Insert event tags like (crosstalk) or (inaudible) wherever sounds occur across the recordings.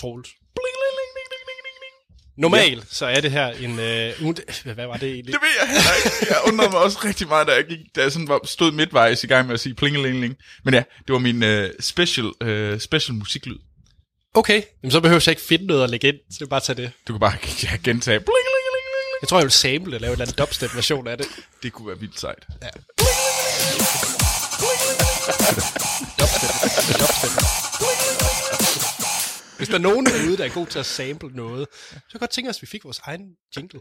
Troels. Normalt, så er det her en... Øh, ugent- hvad var det egentlig? Det ved jeg heller ikke. Jeg undrede mig også rigtig meget, da jeg, gik, da jeg sådan var, stod midtvejs i gang med at sige plingelingeling. Men ja, det var min øh, special, øh, special musiklyd. Okay, jamen, så behøver jeg ikke finde noget at lægge ind, så er bare tage det. Du kan bare (laughs) ja, gentage. Jeg tror, jeg vil sample og lave en eller anden dubstep-version af det. Det kunne være vildt sejt. Ja. dubstep. dubstep. Hvis der er nogen derude, der er god til at sample noget, så kan jeg godt tænke os, at vi fik vores egen jingle.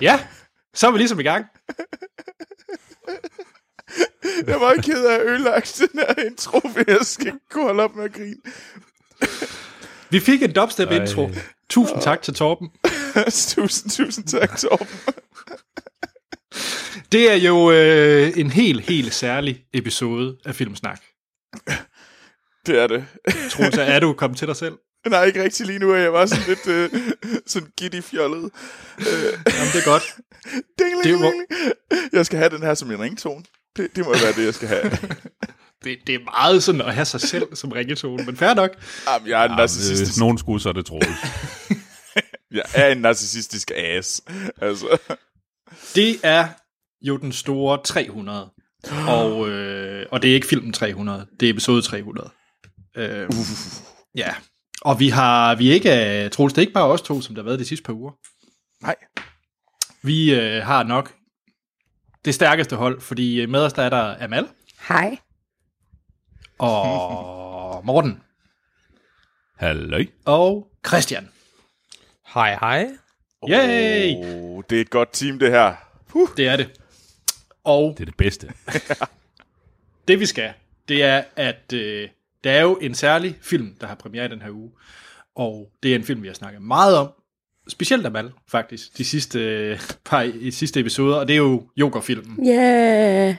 Ja, så er vi ligesom i gang. Jeg var ked af at ødelagt den her intro, for jeg skal ikke kunne holde op med at grine. Vi fik en dubstep-intro. Tusind tak til Torben. (laughs) tusind, tusind tak, Torben. Det er jo øh, en helt, helt særlig episode af Filmsnak. Det er det. Troels, er du kommet til dig selv? Nej, ikke rigtig lige nu, jeg var sådan lidt øh, sådan giddy fjollet. Jamen, det er godt. (laughs) Ding, Det ding, var- ding. Jeg skal have den her som en ringtone. Det, det må være det, jeg skal have. (laughs) Det, det er meget sådan at have sig selv som ringetone, men fair nok. Jamen, jeg er en Hvis narcissistisk... nogen skulle, så er det Troels. (laughs) Jeg er en narcissistisk ass. Altså. Det er jo den store 300. Og, øh, og det er ikke filmen 300, det er episode 300. Øh, ja. Og vi har vi er ikke, uh, Troels, det er ikke bare os to, som der har været de sidste par uger. Nej. Vi øh, har nok det stærkeste hold, fordi med os der er der Amal Hej. og (laughs) Morten Halløj. og Christian. Hej, hej. Yay! Oh, det er et godt team, det her. Det er det. Og Det er det bedste. (laughs) det vi skal, det er, at øh, der er jo en særlig film, der har premiere i den her uge. Og det er en film, vi har snakket meget om. Specielt Amal, faktisk, de sidste, øh, par i sidste episoder. Og det er jo Joker-filmen. Yeah.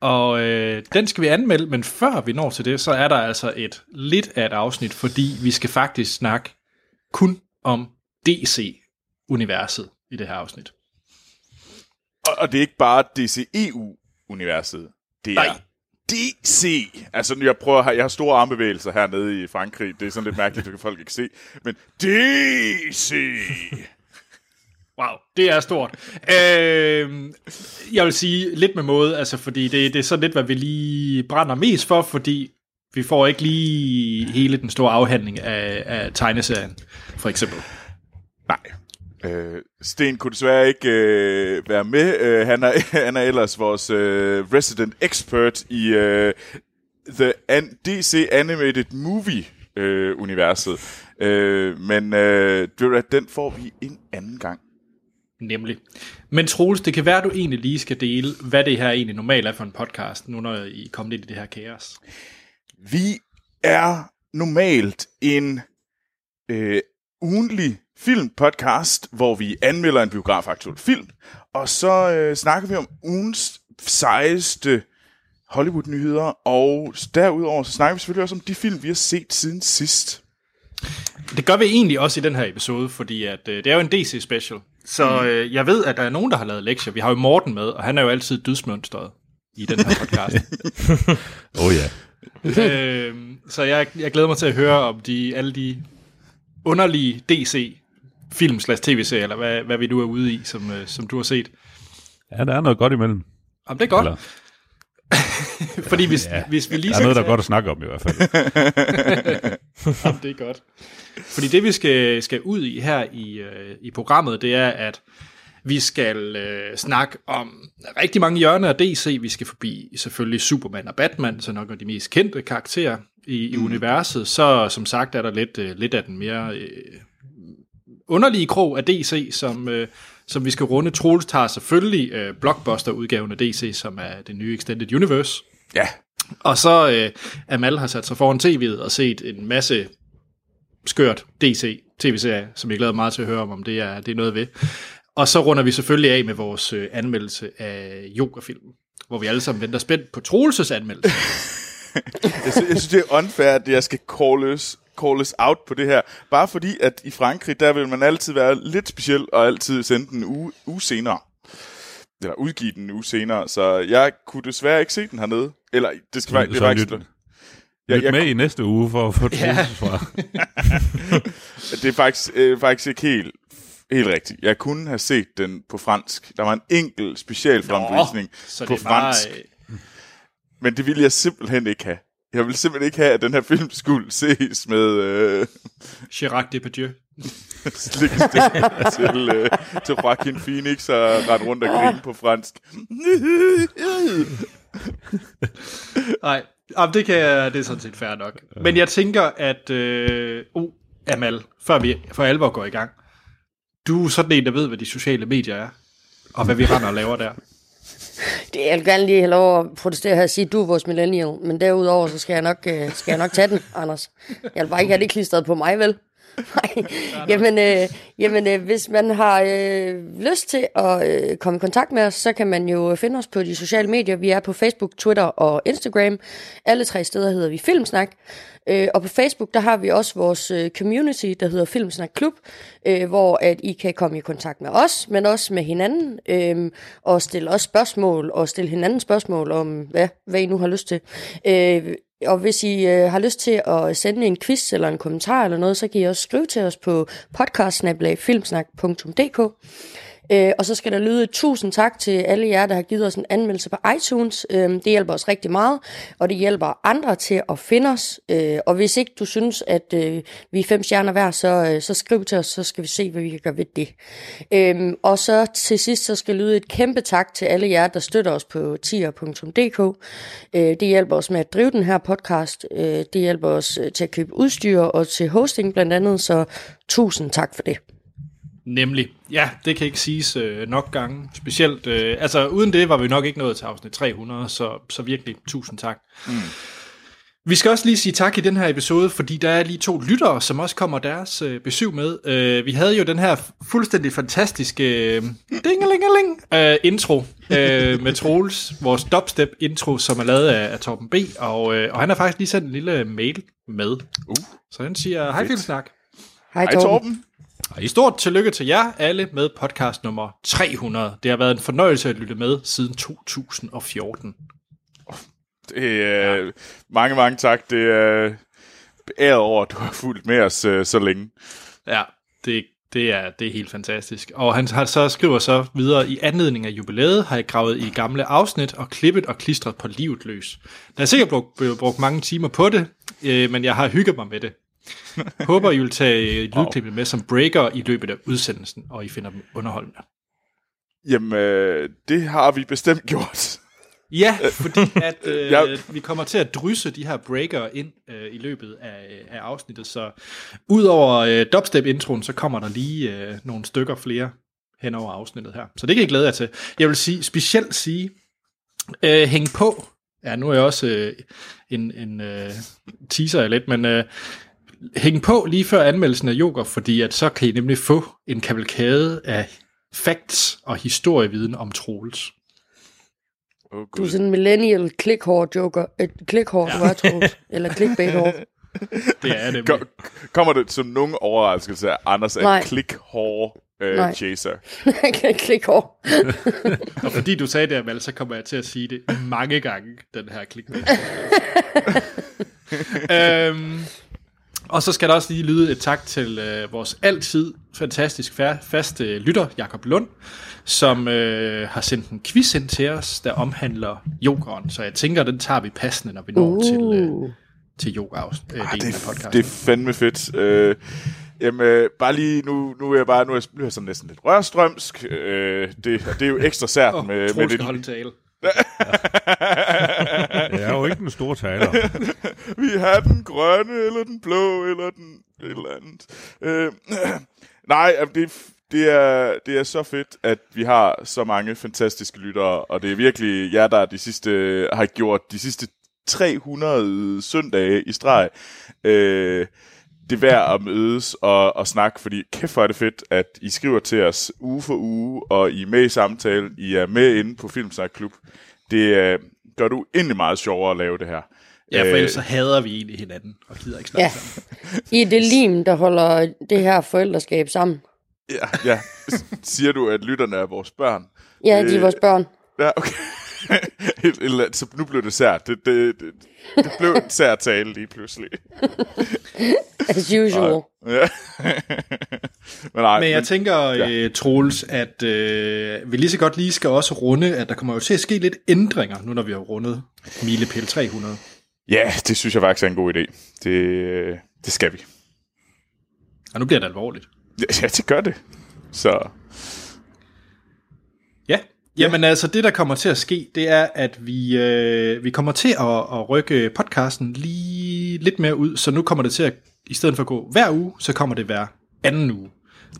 Og øh, den skal vi anmelde, men før vi når til det, så er der altså et lidt af et afsnit, fordi vi skal faktisk snakke kun om DC-universet i det her afsnit. Og, og det er ikke bare DCEU-universet. Det er Nej. DC. Altså, jeg prøver jeg har store armbevægelser hernede i Frankrig. Det er sådan lidt mærkeligt, det kan folk ikke se. Men DC. Wow, det er stort. øh, jeg vil sige lidt med måde, altså fordi det, det er sådan lidt, hvad vi lige brænder mest for, fordi vi får ikke lige hele den store afhandling af, af tegneserien, for eksempel. Øh, Sten kunne desværre ikke øh, være med. Øh, han, er, (laughs) han er ellers vores øh, resident expert i øh, The An- DC Animated Movie øh, universet. Øh, men øh, den får vi en anden gang. Nemlig. Men Troels, det kan være, at du egentlig lige skal dele, hvad det her egentlig normalt er for en podcast, nu når I er kommet ind i det her kaos. Vi er normalt en øh, ugenlig filmpodcast, hvor vi anmelder en biografaktuel film, og så øh, snakker vi om ugens sejeste Hollywood-nyheder, og derudover så snakker vi selvfølgelig også om de film, vi har set siden sidst. Det gør vi egentlig også i den her episode, fordi at, øh, det er jo en DC-special. Så øh, jeg ved, at der er nogen, der har lavet lektier. Vi har jo Morten med, og han er jo altid dødsmønstret i den her podcast. (laughs) Oh, ja. øh, så jeg, jeg glæder mig til at høre om de, alle de underlige DC film slash tv-serier, eller hvad, hvad vi nu er ude i, som, øh, som du har set. Ja, der er noget godt imellem. Om det er godt, Eller, (laughs) fordi hvis, Ja. hvis vi lige der er noget, der er godt at snakke om i hvert fald. (laughs) Jamen, det er godt. Fordi det, vi skal, skal ud i her i, øh, i programmet, det er, at vi skal øh, snakke om rigtig mange hjørner af DC. Vi skal forbi selvfølgelig Superman og Batman, så nok er de mest kendte karakterer i, i universet. Så som sagt er der lidt, øh, lidt af den mere øh, underlige krog af DC, som, øh, som vi skal runde. Troels tager selvfølgelig øh, blockbuster-udgaven af DC, som er det nye Extended Universe. Ja, Og så øh, Amal har sat sig foran tv'et og set en masse skørt DC tv-serie, som jeg glæder mig meget til at høre om, om det er, det er noget ved. Og så runder vi selvfølgelig af med vores øh, anmeldelse af Joker-filmen, hvor vi alle sammen venter spændt på Troelses anmeldelse. (laughs) jeg, synes, jeg synes, det er unfair, at jeg skal calles, calles out på det her. Bare fordi, at i Frankrig, der vil man altid være lidt speciel, og altid sende den en uge, uge senere. Eller udgive den en uge senere. Så jeg kunne desværre ikke se den hernede. Eller, det skal være, det Så var ikke lyt Jeg- jeg- med i næste uge for at få ja. fra. (laughs) det er faktisk, øh, faktisk ikke helt, helt rigtigt. Jeg kunne have set den på fransk. Der var en enkelt specialfremvisning Så på er bare, fransk, øh, men det ville jeg simpelthen ikke have. Jeg ville simpelthen ikke have, at den her film skulle ses med øh, Chirac Depardieu. til, øh, til Joaquin Phoenix og ret rundt og grine på fransk. Nej, jamen, det, kan jeg, det er sådan set fair nok. Men jeg tænker, at... Øh, oh, Amal, før vi for alvor går i gang. Du er sådan en, der ved, hvad de sociale medier er. Og hvad vi render og laver der. Det, jeg vil gerne lige have lov at protestere her og sige, at du er vores millennial, men derudover, så skal jeg nok, øh, skal jeg nok tage den, Anders. Jeg vil bare ikke have det klistret på mig, vel? Nej. Jamen, øh, jamen øh, hvis man har øh, lyst til at øh, komme i kontakt med os, så kan man jo finde os på de sociale medier. Vi er på Facebook, Twitter og Instagram. Alle tre steder hedder vi Filmsnak. Øh, og på Facebook, der har vi også vores øh, community, der hedder Filmsnak Klub, øh, hvor at I kan komme i kontakt med os, men også med hinanden, øh, og stille os spørgsmål, og stille hinanden spørgsmål om, hvad, hvad I nu har lyst til. Øh, og hvis I øh, har lyst til at sende en quiz eller en kommentar eller noget, så kan I også skrive til os på podcastsnablagfilmsnak.dk. Øh, og så skal der lyde tusind tak til alle jer, der har givet os en anmeldelse på iTunes. Øh, det hjælper os rigtig meget, og det hjælper andre til at finde os. Øh, og hvis ikke du synes, at øh, vi er fem stjerner hver, så, øh, så skriv til os, så skal vi se, hvad vi kan gøre ved det. Øh, og så til sidst, så skal lyde et kæmpe tak til alle jer, der støtter os på tier.dk. Øh, det hjælper os med at drive den her podcast. Øh, det hjælper os øh, til at købe udstyr og til hosting blandt andet, så tusind tak for det. Nemlig. Ja, det kan ikke siges øh, nok gange. Specielt, øh, altså uden det var vi nok ikke nået til afsnit 300, så, så virkelig tusind tak. Mm. Vi skal også lige sige tak i den her episode, fordi der er lige to lyttere, som også kommer deres øh, besøg med. Øh, vi havde jo den her fuldstændig fantastiske øh, dingelingeling øh, intro øh, med Troels, vores dubstep intro, som er lavet af, af Torben B. Og, øh, og han har faktisk lige sendt en lille mail med. Uh, Så han siger, hej Filmsnak. Hej hej Torben. Og i stort tillykke til jer alle med podcast nummer 300. Det har været en fornøjelse at lytte med siden 2014. Det er, ja. Mange, mange tak. Det er æret over, at du har fulgt med os øh, så længe. Ja, det, det, er, det er helt fantastisk. Og han har så skriver så videre, i anledning af jubilæet har jeg gravet i gamle afsnit og klippet og klistret på livet løs. Der er sikkert brugt, brugt mange timer på det, øh, men jeg har hygget mig med det. (laughs) Håber, I vil tage lydklippet med som breaker i løbet af udsendelsen, og I finder dem underholdende. Jamen, øh, det har vi bestemt gjort. Ja, (laughs) fordi at øh, Ja. vi kommer til at drysse de her breaker ind øh, i løbet af, af afsnittet, så udover øh, dubstep-introen, så kommer der lige øh, nogle stykker flere hen over afsnittet her. Så det kan I glæde jer til. Jeg vil sige, specielt sige, øh, hæng på. Ja, nu er jeg også øh, en, en øh, teaser jeg lidt, men øh, hæng på lige før anmeldelsen af Joker, fordi at så kan I nemlig få en kavalkade af facts og historieviden om Troels. Oh, Du er sådan en millennial clickhår joker. Et clickhår, ja. du er, Troels. Eller clickbait hår. Det er det. Kom, kommer det som nogen overraskelse, at Anders er Nej. en klik-hår øh, Nej. chaser? (laughs) clickhår. (laughs) Og fordi du sagde det, Amal, så kommer jeg til at sige det mange gange, den her klik. (laughs) øhm, og så skal der også lige lyde et tak til øh, vores altid fantastisk fa- faste lytter, Jakob Lund, som øh, har sendt en quiz ind til os, der omhandler yogeren. Så jeg tænker, den tager vi passende, når vi når uh. til, øh, til yoga øh, Ah, af er, podcasten. det er fandme fedt. Øh, jamen, øh, bare lige nu, nu er jeg bare nu er jeg, nu er jeg sådan næsten lidt rørstrømsk. Øh, det, det er jo ekstra sært Åh, med, med det. holde tale. (laughs) (laughs) (laughs) Jeg er jo ikke den store taler. (laughs) Vi har den grønne, eller den blå, eller den et eller andet. Øh, (clears throat) nej, det, det, er, det er så fedt, at vi har så mange fantastiske lyttere, og det er virkelig jer, der de sidste, har gjort de sidste 300 søndage i streg. Øh, det er værd at mødes og, og snakke, fordi kæft hvor er det fedt, at I skriver til os uge for uge, og I er med i samtalen, I er med inde på Filmsnak Klub. Det gør du endelig meget sjovere at lave det her. Ja, for Øh, ellers så hader vi egentlig hinanden, og gider ikke snakke Ja. sammen. I er det lim, der holder det her forældreskab sammen. Ja, ja. Siger du, at lytterne er vores børn? Ja, de er Øh, vores børn. Ja, okay. (laughs) Et eller andet, så nu blev det sært. Det, det, det, det blev en sær tale lige pludselig. As usual. Ja. (laughs) men nej, Men jeg men, tænker, ja. øh, Troels, at øh, vi lige så godt lige skal også runde, at der kommer jo til at ske lidt ændringer, nu når vi har rundet Milepæl 300. ja, det synes jeg faktisk er en god idé. Det, øh, det skal vi. Og nu bliver det alvorligt. Ja, det gør det. Så Ja, jamen altså det, der kommer til at ske, det er, at vi, øh, vi kommer til at, at rykke podcasten lige lidt mere ud, så nu kommer det til at, i stedet for at gå hver uge, så kommer det hver anden uge.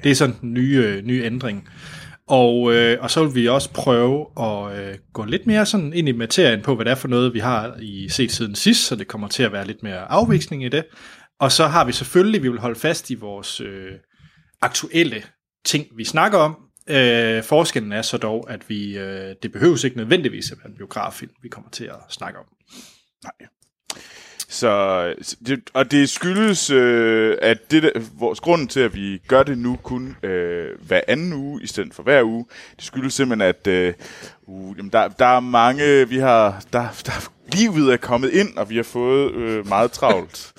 Det er sådan den nye, øh, nye ændring. Og, øh, og så vil vi også prøve at øh, gå lidt mere sådan ind i materien på, hvad det er for noget, vi har i set siden sidst, så det kommer til at være lidt mere afveksling i det. Og så har vi selvfølgelig, vi vil holde fast i vores øh, aktuelle ting, vi snakker om. Øh, forskellen er så dog, at vi øh, det behøves ikke nødvendigvis at være en biograffilm, vi kommer til at snakke om. Så, så det, og det skyldes, øh, at det der, vores grund til, at vi gør det nu kun øh, hver anden uge, i stedet for hver uge, det skyldes simpelthen, at øh, uh, jamen der, der er mange, vi har, der, der, livet er kommet ind, og vi har fået øh, meget travlt.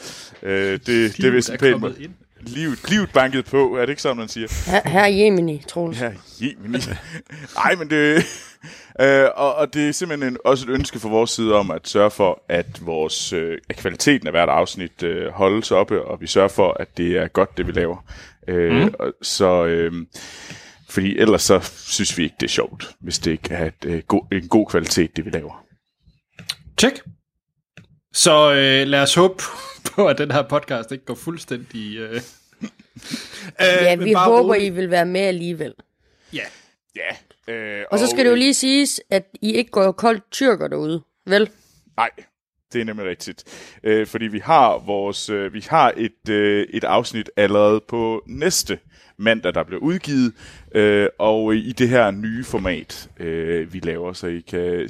øh, det, (laughs) det er vist en pæn måde. ind. Livet, livet banket på, er det ikke sådan, man siger? Her, her er Jemini, Troels. Ja, Jemini. Nej, men det... Øh, og, og det er simpelthen en, også et ønske fra vores side om at sørge for, at vores øh, at kvaliteten af hvert afsnit øh, holdes oppe, og vi sørger for, at det er godt, det vi laver. Øh, mm. og, så... Øh, fordi ellers så synes vi ikke, det er sjovt, hvis det ikke er et, øh, go, en god kvalitet, det vi laver. Tjek. Så øh, lad os håbe på, at den her podcast ikke går fuldstændig... Øh, Ja, men vi håber, rolig. I vil være med alligevel. Ja, Ja. Øh, Og så skal det jo øh, lige siges, at I ikke går koldt tyrker derude, vel? Nej, det er nemlig rigtigt. Øh, fordi vi har vores, øh, vi har et, øh, et afsnit allerede på næste mandag, der bliver udgivet, øh, og i det her nye format, øh, vi laver, så I kan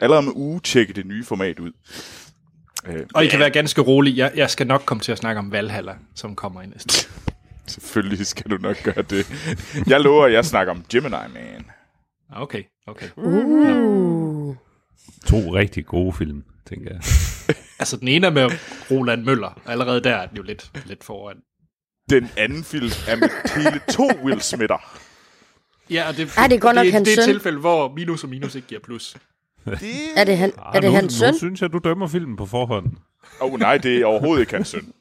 allerede om uge tjekke det nye format ud. Øh, og I kan være ganske rolig. Jeg, jeg skal nok komme til at snakke om Valhalla, som kommer i næste. (laughs) selvfølgelig skal du nok gøre det. Jeg lover, at jeg snakker om Gemini Man. Okay, okay. Uh. To rigtig gode film, tænker jeg. (laughs) Altså, den ene er med Roland Møller. Allerede der er den jo lidt, lidt foran. Den anden film er med hele to Will Smith'er. Ja, og det, Er det godt nok det, hans det er et tilfælde, hvor minus og minus ikke giver plus. Er det, han, er det nu, hans søn? Nu synes jeg, du dømmer filmen på forhånd. Åh oh, nej, det er overhovedet ikke hans søn.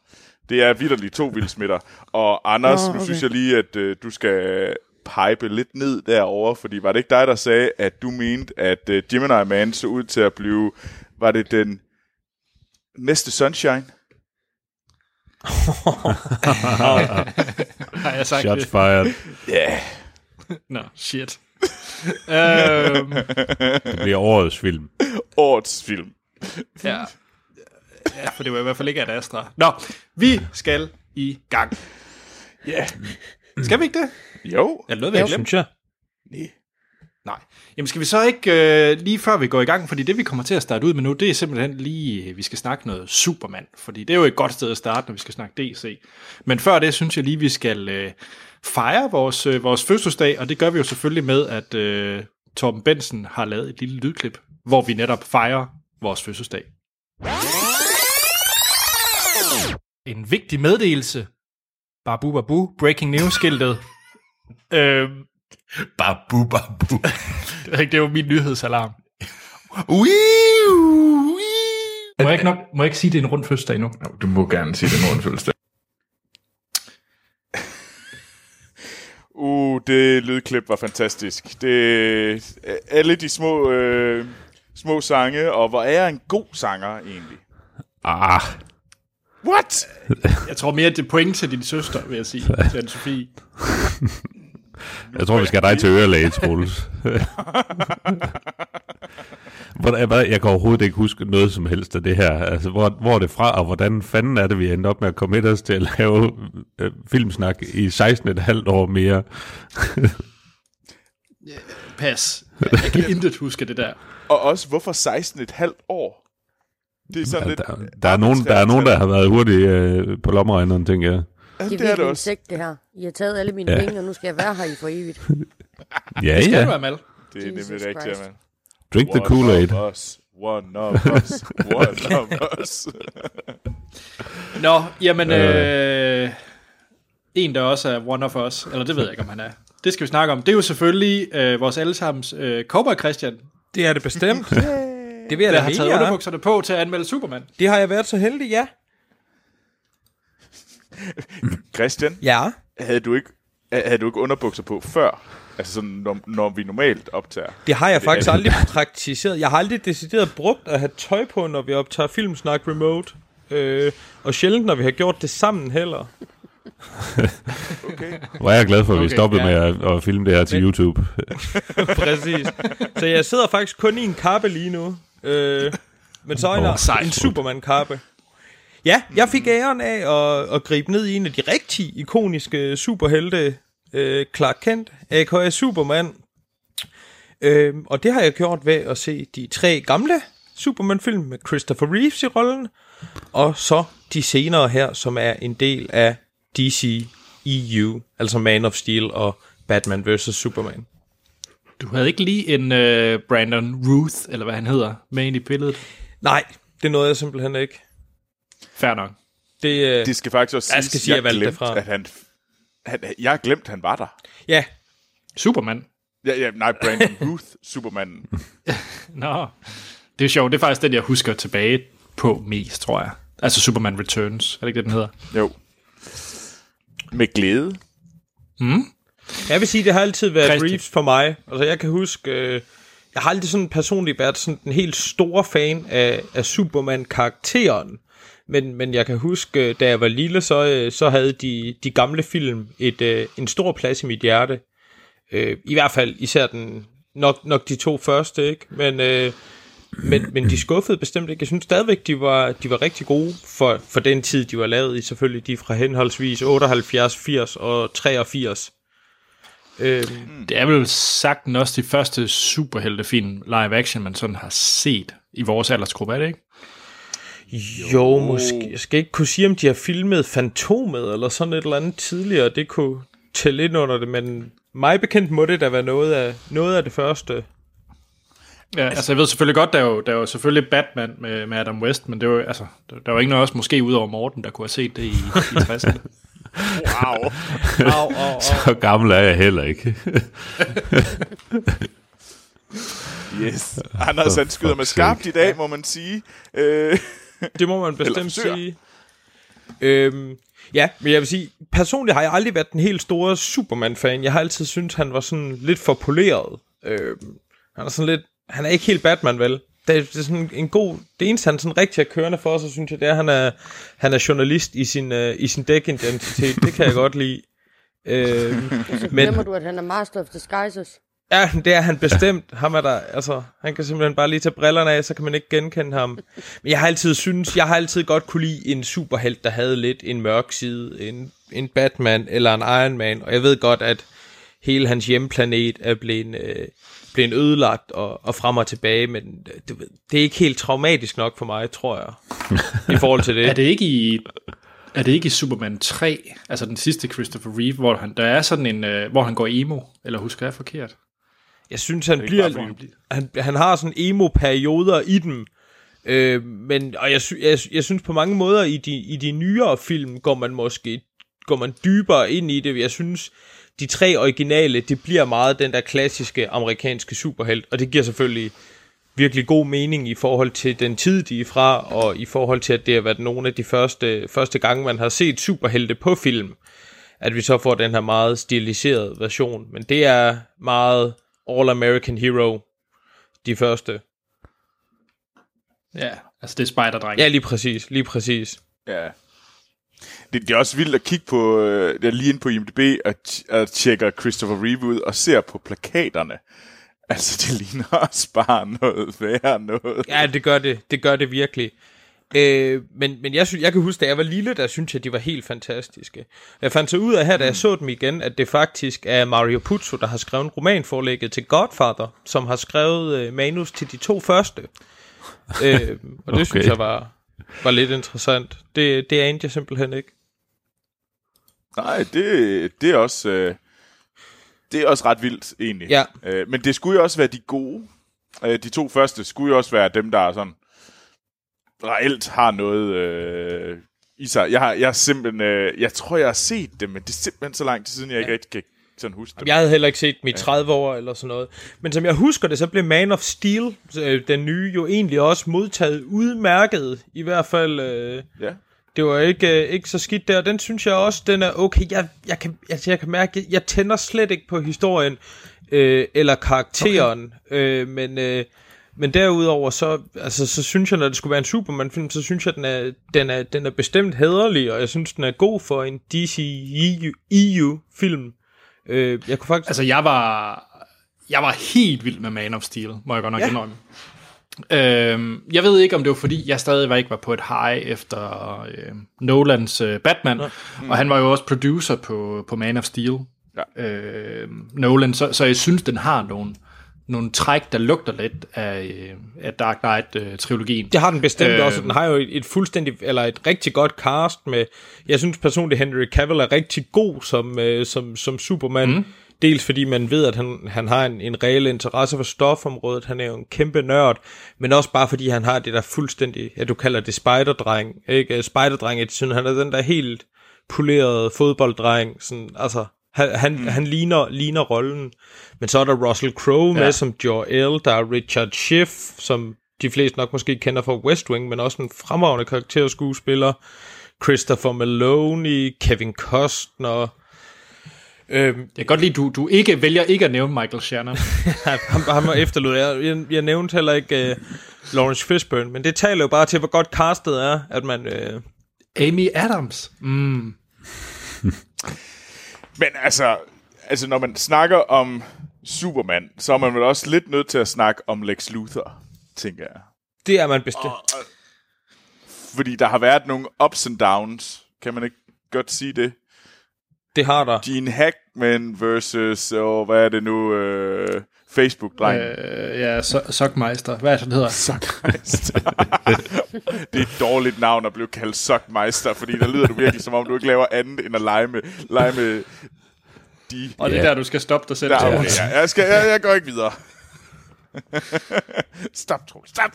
Det er vidderligt to vildsmitter. Og Anders, oh, okay. nu synes jeg lige, at øh, du skal pipe lidt ned derover, fordi var det ikke dig, der sagde, at du mente, at øh, Gemini Man så ud til at blive, var det den næste Sunshine? (laughs) Har jeg sagt Shots det? fired. Ja. Yeah. Nå, shit. Øhm, Det bliver årets film. Årets film. ja. ja, for det var i hvert fald ikke Ad Astra. Nå, vi skal i gang. Ja. Yeah. Skal vi ikke det? Jo. Er det noget, vi har glemt? Synes jeg. Nej. Nej. Jamen skal vi så ikke, øh, lige før vi går i gang, fordi det vi kommer til at starte ud med nu, det er simpelthen lige, vi skal snakke noget Superman, fordi det er jo et godt sted at starte, når vi skal snakke DC. Men før det, synes jeg lige, vi skal øh, fejre vores, øh, vores fødselsdag, og det gør vi jo selvfølgelig med, at øh, Torben Bensen har lavet et lille lydklip, hvor vi netop fejrer vores fødselsdag. En vigtig meddelelse. Babu babu, breaking news-skiltet. (laughs) øhm, Babu, babu. (laughs) det er er jo min nyhedsalarm. Wiu. Må jeg ikke, nok, må jeg ikke sige, at det er en rund fødselsdag nu? Du må gerne sige det morgen fødselsdag. Uh, det lydklip var fantastisk. Det, alle de små, øh, små sange, og hvor er en god sanger egentlig? Ah, What? Jeg tror mere, at det er point til din søster, vil jeg sige, til Anne-Sophie. jeg tror, vi skal have dig til ørelæge, Troels. (laughs) Jeg kan overhovedet ikke huske noget som helst af det her. Altså, hvor, hvor er det fra, og hvordan fanden er det, vi endte op med at komme med os til at lave øh, filmsnak i 16,5 år mere? Pas. Jeg kan intet huske det der. Og også, hvorfor 16 et halvt år? Det er sådan lidt... Der, der, er nogen, der er nogen, der har været hurtige øh, på lommeregneren, tænker jeg. Ja, Det er det er det også. sekt, det her. I har taget alle mine Ja. penge, og nu skal jeg være her i for evigt. Ja, Skal ja. du, Amal? Det er Jesus nemlig rigtigt, Christ. Drink the Kool-Aid. of us, one of us, (laughs) one of us. (laughs) Nå, jamen, øh, en der også er one of us, eller det ved jeg ikke, om han er. Det skal vi snakke om. Det er jo selvfølgelig øh, vores allesammens øh, Cowboy Christian, Det er det bestemt. (laughs) Det vil jeg der da har taget er. underbukserne på til at anmelde Superman. Det har jeg været så heldig, ja. Christian, Ja. havde du ikke, havde du ikke underbukser på før? Altså sådan, når, når vi normalt optager. Det har jeg faktisk er- aldrig praktiseret. Jeg har aldrig decideret brugt at have tøj på, når vi optager Filmsnak Remote. Øh, og sjældent, når vi har gjort det sammen heller. Okay. Hvor er jeg glad for, at vi Okay, stoppede ja. med at, at filme det her til Men- YouTube. (laughs) Præcis. Så jeg sidder faktisk kun i en kappe lige nu. Øh, men så en, oh, en Superman-kappe. Ja, jeg fik æren af at, at gribe ned i en af de rigtig ikoniske superhelte, øh, Clark Kent, a.k.a. Superman. Øh, og det har jeg gjort ved at se de tre gamle Superman-film med Christopher Reeves i rollen, og så de senere her, som er en del af DC EU, altså Man of Steel og Batman vs. Superman. Du havde ikke lige en øh, Brandon Ruth, eller hvad han hedder, med ind i billedet. Nej, det nåede jeg simpelthen ikke. Fair nok. Det, øh, Det skal faktisk også Jeg siges, skal sige, jeg valgte det glemte, fra. at han, han, jeg har glemt, han var der. ja, Superman. Ja, ja, nej, Brandon (laughs) Ruth, Superman. (laughs) Nå. Det er sjovt. Det er faktisk den, jeg husker tilbage på mest, tror jeg. Altså Superman Returns. Er det ikke det, den hedder? Jo. Med glæde. jeg vil sige, det har altid været Christi. Reeves for mig. Altså, jeg kan huske, øh, jeg har aldrig sådan personligt været sådan en helt stor fan af, af Superman-karakteren. Men, men jeg kan huske, da jeg var lille, så, øh, så havde de, de gamle film et, øh, en stor plads i mit hjerte. Øh, I hvert fald især den, nok, nok de to første, ikke? Men, øh, men, men de skuffede bestemt ikke. Jeg synes stadigvæk, de var, de var rigtig gode for, for den tid, de var lavet i. Selvfølgelig de fra henholdsvis 78, 80 og 83. Øh, det er vel sagt også de første superheltefilm live action, man sådan har set i vores aldersgruppe, er det ikke? Jo, måske. Jeg skal ikke kunne sige, om de har filmet Fantomet eller sådan et eller andet tidligere. Det kunne tælle ind under det, men mig bekendt må det da være noget af, noget af det første. Ja, altså jeg ved selvfølgelig godt, der er jo, der er jo selvfølgelig Batman med, med Adam West, men det var, jo- altså, der, der var ikke noget også måske ud over Morten, der kunne have set det i, i 60'erne. (laughs) Wow. Au, au, au. Så gammel er jeg heller ikke. (laughs) Yes. Anders, han skyder med skarpt i dag, må man sige. Øh, Det må man bestemt sige. Øhm, ja, men jeg vil sige, personligt har jeg aldrig været den helt store Superman-fan. Jeg har altid syntes, han var sådan lidt for poleret. Øhm, han er sådan lidt, han er ikke helt Batman, vel? Det er, det er sådan en god, det eneste, han sådan rigtig er kørende for, så synes jeg, det er, at han er, han er journalist i sin, uh, i sin dækidentitet. Det kan jeg godt lide. (laughs) Øhm, Så Men- glemmer du, at han er Master of Disguises. Ja, det er han bestemt. Ham er der, altså, han kan simpelthen bare lige tage brillerne af, så kan man ikke genkende ham. Men jeg har altid synes, jeg har altid godt kunne lide en superhelt, der havde lidt en mørk side, en, en Batman eller en Iron Man, og jeg ved godt, at hele hans hjemplanet er blevet, øh, blevet ødelagt og, og frem og tilbage, men det, det er ikke helt traumatisk nok for mig, tror jeg, i forhold til (laughs) det. er det ikke i... Er det ikke i Superman 3, altså den sidste Christopher Reeve, hvor han, der er sådan en, øh, hvor han går emo, eller husker jeg forkert? Jeg synes, han bliver... bare, Han, han har sådan emo-perioder i dem. Øh, men, og jeg, jeg, jeg synes på mange måder, i de, i de nyere film, går man måske går man dybere ind i det. Jeg synes, de tre originale, det bliver meget den der klassiske amerikanske superhelt. Og det giver selvfølgelig virkelig god mening i forhold til den tid, de er fra, og i forhold til, at det har været nogle af de første, første gange, man har set superhelte på film, at vi så får den her meget stiliserede version. Men det er meget All American Hero, de første. Ja, altså det er Spider-dreng. Ja, lige præcis, lige præcis. Ja. Det, det er også vildt at kigge på, øh, jeg er lige inde på IMDb og, og tjekker Christopher Reeve ud og ser på plakaterne. Altså, det ligner også bare noget værre noget. Ja, det gør det, det gør det virkelig. Øh, men, men jeg, synes, jeg kan huske, da jeg var lille, der synes jeg, de var helt fantastiske. Jeg fandt så ud af her, da jeg så dem igen, at det faktisk er Mario Puzo, der har skrevet romanforlægget til Godfather, som har skrevet øh, manus til de to første. (laughs) øh, og det okay. synes jeg var, var lidt interessant. Det, det anede jeg simpelthen ikke. Nej, det, det er også... Øh, det er også ret vildt, egentlig. Ja. Øh, men det skulle jo også være de gode. Øh, de to første skulle jo også være dem, der er sådan reelt har noget øh, i sig. Jeg har, jeg har simpelthen, øh, jeg tror, jeg har set dem, men det er simpelthen så lang tid siden, jeg ikke rigtig kan sådan huske dem. Jeg havde heller ikke set dem i 30 år eller sådan noget. Men som jeg husker det, så blev Man of Steel, øh, den nye, jo egentlig også modtaget udmærket. I hvert fald, øh, Ja. det var ikke, øh, ikke så skidt der. Den synes jeg også, den er okay. Jeg, jeg, kan, altså, jeg kan mærke, jeg, jeg tænder slet ikke på historien øh, eller karakteren. Okay. Øh, men, øh, men derudover, så, altså, så synes jeg, når det skulle være en Superman-film, så synes jeg, den er, den er, den er bestemt hæderlig, og jeg synes, den er god for en DC EU, EU-film. Øh, jeg kunne faktisk... Altså, jeg var, jeg var helt vild med Man of Steel, må jeg godt nok ja. indrømme. Øhm, jeg ved ikke, om det var fordi, jeg stadig ikke var på et high efter øh, Nolans øh, Batman, mm. og han var jo også producer på, på Man of Steel. Ja. Øh, Nolan, så, så jeg synes, den har nogle, nogle træk, der lugter lidt af, øh, af Dark Knight-trilogien. Det har den bestemt øh, Øh, også. Den har jo et, et fuldstændig, eller et rigtig godt cast med, jeg synes personligt, Henry Cavill er rigtig god som, øh, som, som Superman. Mm. Dels fordi man ved, at han, han har en, en reel interesse for stofområdet, han er jo en kæmpe nørd, men også bare fordi han har det der fuldstændig, ja du kalder det spiderdreng, ikke? Spiderdreng, synes, han er den der helt polerede fodbolddreng, sådan, altså, han, han, mm. han ligner, ligner rollen. Men så er der Russell Crowe med Ja. som Jor-El, der er Richard Schiff, som de fleste nok måske kender fra West Wing, men også en fremragende karakterskuespiller. Christopher Maloney, Kevin Costner. Øhm, Jeg kan godt lide, du, du ikke vælger ikke at nævne Michael Shannon. (laughs) ham, ham efterlod jeg. jeg. Jeg nævnte heller ikke uh, Lawrence Fishburne, men det taler jo bare til, hvor godt castet er, at man... Uh, Amy Adams. Mm. (laughs) Men altså, altså, når man snakker om Superman, så er man vel også lidt nødt til at snakke om Lex Luthor, tænker jeg. det er man bestemt. Fordi der har været nogle ups and downs. Kan man ikke godt sige det? Det har der. Gene Hackman versus, og hvad er det nu, øh, Facebook-dreng. Øh. Øh, ja, so- Sockmeister. Hvad er det, den hedder? Sockmeister. (laughs) det er et dårligt navn at blive kaldt Sockmeister, fordi der lyder du virkelig, som om du ikke laver andet end at lege med, lege med de... Og det er Ja. der, du skal stoppe dig selv. Der, okay, ja, jeg, skal, jeg, jeg går ikke videre. (laughs) stop, Troels, stop.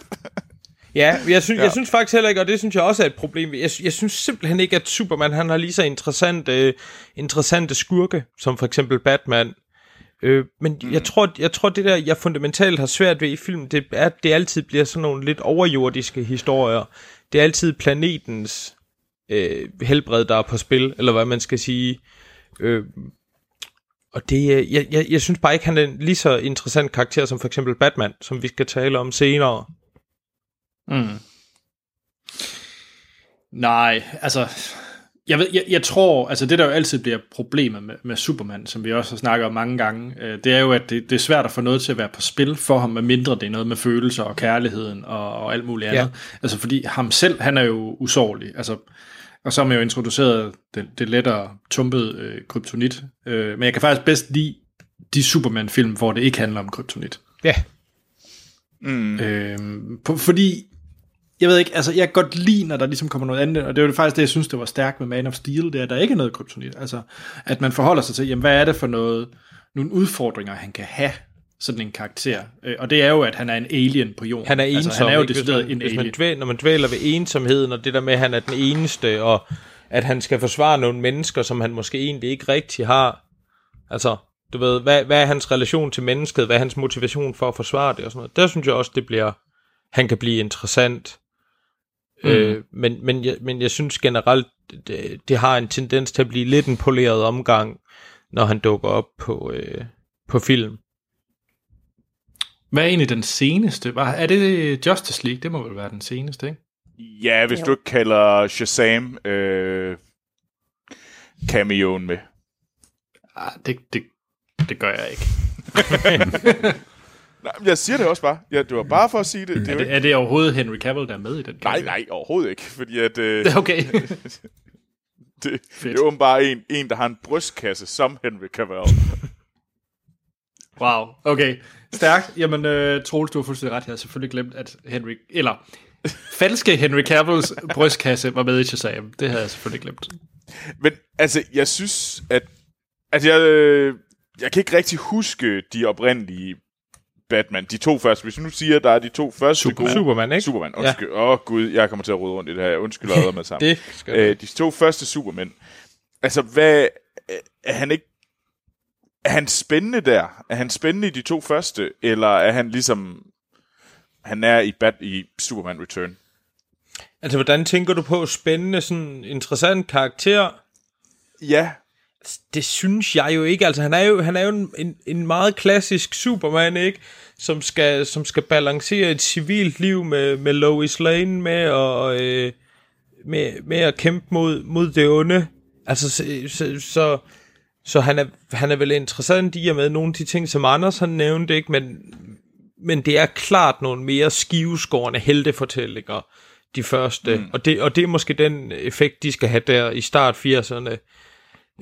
Ja, jeg synes, ja. Jeg synes faktisk heller ikke, og det synes jeg også er et problem. Jeg, jeg synes simpelthen ikke, at Superman han har lige så interessante, interessante skurke, som for eksempel Batman. Øh, men mm. jeg, tror, jeg tror, det der, jeg fundamentalt har svært ved i filmen, det er, at det altid bliver sådan nogle lidt overjordiske historier. Det er altid planetens øh, helbred, der er på spil, eller hvad man skal sige. Øh, og det, øh, jeg, jeg, jeg synes bare ikke, han er en lige så interessant karakter som for eksempel Batman, som vi skal tale om senere. Mm. Nej, altså... Jeg, ved, jeg, jeg tror, altså det der jo altid bliver problemet med, med Superman, som vi også har snakket om mange gange, øh, det er jo, at det, det er svært at få noget til at være på spil for ham, medmindre det er noget med følelser og kærligheden og, og alt muligt andet. Ja. Altså fordi ham selv, han er jo usårlig. Altså, og så har man jo introduceret det, det lettere tumpede øh, kryptonit. Øh, men jeg kan faktisk bedst lide de Superman-film, hvor det ikke handler om kryptonit. Ja, Mm. Øhm, på, fordi, jeg ved ikke, altså jeg kan godt lide, når der ligesom kommer noget andet, og det var det faktisk det, jeg synes, det var stærkt med Man of Steel, det er, at der ikke er noget kryptonit. Altså, at man forholder sig til, jamen, hvad er det for noget, nogle udfordringer, han kan have, sådan en karakter. Øh, og det er jo, at han er en alien på jorden. Han er ensom. Altså, han er jo ikke? hvis man, en hvis man alien. dvæl, når man dvæler ved ensomheden, og det der med, at han er den eneste, og at han skal forsvare nogle mennesker, som han måske egentlig ikke rigtig har. Altså, du ved, hvad, hvad er hans relation til mennesket? Hvad er hans motivation for at forsvare det? Og sådan noget. Der synes jeg også, det bliver, han kan blive interessant. Mm. Øh, men, men, jeg, men jeg synes generelt, det, det har en tendens til at blive lidt en poleret omgang, når han dukker op på, øh, på film. Hvad er egentlig den seneste? Var- Er det Justice League? Det må vel være den seneste, ikke? Ja, hvis Jo. du ikke kalder Shazam øh, cameoen med. Ah, det, det, det gør jeg ikke. (laughs) (laughs) Nej, jeg siger det også bare. Ja, det var bare for at sige det. det, er det, ikke, er det overhovedet Henry Cavill, der er med i den? nej, nej, overhovedet ikke. Fordi at, øh, (laughs) Okay. (laughs) det, det er åbenbart en, en, der har en brystkasse som Henry Cavill. (laughs) Wow, okay. Stærkt. Jamen, uh, Troels, du har fuldstændig ret. Jeg har selvfølgelig glemt, at Henry... Eller, falske Henry Cavills brystkasse var med i Shazam. Det havde jeg selvfølgelig glemt. Men altså, jeg synes, at... Altså, jeg, øh, jeg kan ikke rigtig huske de oprindelige Batman. De to første. Hvis vi nu siger, der er de to første Superman. gode... Superman, ikke? Superman, undskyld. Åh, oh, gud, jeg kommer til at rode rundt i det her. Jeg undskylder (laughs) allerede med sammen. Det skal øh, De to første Superman. Altså, hvad... Er han ikke... Er han spændende der? Er han spændende i de to første? Eller er han ligesom... Han er i, Bat, i Superman Return? Altså, hvordan tænker du på spændende, sådan interessant karakter? Ja, Det synes jeg jo ikke. Altså, han er jo, han er jo en, en, meget klassisk Superman, ikke? Som skal, som skal balancere et civilt liv med, med Lois Lane med, og, øh, med, med at kæmpe mod, mod det onde. Altså, så, så, så, så han, er, han er vel interessant i og med nogle af de ting, som Anders han nævnte, ikke? Men, men det er klart nogle mere skiveskårende heltefortællinger, de første. Mm. Og, det, og det er måske den effekt, de skal have der i start 80'erne.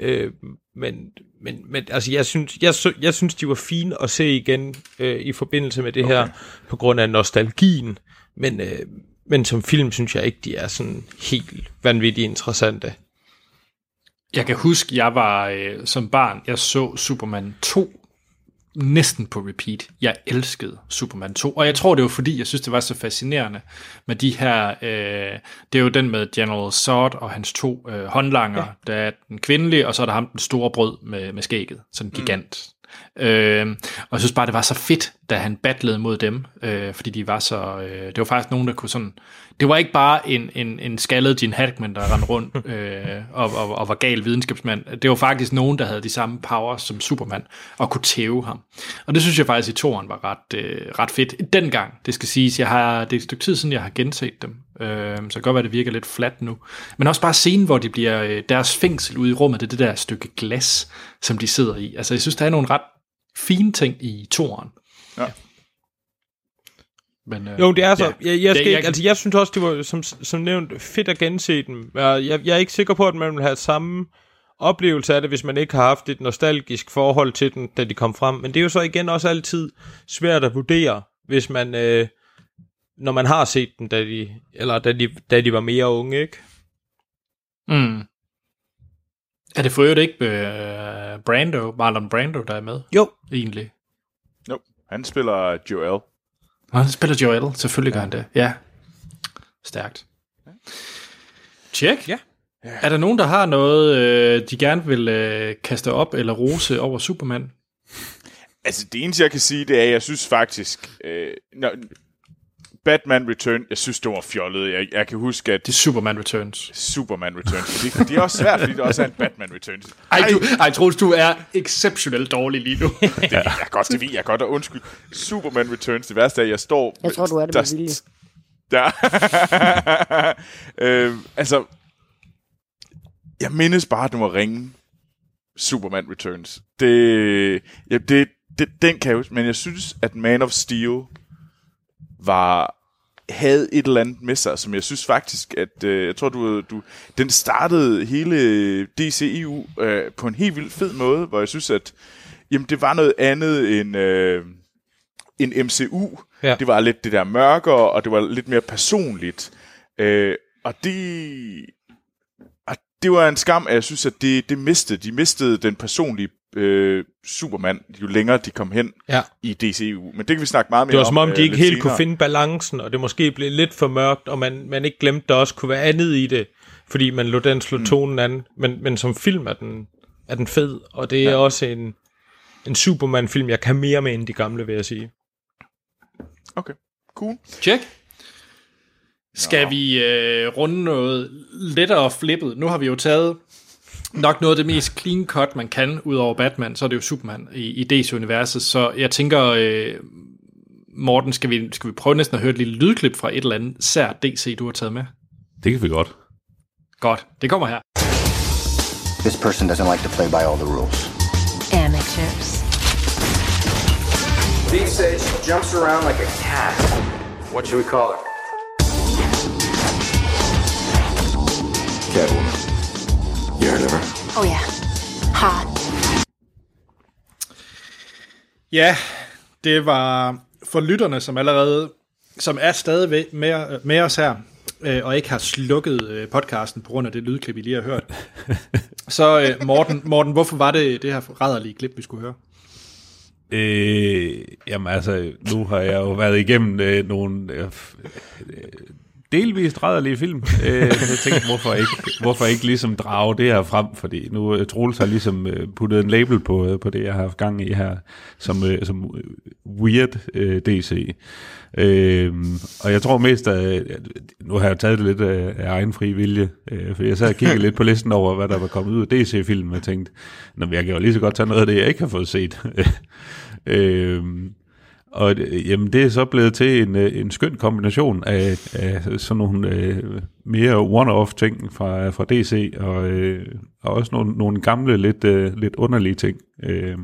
Øh, men, men, men altså, jeg synes, jeg, jeg synes, de var fine at se igen øh, i forbindelse med det okay. her, på grund af nostalgien. Men, øh, men som film synes jeg ikke, de er sådan helt vanvittigt interessante. Jeg kan huske, jeg var øh, som barn, jeg så Superman 2 næsten på repeat. Jeg elskede Superman 2, og jeg tror, det var fordi, jeg synes, det var så fascinerende med de her, øh, det er jo den med General Zod og hans to øh, håndlanger, ja. der er den kvindelige, og så er der ham den store brød med, med skægget, sådan en gigant. Øh, og jeg synes bare, det var så fedt, da han battlede mod dem, øh, fordi de var så, øh, det var faktisk nogen, der kunne sådan, det var ikke bare en, en, en skaldet Gene Hackman, der rendte rundt (laughs) øh, og, og, og var gal videnskabsmand. Det var faktisk nogen, der havde de samme powers som Superman, og kunne tæve ham. Og det synes jeg faktisk i toren var ret, øh, ret fedt. Dengang, det skal siges, jeg har, det er et stykke tid siden, jeg har genset dem, øh, så det kan godt være, det virker lidt fladt nu. Men også bare scenen, hvor de bliver, øh, deres fængsel ude i rummet, det er det der stykke glas, som de sidder i. Altså jeg synes, der er nogle ret fine ting i toren. Ja. Men, øh, Jo, det er så. ja. Jeg, jeg, skal Det- jeg, ikke, altså, jeg synes også, det var som, som nævnt fedt at gense dem. Jeg, jeg, jeg er ikke sikker på, at man vil have samme oplevelse af det, hvis man ikke har haft et nostalgisk forhold til den, da de kom frem. Men det er jo så igen også altid svært at vurdere, hvis man, øh, når man har set dem, da de, eller da de, da de var mere unge, ikke? Mm. Er det for øvrigt ikke uh, Brando, Marlon Brando, der er med, Jo. egentlig? no. han spiller Joel. Nå, han spiller Joel, selvfølgelig gør han det. Ja. Stærkt. Tjek. Ja. Er der nogen, der har noget, øh, de gerne vil øh, kaste op eller rose over Superman? Altså, det eneste, jeg kan sige, det er, at jeg synes faktisk... Øh, når, Batman Return, jeg synes, det var fjollet. Jeg, jeg kan huske, at Det er Superman Returns. Superman Returns, det, det er også svært, fordi det også er en Batman Returns. Ej, du, ej Troels, du er exceptionelt dårlig lige nu. Det ved jeg godt, det ved jeg godt, og undskyld. Superman Returns, det værste er, at jeg står... Jeg tror, du er det med vilje. Der, (laughs) øh, altså, jeg mindes bare, at du må ringe Superman Returns. Det, ja, det, det, den kan jeg huske, men jeg synes, at Man of Steel var havde et eller andet med sig, som jeg synes faktisk, at øh, jeg tror, du, du den startede hele DCEU øh, på en helt vildt fed måde, hvor jeg synes, at jamen, det var noget andet end, øh, end MCU. Ja. Det var lidt det der mørkere, og det var lidt mere personligt. Øh, og det... Og det var en skam, at jeg synes, at det, det mistede. De mistede den personlige øh, Superman, jo længere de kom hen Ja. i DCU. Men det kan vi snakke meget mere Det var om som om, øh, de ikke lidt helt kunne senere. finde balancen, og det måske blev lidt for mørkt, og man, man ikke glemte, der også kunne være andet i det, fordi man lå den slå mm. tonen an. Men, men som film er den, er den fed, og det er ja. også en, en Superman-film, jeg kan mere med end de gamle, vil jeg sige. Okay, cool. Tjek. Skal vi øh, runde noget lettere flippet? Nu har vi jo taget nok noget af det mest clean cut, man kan, ud over Batman, så er det jo Superman i, i DC-universet. Så jeg tænker, øh, Morten, skal vi, skal vi prøve næsten at høre et lille lydklip fra et eller andet sært DC, du har taget med? Det kan vi godt. Godt, det kommer her. This person doesn't like to play by all the rules. Amateurs. Steve she jumps around like a cat. What should we call her? Catwoman. Of her? Oh yeah. Hot. Ja, det var for lytterne, som allerede, som er stadig med, med os her, øh, og ikke har slukket øh, podcasten på grund af det lydklip, I lige har hørt. (laughs) Så øh, Morten, Morten, hvorfor var det det her rædderlige klip, vi skulle høre? Øh, jamen altså, nu har jeg jo været igennem øh, nogle øh, delvist rædderlige film. Øh, (laughs) jeg tænkte, hvorfor ikke, hvorfor ikke ligesom drage det her frem? Fordi nu øh, Troels har ligesom øh, puttet en label på, øh, på det, jeg har haft gang i her, som, som weird øh, DC. Øh, og jeg tror mest, at nu har jeg taget det lidt af, af egen fri vilje, øh, for jeg sad og kiggede lidt på listen over, hvad der var kommet ud af DC-filmen, og jeg tænkte, Nå, jeg kan jo lige så godt tage noget af det, jeg ikke har fået set. (laughs) øh, og øh, jamen, det er så blevet til en, øh, en skøn kombination af, af sådan nogle øh, mere one-off ting fra, fra DC, og, øh, og også nogle, nogle gamle, lidt, øh, lidt underlige ting. Øh,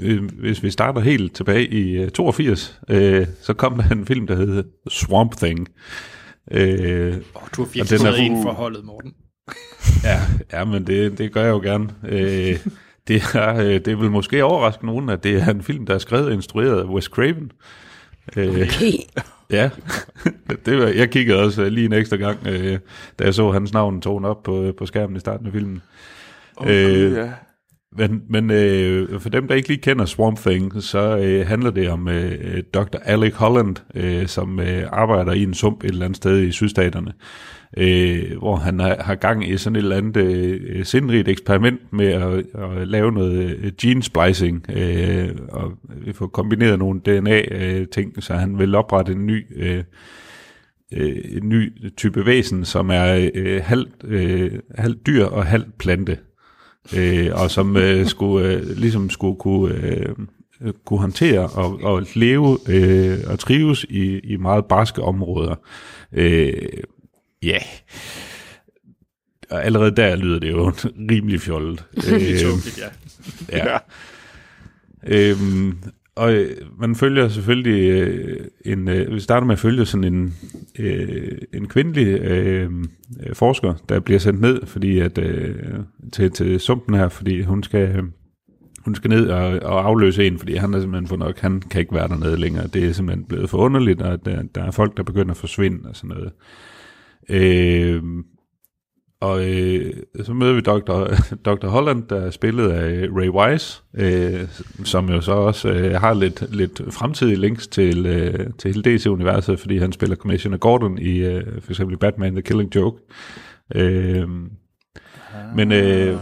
øh, hvis vi starter helt tilbage i øh, 82, øh, så kom der en film, der hed Swamp Thing. Øh, Oh, du har Og virkelig er- taget ind for holdet, Morten. Ja, ja men det, det gør jeg jo gerne. Øh, det, er, øh, det vil måske overraske nogen, at det er en film, der er skrevet og instrueret af Wes Craven. Øh, Okay. (laughs) ja, (laughs) det var, jeg kiggede også øh, lige en ekstra gang, øh, da jeg så hans navn tårne op på, på skærmen i starten af filmen. Oh, øh, ja. Men, men øh, for dem, der ikke lige kender Swamp Thing, så øh, handler det om øh, Dr. Alec Holland, øh, som øh, arbejder i en sump et eller andet sted i sydstaterne, øh, hvor han har, har gang i sådan et eller andet øh, øh, sindrigt eksperiment med at, at lave noget øh, gene splicing, øh, og vi får kombineret nogle DNA-ting, øh, så han vil oprette en ny... Øh, øh, en ny type væsen, som er øh, halvt, øh, halvt dyr og halvt plante øh, og som øh, skulle øh, ligesom skulle kunne øh, kunne håndtere og, og leve øh, og trives i, i meget barske områder. Øh, Ja. Yeah. Og allerede der lyder det jo (laughs) rimelig fjollet. (laughs) Helt tåbeligt, (laughs) ja. ja. Øhm, og øh, man følger selvfølgelig øh, en, øh, vi starter med at følge sådan en, øh, en kvindelig øh, forsker, der bliver sendt ned fordi at, øh, til, til sumpen her, fordi hun skal, øh, hun skal ned og, og afløse en, fordi han er simpelthen for nok, han kan ikke være dernede længere. Det er simpelthen blevet for underligt, og der, der er folk, der begynder at forsvinde og sådan noget. Øh, og øh, så møder vi Dr. (laughs) Dr. Holland, der er spillet af Ray Wise, øh, som jo så også øh, har lidt, lidt fremtidige links til, øh, til hele DC-universet, fordi han spiller Commissioner Gordon i øh, for eksempel Batman The Killing Joke. Øh, men øh,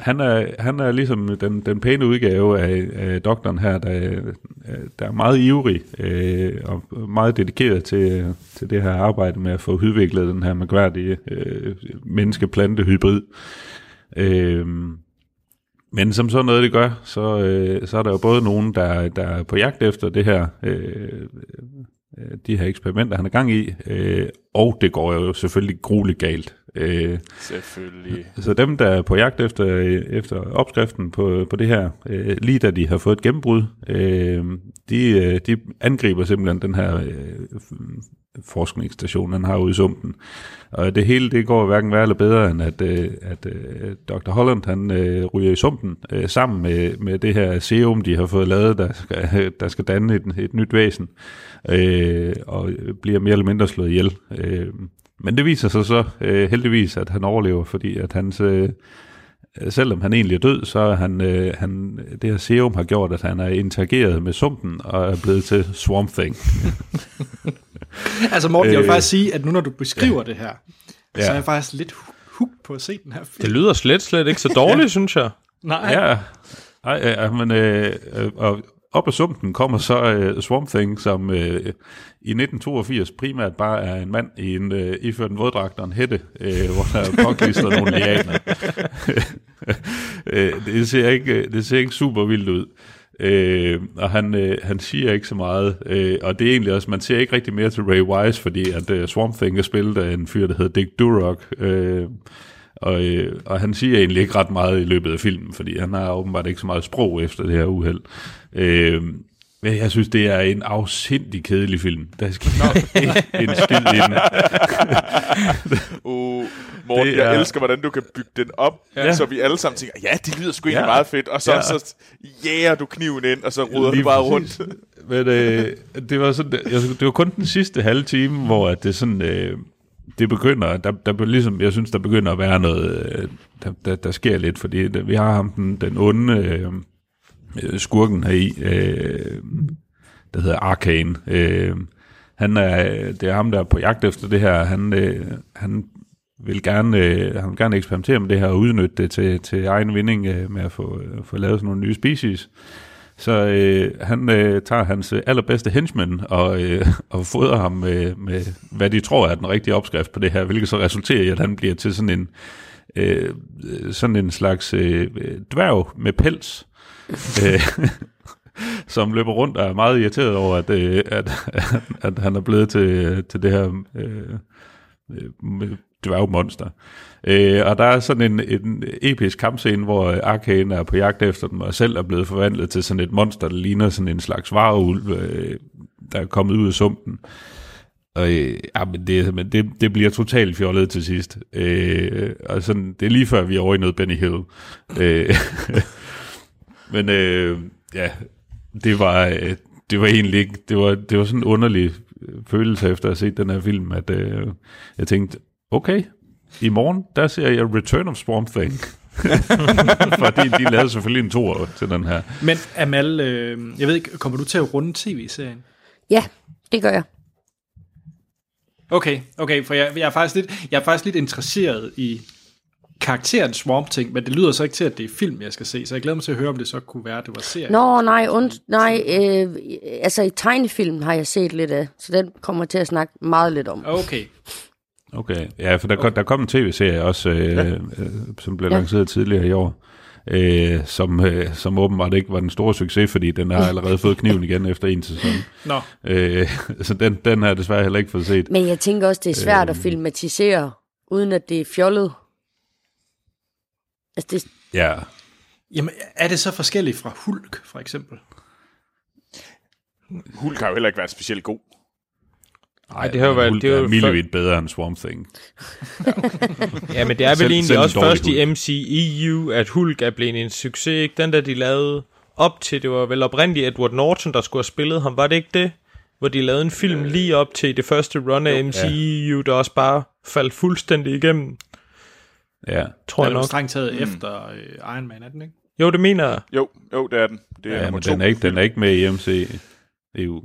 han, er, han er ligesom den, den pæne udgave af, af doktoren her, der, der er meget ivrig øh, og meget dedikeret til, til det her arbejde med at få udviklet den her mærkværdige øh, menneske-plante-hybrid. Øh, men som sådan noget det gør, så, øh, så er der jo både nogen, der, der er på jagt efter det her, øh, øh de her eksperimenter, han er gang i, øh, og det går jo selvfølgelig grueligt galt. Øh, Selvfølgelig. så dem, der er på jagt efter, efter opskriften på, på det her, øh, lige da de har fået et gennembrud, øh, de, øh, de angriber simpelthen den her øh, forskningsstation, han har ude i sumpen. Og det hele, det går hverken værre eller bedre, end at, øh, at øh, Dr. Holland, han øh, ryger i sumpen øh, sammen med, med det her serum, de har fået lavet, der skal, (laughs) der skal danne et, et nyt væsen, øh, og bliver mere eller mindre slået ihjel. Øh, men det viser sig så øh, heldigvis, at han overlever, fordi at hans, øh, selvom han egentlig er død, så er han, øh, han, det her serum har gjort, at han er interageret med sumpen og er blevet til Swamp Thing. (laughs) Altså Morten, jeg vil Øh, faktisk sige, at nu når du beskriver ja. det her, Ja. så er jeg faktisk lidt hooked på at se den her film. Det lyder slet, slet ikke så dårligt, (laughs) synes jeg. Nej, Ja, Ej, ja men øh, øh, og op af sumpen kommer så øh, Swamp Thing, som øh, i 1982 primært bare er en mand i en øh, iført en våddragt og en hætte, øh, hvor der er påklistret nogle lianer. øh, det, ser ikke, øh, det ser ikke super vildt ud. Øh, og han, øh, han siger ikke så meget, øh, og det er egentlig også, man ser ikke rigtig mere til Ray Wise, fordi at øh, Swamp Thing er spillet af en fyr, der hedder Dick Durock, øh, og, øh, og han siger egentlig ikke ret meget i løbet af filmen, fordi han har åbenbart ikke så meget sprog efter det her uheld. Øh, men jeg synes, det er en afsindig kedelig film. Der skal (laughs) ikke en skid i den. (laughs) Uh, Morten, Det jeg er- elsker, hvordan du kan bygge den op, ja. så vi alle sammen tænker, ja, det lyder sgu egentlig Ja. meget fedt, og så, Ja. så jæger du kniven ind, og så ruder Lige du bare præcis. rundt. Men øh, det var sådan, jeg, det var kun den sidste halve time, hvor at det sådan, øh, det begynder, der, der be- ligesom, jeg synes, der begynder at være noget, øh, der, der, der sker lidt, fordi det, vi har ham den, den onde, øh, skurken her i, øh, der hedder Arcane. Øh, han er, det er ham, der er på jagt efter det her. Han, øh, han vil gerne, øh, han vil gerne eksperimentere med det her og udnytte det til, til egen vinding øh, med at få, øh, få lavet sådan nogle nye species. Så øh, han øh, tager hans øh, allerbedste henchman og, øh, (laughs) og fodrer ham med, med, hvad de tror er den rigtige opskrift på det her, hvilket så resulterer i, at han bliver til sådan en, øh, sådan en slags øh, dværg med pels, (laughs) øh, (laughs) som løber rundt og er meget irriteret over, at, øh, at, at, at han er blevet til, til det her øh, øh, dværgmonster. Øh, og der er sådan en, en episk kampscene, hvor øh, Arkane er på jagt efter dem, og selv er blevet forvandlet til sådan et monster, der ligner sådan en slags vareulv, øh, der er kommet ud af sumpen. Og øh, ja, men det, men det, det bliver totalt fjollet til sidst. Øh, og sådan, det er lige før, vi er over i noget Benny Hill. Øh, (laughs) men øh, ja, det var, øh, det var egentlig ikke, det var, det var sådan en underlig øh, følelse efter at have set den her film, at øh, jeg tænkte, okay, i morgen, der ser jeg Return of Swamp Thing. (laughs) Fordi de lavede selvfølgelig en toer til den her. Men Amal, øh, jeg ved ikke, kommer du til at runde tv-serien? Ja, det gør jeg. Okay, okay, for jeg, jeg, er faktisk lidt, jeg er faktisk lidt interesseret i karakteren Swamp Thing, men det lyder så ikke til, at det er film, jeg skal se, så jeg glæder mig til at høre, om det så kunne være, at det var serie. Nå, nej, und, nej øh, altså i tegnefilm har jeg set lidt af, så den kommer jeg til at snakke meget lidt om. Okay. Okay, ja, for der, kom, der kom en tv-serie også, øh, ja. øh, som blev Ja. lanceret tidligere i år, øh, som, øh, som åbenbart ikke var den store succes, fordi den har (laughs) allerede fået kniven igen efter en sæson. Nå. Øh, så den, den har jeg desværre heller ikke fået set. Men jeg tænker også, det er svært at Øhm. filmatisere, uden at det er fjollet. Altså, det, Ja, Jamen, er det så forskelligt fra Hulk, for eksempel? Hulk har jo heller ikke været specielt god. Nej, det har jo været... Hulk Det er jo milevidt bedre end Swamp Thing. (laughs) Ja, men det er vel Selv- egentlig selv også først i MCEU, at Hulk er blevet en succes, ikke? Den der, de lavede op til, det var vel oprindeligt Edward Norton, der skulle have spillet ham, var det ikke det? Hvor de lavede en film lige op til det første run af MCEU, der også bare faldt fuldstændig igennem, Ja, tror jeg Den er jo nok. strengt taget mm. efter øh, Iron Man, er den ikke? Jo, det mener jeg. Jo, jo, det er den. Det er ja men den er, ikke, den er ikke med i MC EU.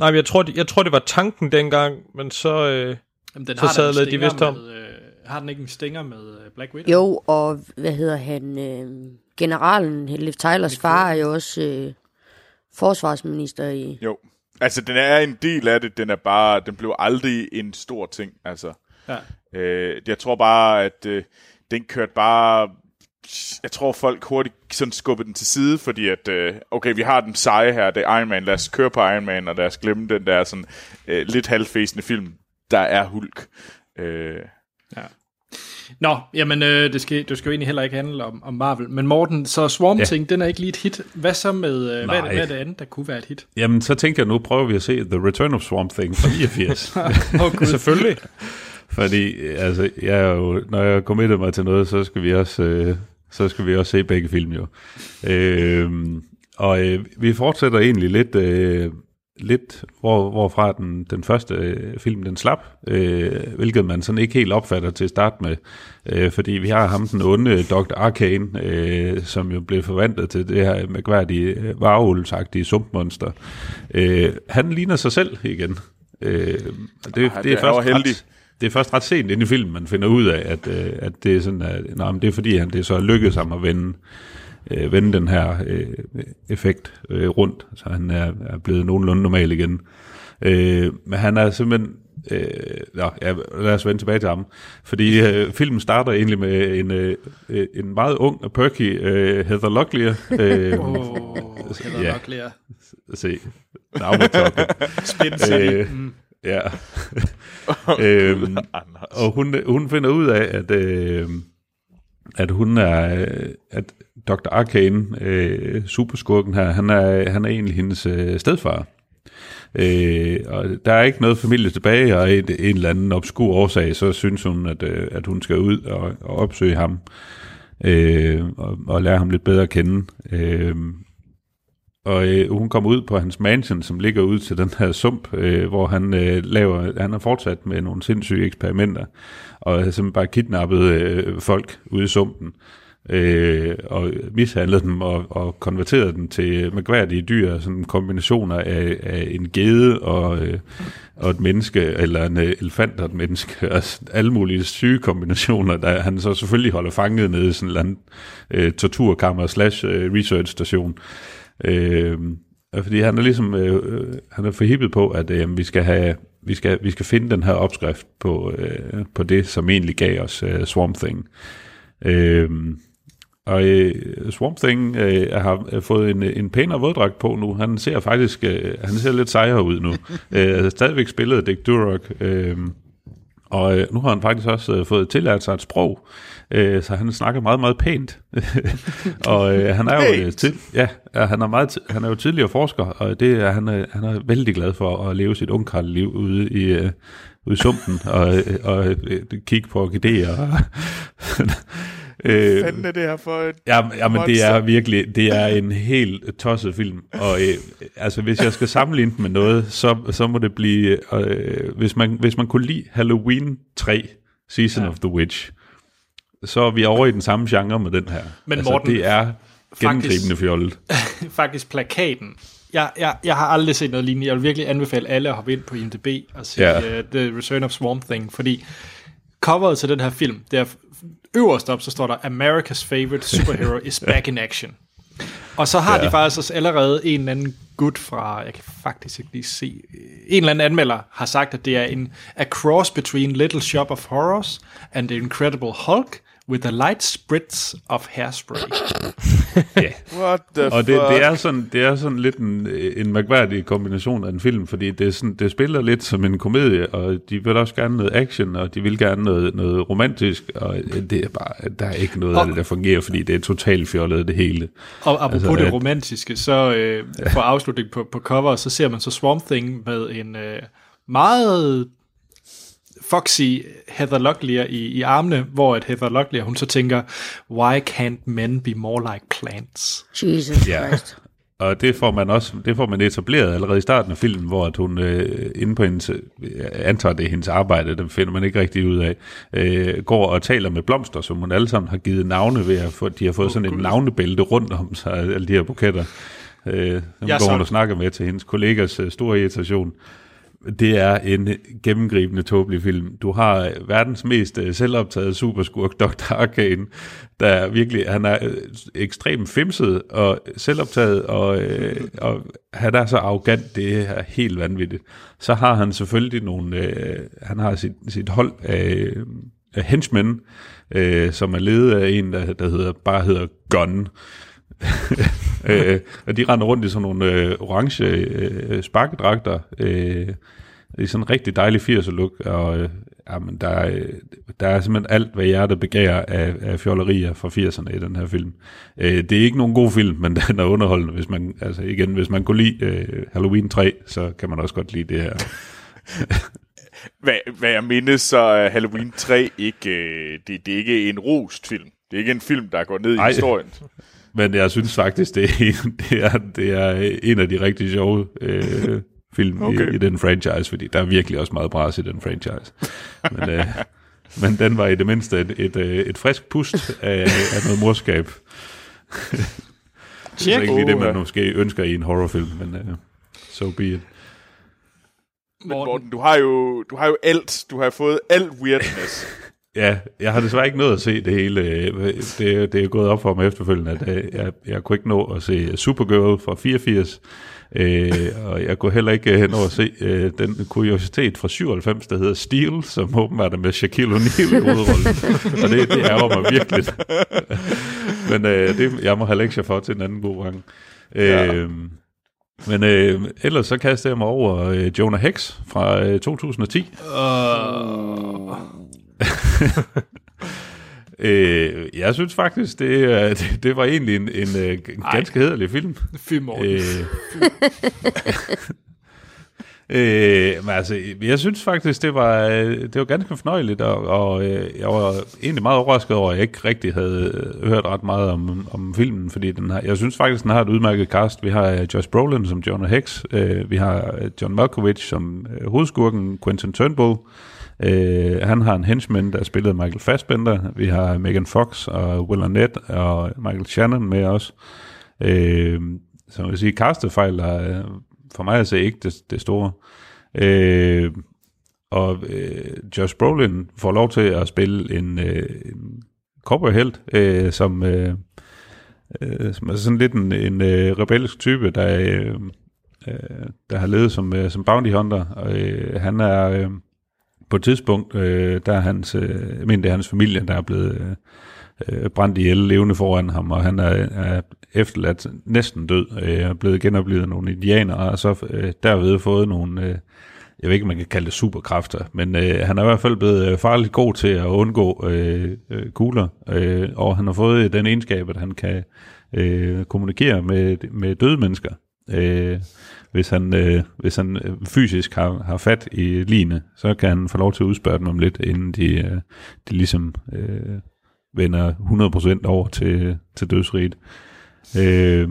Nej, men jeg tror, det, jeg tror, det var tanken dengang, men så... Øh, Jamen, den Så har sadlede den de vist om. med, øh, har den ikke en stinger med øh, Black Widow? jo, og hvad hedder han? Øh, generalen, Liv Tylers far, er jo også øh, forsvarsminister i... Jo. Altså, den er en del af det. Den er bare, den blev aldrig en stor ting. Altså, Ja. øh, jeg tror bare, at øh, den kørte bare... Jeg tror, folk hurtigt sådan skubbede den til side, fordi at, øh, okay, vi har den seje her, det er Iron Man, lad os køre på Iron Man, og lad os glemme den der sådan øh, lidt halvfæsende film, der er Hulk. Øh, Nå, jamen, øh, det, skal, det skal jo egentlig heller ikke handle om, om Marvel. Men Morten, så Swamp Ja. Thing, den er ikke lige et hit. Hvad så med, øh, hvad, er det- hvad er det andet, der kunne være et hit? Jamen, så tænker jeg, nu prøver vi at se The Return of Swamp Thing fra (laughs) 89. Åh, Gud. (laughs) selvfølgelig. Fordi, altså, jeg er jo, når jeg committer mig til noget, så skal vi også, øh, så skal vi også se begge film jo. Øh, og øh, vi fortsætter egentlig lidt, øh, lidt hvor, hvorfra den, den første øh, film den slap, øh, hvilket man sådan ikke helt opfatter til at starte med. Øh, fordi vi har ham, den onde Dr. Arcane, øh, som jo blev forvandlet til det her mærkværdige øh, varulvsagtige sumpmonster. Øh, han ligner sig selv igen. Øh, det, Ah, det, er det er jo først heldig. ret, det er først ret sent inde i filmen, man finder ud af, at, øh, at det er sådan, at nej, men det er fordi, han det så lykkedes ham at vende, øh, vende den her øh, effekt øh, rundt, så han er, er blevet nogenlunde normal igen. Øh, men han er simpelthen, øh, nå, ja, lad os vende tilbage til ham, fordi øh, filmen starter egentlig med en, øh, en meget ung og perky øh, Heather Locklear. Øh, oh, det er Ja. lære. se, talking. Spin City. Øh, Mm. Ja. (laughs) øhm, (laughs) og hun, hun finder ud af, at, øh, at hun er, øh, at Dr. Arcane, øh, superskurken her, han er, han er egentlig hendes øh, stedfar. Øh, og der er ikke noget familie tilbage, og en, en eller anden obskur årsag, så synes hun, at, øh, at hun skal ud og, og opsøge ham, øh, og, og lære ham lidt bedre at kende. Øh, og øh, hun kommer ud på hans mansion, som ligger ud til den her sump, øh, hvor han øh, laver, han har fortsat med nogle sindssyge eksperimenter, og har simpelthen bare kidnappet øh, folk ude i sumpen. øh, og mishandlet dem og, og konverteret dem til øh, magværdige dyr, sådan kombinationer af, af en gede og, øh, og et menneske, eller en øh, elefant og et menneske, (laughs) og alle mulige syge kombinationer, der han så selvfølgelig holder fanget nede i sådan en eller anden øh, torturkammer slash øh, research station. Øh, fordi han er ligesom, øh, øh, han er forhippet på, at øh, vi skal have, vi skal, vi skal finde den her opskrift på, øh, på det, som egentlig gav os øh, Swamp Thing. Øh, og øh, Swamp Thing øh, har øh, fået en, en pænere våddragt på nu. Han ser faktisk øh, han ser lidt sejere ud nu. (laughs) øh, stadigvæk spillet Dick Durock. Øh, og øh, nu har han faktisk også øh, fået tillært sig et sprog, øh, så han snakker meget, meget pænt. (laughs) og øh, han er jo øh, til, ja, han er meget han er jo tidligere forsker, og det er han øh, han er vældig glad for at leve sit ungkarl-liv ude i øh, ude i sumpen (laughs) og, øh, og øh, kigge på orkideer. (laughs) Hvad fanden er det her for et Ja, ja men det er virkelig, det er en helt tosset film, og øh, altså hvis jeg skal sammenligne den med noget, så, så må det blive, øh, hvis, man, hvis man kunne lide Halloween 3, Season ja. of the Witch, så er vi over i den samme genre med den her. Men altså, Morten, det er gennemgribende fjollet. (laughs) faktisk plakaten. Jeg, jeg, jeg har aldrig set noget lignende. Jeg vil virkelig anbefale alle at hoppe ind på IMDb og se Ja. uh, The Return of Swamp Thing, fordi coveret til den her film, det er øverst op, så står der America's favorite superhero is (laughs) back in action. Og så har ja. Ja. de faktisk også allerede en eller anden gut fra, jeg kan faktisk ikke lige se, en eller anden anmelder har sagt, at det er en a cross between Little Shop of Horrors and The Incredible Hulk with a light spritz of hairspray. (laughs) What the Og det, fuck? det, er sådan, det er sådan lidt en, en mærkværdig kombination af en film, fordi det, er sådan, det spiller lidt som en komedie, og de vil også gerne noget action, og de vil gerne noget, noget romantisk, og det er bare, der er ikke noget af det, der fungerer, fordi det er totalt fjollet det hele. Og apropos Altså, det at- romantiske, så øh, for afslutning på, på cover, så ser man så Swamp Thing med en øh, meget foxy Heather Locklear i, i armene, hvor at Heather Locklear, hun så tænker, why can't men be more like plants? Jesus Ja. Christ. Og det får man også det får man etableret allerede i starten af filmen, hvor at hun øh, inde på hendes, jeg antager det er hendes arbejde, det finder man ikke rigtig ud af, øh, går og taler med blomster, som hun alle sammen har givet navne ved, at få, de har fået oh, sådan en navnebælte rundt om sig, alle de her buketter. Øh, som Jeg går så- hun og snakker med til hendes kollegas øh, store irritation. Det er en gennemgribende tåbelig film. Du har øh, verdens mest øh, selvoptaget superskurk, Dr. Arkane, der er virkelig, han er øh, ekstremt femset og selvoptaget, og, øh, og han er så arrogant, det er helt vanvittigt. Så har han selvfølgelig nogle, øh, han har sit, sit hold af, af henchmen, øh, som er ledet af en, der, der hedder, bare hedder Gun. øh, (laughs) og de render rundt i sådan nogle øh, orange øh, sparkedragter, øh, i sådan en rigtig dejlig 80'er look, og øh, jamen, der, er, øh, der er simpelthen alt, hvad hjertet begærer af, af fjollerier fra 80'erne i den her film. Øh, det er ikke nogen god film, men (laughs) den er underholdende, hvis man, altså igen, hvis man kunne lide øh, Halloween 3, så kan man også godt lide det her. (laughs) Hvad, hvad jeg mindes, så er Halloween 3 ikke, øh, det, det er ikke en rost film. Det er ikke en film, der går ned Ej. i historien. Men jeg synes faktisk, det er, en- det er, det er en af de rigtig sjove øh, film okay. I, i den franchise, fordi der er virkelig også meget bras i den franchise. Men, øh, men den var i det mindste et, et, øh, et frisk pust af, af noget morskab. Det er ikke lige det, man måske ønsker i en horrorfilm, men uh, so be it. Men Morten, du har jo, du har jo alt. Du har fået alt weirdness. Ja, jeg har desværre ikke nået at se det hele. Det, det er gået op for mig efterfølgende, at øh, jeg, jeg kunne ikke nå at se Supergirl fra 84, øh, og jeg kunne heller ikke øh, nå at se øh, den kuriositet fra 97, der hedder Steel, som åbenbart er med Shaquille O'Neal i hovedrollen. og det, det ærger mig virkelig. Men øh, det, jeg må have lektier for til en anden god gang. Ja. Øh, men øh, ellers så kaster jeg mig over øh, Jonah Hex fra øh, 2010. (laughs) Øh, jeg synes faktisk, det, øh, det, (laughs) det var egentlig en, en, øh, en ganske hederlig film. Morten. Øh, (laughs) øh, men altså, jeg synes faktisk, det var, øh, det var ganske fornøjeligt, og, og jeg var egentlig meget overrasket over, at jeg ikke rigtig havde hørt ret meget om, om filmen, fordi den har, jeg synes faktisk, den har et udmærket cast. Vi har Josh Brolin som Jonah Hex, øh, vi har John Malkovich som hovedskurken, Quentin Turnbull, Øh, han har en henchman, der spillede Michael Fassbender. Vi har Megan Fox og Will Arnett og Michael Shannon med os. Øh, så man vil sige, castefejl er for mig altså ikke det, det store. Øh, og øh, Josh Brolin får lov til at spille en, øh, en cowboyhelt, øh, som, øh, øh, som er sådan lidt en, en øh, rebellisk type, der, øh, øh, der har levet som, øh, som bounty hunter. Og, øh, han er øh, på et tidspunkt, øh, der er hans, øh, men det er hans familie, der er blevet øh, øh, brændt ihjel levende foran ham, og han er, er efterladt næsten død, øh, er blevet genoplevet af nogle indianere, og så øh, derved fået nogle... Øh, jeg ved ikke, man kan kalde det superkræfter, men øh, han er i hvert fald blevet øh, farligt god til at undgå øh, øh, kugler, øh, og han har fået den egenskab, at han kan øh, kommunikere med, med døde mennesker. Øh, hvis han, øh, hvis han øh, fysisk har, har fat i line, så kan han få lov til at udspørge dem om lidt, inden de, øh, de ligesom øh, vender 100% over til, til dødsriget. Øh,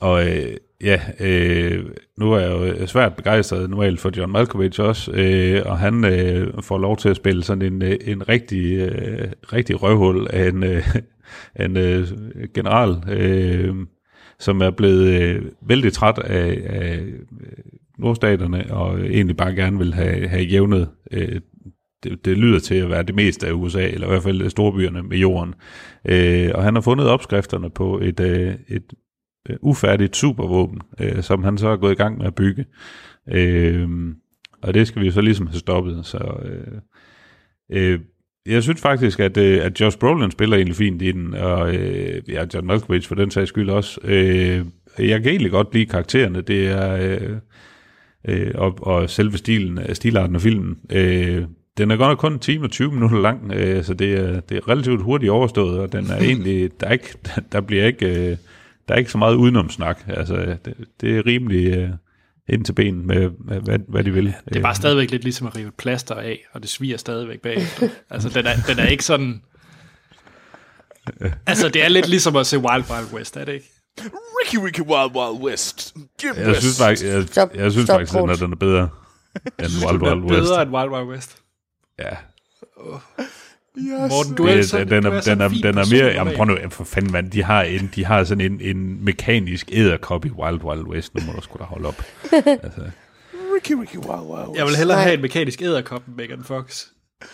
og øh, ja, øh, nu er jeg jo svært begejstret normalt for John Malkovich også, øh, og han øh, får lov til at spille sådan en, øh, en rigtig, øh, rigtig røvhul af en, øh, (laughs) en øh, general, øh, som er blevet øh, vældig træt af, af øh, nordstaterne, og egentlig bare gerne vil have, have jævnet øh, det, det lyder til at være det meste af USA, eller i hvert fald storbyerne med jorden. Øh, og han har fundet opskrifterne på et, øh, et øh, ufærdigt supervåben, øh, som han så er gået i gang med at bygge. Øh, og det skal vi jo så ligesom have stoppet. Så, øh, øh, jeg synes faktisk, at, øh, at Josh Brolin spiller egentlig fint i den, og øh, ja, John Malkovich for den sags skyld også. Øh, jeg kan egentlig godt lide karaktererne, det er... Øh, øh, og, og selve stilen, stilarten af filmen. Øh, den er godt nok kun en time og 20 minutter lang, øh, så det er, det er relativt hurtigt overstået, og den er (laughs) egentlig, der, er ikke, der bliver ikke, øh, der er ikke så meget udenomsnak. Altså, det, det er rimelig øh, ind til benen med, med hvad, hvad de vil. Det er bare stadigvæk lidt ligesom at rive et plaster af, og det sviger stadigvæk bagefter. (laughs) altså, den er, den er ikke sådan... (laughs) Altså, det er lidt ligesom at se Wild Wild West, er det ikke? Ricky Ricky Wild Wild West. Give Jeg synes faktisk, jeg, Stop, jeg synes stop, faktisk at den er bedre (laughs) end Wild Den er Wild West. bedre end Wild Wild West. Ja, Morten, du er, det, sådan, den, du er, sådan den, er, den er mere, jamen prøv nu, for fanden mand, de har, en, de har sådan en, en mekanisk æderkop i Wild Wild West, nu må du sgu da holde op. (laughs) altså, Ricky Ricky Wild Wild West. Jeg vil hellere Nej. have en mekanisk æderkop med Megan Fox.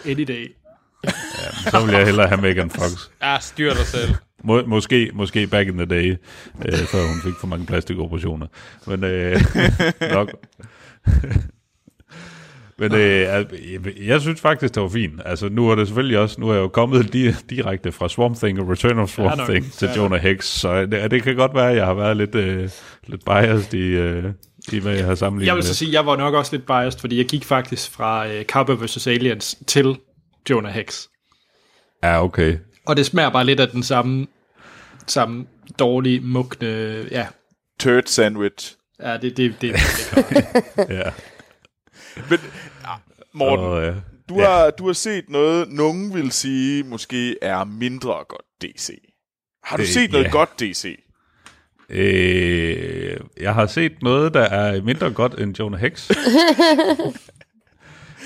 Any day. så vil jeg hellere have Megan Fox. Ja, styr dig selv. Må, måske, måske back in the day, øh, før hun fik for mange plastikoperationer. Men øh, (laughs) nok. Men øh, jeg, jeg synes faktisk, det var fint. Altså, nu er det selvfølgelig også, nu er jeg jo kommet di- direkte fra Swamp Thing og Return of Swamp nok. Thing til Fair Jonah Hex, så det, det kan godt være, at jeg har været lidt, øh, lidt biased i, øh, i, hvad jeg har sammenlignet Jeg vil så sige, jeg var nok også lidt biased, fordi jeg gik faktisk fra uh, Cowboy vs. Aliens til Jonah Hex. Ja, okay. Og det smager bare lidt af den samme, samme dårlige, mugne... Ja, Turd sandwich. ja det, det, det, det, det (laughs) Ja. Men, ah, Morten, Og, øh, du, har, du har set noget, nogen vil sige, måske er mindre godt DC. Har du Øh, set noget ja. godt DC? Øh, jeg har set noget, der er mindre godt end Jonah Hex. (laughs)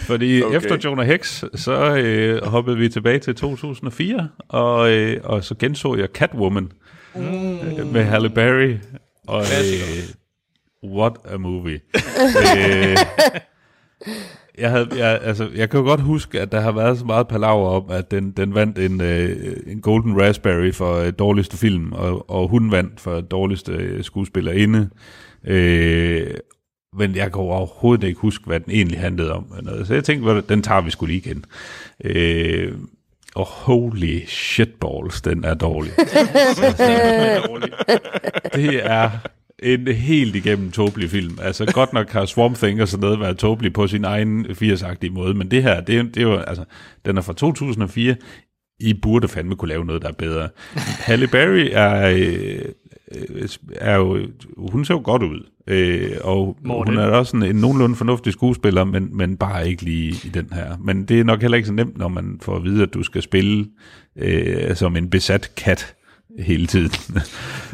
Fordi okay. efter Jonah Hex, så øh, hoppede vi tilbage til 2004, og, øh, og så genså jeg Catwoman mm. øh, med Halle Berry. Og øh, what a movie. (laughs) øh, jeg, havde, jeg, altså, jeg kan jo godt huske, at der har været så meget palaver om, at den, den vandt en, øh, en Golden Raspberry for øh, dårligste film, og, og hun vandt for dårligste øh, skuespillerinde. Øh, men jeg kan overhovedet ikke huske, hvad den egentlig handlede om. noget. Så jeg tænkte, "Ved du, den tager vi skulle lige igen. Øh, og holy shitballs, den er dårlig. (laughs) er dårligt. Det er en helt igennem tåbelig film. Altså godt nok har Swamp Thing og sådan noget været tåbelig på sin egen 80'agtige måde, men det her, det, det er jo, altså, den er fra 2004. I burde fandme kunne lave noget, der er bedre. Halle Berry er, øh, er jo, hun ser jo godt ud, øh, og Morten. hun er også en, en nogenlunde fornuftig skuespiller, men, men bare ikke lige i den her. Men det er nok heller ikke så nemt, når man får at vide, at du skal spille øh, som en besat kat hele tiden.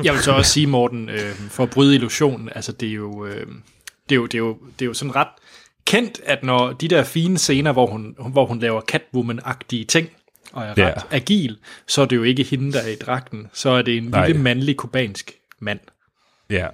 Jeg vil så også sige, Morten, øh, for at bryde illusionen, altså det er jo, øh, det er jo, det er jo, det er jo sådan ret kendt, at når de der fine scener, hvor hun, hvor hun laver Catwoman-agtige ting, og er ret Ja. agil, så er det jo ikke hende, der er i dragten. Så er det en Nej. lille mandlig kubansk mand. Ja, og,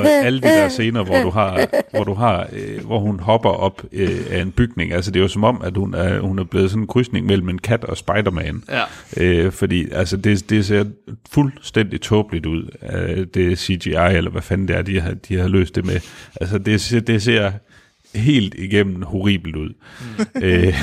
og alle de der scener, hvor du har, hvor du har, øh, hvor hun hopper op øh, af en bygning, altså det er jo som om, at hun er, hun er blevet sådan en krydsning mellem en kat og Spider-Man. Ja. Øh, fordi altså det, det ser fuldstændig tåbeligt ud. Øh, det er CGI, eller hvad fanden det er, de har, de har løst det med. Altså det, ser- det ser helt igennem horribelt ud. Mm. øh, (laughs)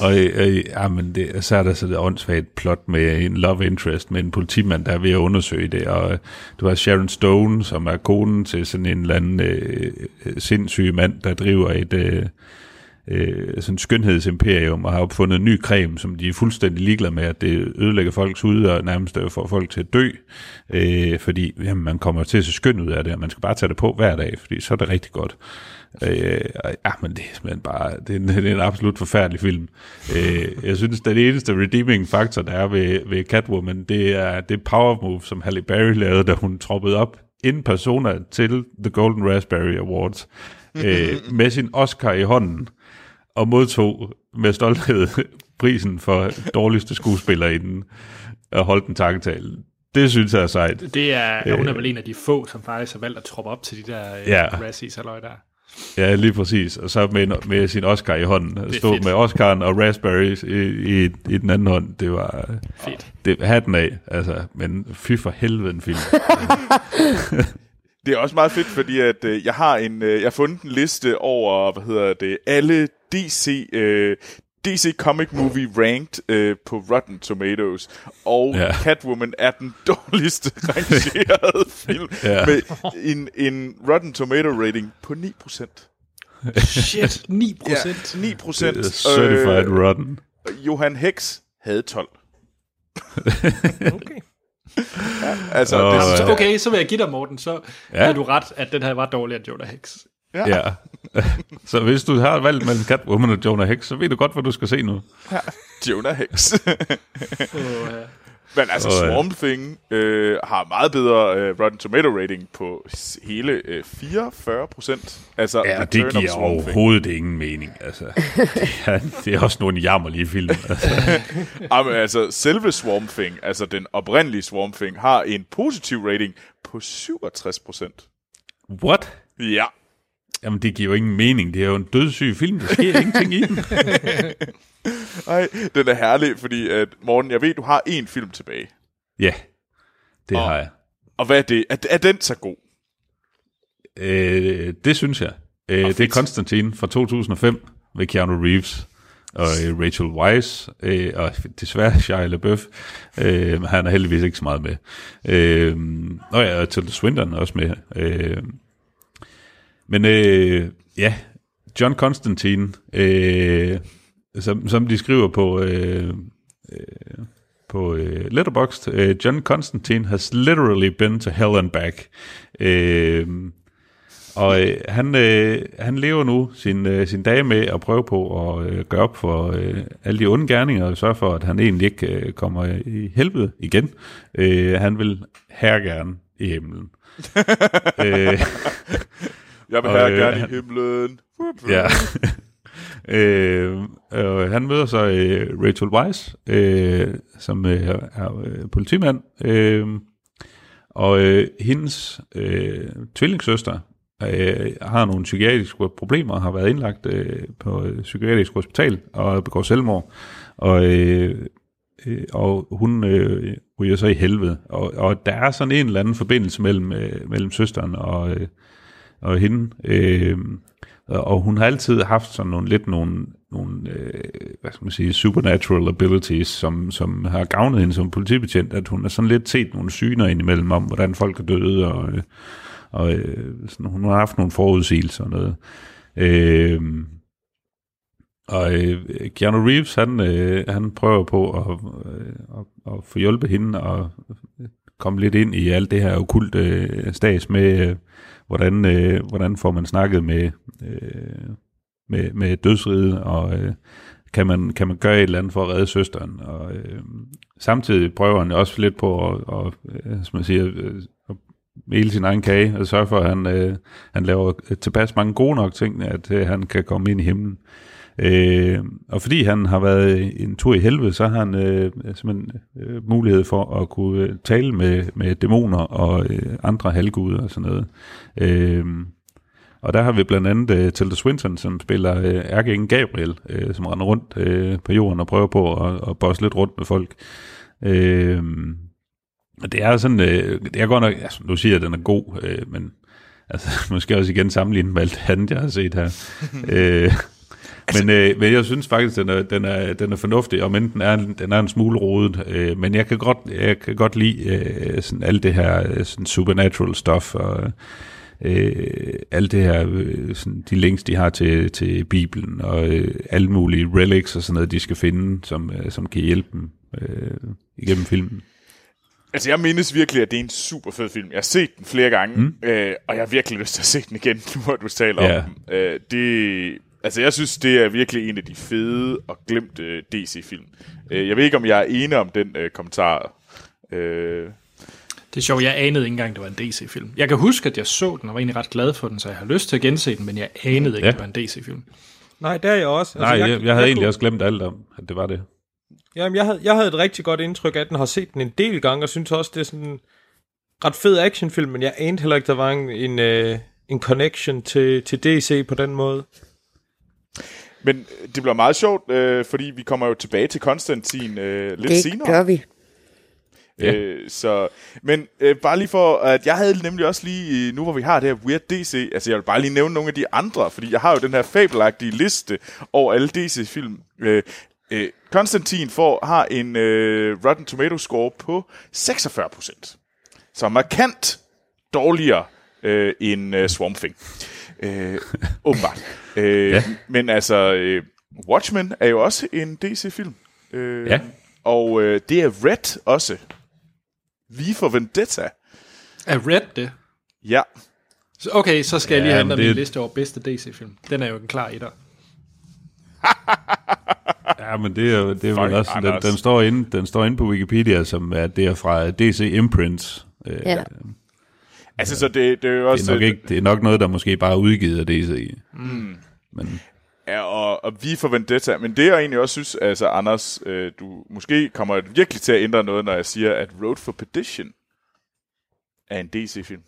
og øh, øh, ja, men det, så er der så det åndssvagt plot med en love interest med en politimand, der er ved at undersøge det, og øh, du har Sharon Stone, som er konen til sådan en eller anden øh, øh sindssyg mand, der driver et øh, øh, sådan skønhedsimperium og har opfundet en ny creme, som de er fuldstændig ligeglade med, at det ødelægger folks hud og nærmest øh, får folk til at dø, øh, fordi jamen, man kommer til at se skøn ud af det, og man skal bare tage det på hver dag, fordi så er det rigtig godt. Øh, og- ja, men det er simpelthen bare, det er en, (laughs) det er en absolut forfærdelig film. Øh, jeg synes, at den eneste redeeming faktor, der er ved, ved Catwoman, det er det power move, som Halle Berry lavede, da hun troppede op in persona til The Golden Raspberry Awards, øh, (laughs) med sin Oscar i hånden, og modtog med stolthed (laughs) prisen for dårligste skuespiller inden, og holdt en takketale. Det synes jeg er sejt. Det er, hun er vel en af de få, som faktisk har valgt at troppe op til de der øh, Ja. Razzies, der. Ja, lige præcis. Og så med, med sin Oscar i hånden. Stå fedt. med Oscaren og Raspberries i, i, i den anden hånd. Det var Fedt. det, hatten af. Altså, men fy for helvede en film. (laughs) (laughs) Det er også meget fedt, fordi at øh, jeg har en, øh, jeg har fundet en liste over, hvad hedder det, alle DC, øh, DC Comic Movie ranked øh, på Rotten Tomatoes, og Ja. ja. Catwoman er den (laughs) dårligste rangerede (laughs) film, Ja. ja. med en, en Rotten Tomato rating på 9%. Shit, 9 Ja, procent. 9%. Det er Certified øh, rotten. Johan Hex havde 12. (laughs) Okay. Altså, Åh, det, ja. Så okay, så vil jeg give dig, Morten, så Ja. ja. er du ret, at den her var dårligere end Jonah Hex. Ja. (laughs) så hvis du har valgt mellem Catwoman og Jonah Hex, så ved du godt, hvad du skal se nu. Jonah Hex. Uh, Men altså, ja. Swamp Thing øh, har meget bedre øh, Rotten Tomato rating på hele øh, 44 procent. Altså, Ja, det giver Swamp Thing. overhovedet ingen mening. Altså, (laughs) det, er, det er også nogle jammerlige film. Altså. (laughs) Jamen, altså, selve Swamp Thing, altså den oprindelige Swamp Thing, har en positiv rating på 67 procent. What? Ja. Jamen, det giver jo ingen mening. Det er jo en dødssyg film. Der sker ingenting i den. (laughs) Ej, den er herlig, fordi at, Morten, jeg ved, du har én film tilbage. Ja, det Og- har jeg. Og hvad er det? Er, er den så god? Øh, det synes jeg. Øh, det er Konstantin fra 2005 med Keanu Reeves og øh, Rachel Weisz, øh, og desværre (laughs) Shia LaBeouf. Øh, han er heldigvis ikke så meget med. Øh, og ja, Tilda Swinton er også med. Øh, men øh, ja, John Constantine, øh, som, som de skriver på... Øh, øh, på øh, Letterboxd. Øh, John Constantine has literally been to hell and back. Øh, og øh, han, øh, han lever nu sin, øh, sin dage med at prøve på at øh, gøre op for øh, alle de onde gerninger og sørge for, at han egentlig ikke øh, kommer i helvede igen. Øh, han vil her gerne i himlen. (laughs) øh, Jeg vil have øh, gerne han- i himlen. Ja. (laughs) øh, øh, han møder så øh, Rachel Weisz, øh, som øh, er, øh, politimand, øh, og øh, hendes øh, tvillingssøster øh, har nogle psykiatriske problemer og har været indlagt øh, på et psykiatrisk hospital og begår selvmord. Og, øh, øh, og hun øh, ryger så i helvede. Og, og der er sådan en eller anden forbindelse mellem, øh, mellem søsteren og, øh, og hende. Øh, og hun har altid haft sådan nogle lidt nogle, nogle øh, hvad skal man sige, supernatural abilities, som, som har gavnet hende som politibetjent, at hun har sådan lidt set nogle syner indimellem om, hvordan folk er døde, og, øh, og øh, sådan, hun har haft nogle forudsigelser og noget. Øh, og øh, Keanu Reeves, han, øh, han prøver på at, øh, at, at få hjulpet hende og komme lidt ind i alt det her okulte øh, stas med, øh, hvordan, øh, hvordan får man snakket med, øh, med, med dødsriget, og øh, kan, man, kan man gøre et eller andet for at redde søsteren. Og øh, samtidig prøver han også lidt på at, og, øh, som man siger, øh, at hele sin egen kage, og sørge for, at han, øh, han laver øh, tilpas mange gode nok ting, at øh, han kan komme ind i himlen. Øh, og fordi han har været en tur i helvede, så har han øh, simpelthen øh, mulighed for at kunne øh, tale med, med dæmoner og øh, andre halvguder og sådan noget. Øh, og der har vi blandt andet uh, Tilda Swinton, som spiller uh, ærkeingen Gabriel, uh, som render rundt uh, på jorden og prøver på at, at bosse lidt rundt med folk. Uh, og det er sådan, uh, det er godt nok, altså, nu siger jeg, at den er god, uh, men altså, (laughs) måske også igen sammenlignet med alt andet, jeg har set her. uh, (laughs) men, øh, men jeg synes faktisk, den er, den er, den er fornuftig, og men den er, den er en smule rodet. Øh, men jeg kan godt, jeg kan godt lide øh, sådan alt det her sådan supernatural stuff, og øh, alt det her, øh, sådan, de links, de har til, til Bibelen, og øh, alle mulige relics og sådan noget, de skal finde, som, øh, som kan hjælpe dem øh, igennem filmen. Altså, jeg mindes virkelig, at det er en super fed film. Jeg har set den flere gange, mm. øh, og jeg har virkelig lyst til at se den igen, (laughs) nu hvor du taler ja. om den. Øh, det, altså, jeg synes, det er virkelig en af de fede og glemte DC-film. Øh, jeg ved ikke, om jeg er enig om den øh, kommentar. Øh, det er sjovt, jeg anede ikke engang, det var en DC-film. Jeg kan huske, at jeg så den, og var egentlig ret glad for den, så jeg har lyst til at gense den, men jeg anede ikke, ja. at det var en DC-film. Nej, det er jeg også. Altså, Nej, jeg, jeg, jeg havde jeg egentlig kunne... også glemt alt om, at det var det. Jamen, jeg havde, jeg havde et rigtig godt indtryk af den, har set den en del gange, og synes også, det er sådan en ret fed actionfilm, men jeg anede heller ikke, der var en, en, uh, en connection til, til DC på den måde. Men det bliver meget sjovt, øh, fordi vi kommer jo tilbage til Konstantin øh, lidt det senere. Det gør vi. Ja. Øh, så, men øh, bare lige for, at jeg havde nemlig også lige, nu hvor vi har det her Weird DC, altså jeg vil bare lige nævne nogle af de andre, fordi jeg har jo den her fabelagtige liste over alle DC-film. Øh, øh, Konstantin får, har en øh, Rotten Tomato score på 46%, så markant dårligere øh, end øh, Swamp Thing. Øh, åbenbart. (laughs) Øh, ja. Men altså, øh, Watchmen er jo også en DC-film. Øh, ja. Og øh, det er Red også. Vi for Vendetta. Er Red det? Ja. Så, okay, så skal ja, jeg lige have det... min liste over bedste DC-film. Den er jo en klar etter. (laughs) ja, men det er jo det er vel også, den, den, står inde, den står inde på Wikipedia, som er det er fra DC Imprints. Øh, Ja. Altså, så det, det er jo også... Det er, nok ikke, det er nok noget, der måske bare er udgivet af DC. Mm. Men, Ja, og, og vi for Vendetta. Men det, jeg egentlig også synes, altså Anders, øh, du måske kommer virkelig til at ændre noget, når jeg siger, at Road for Perdition er en DC-film.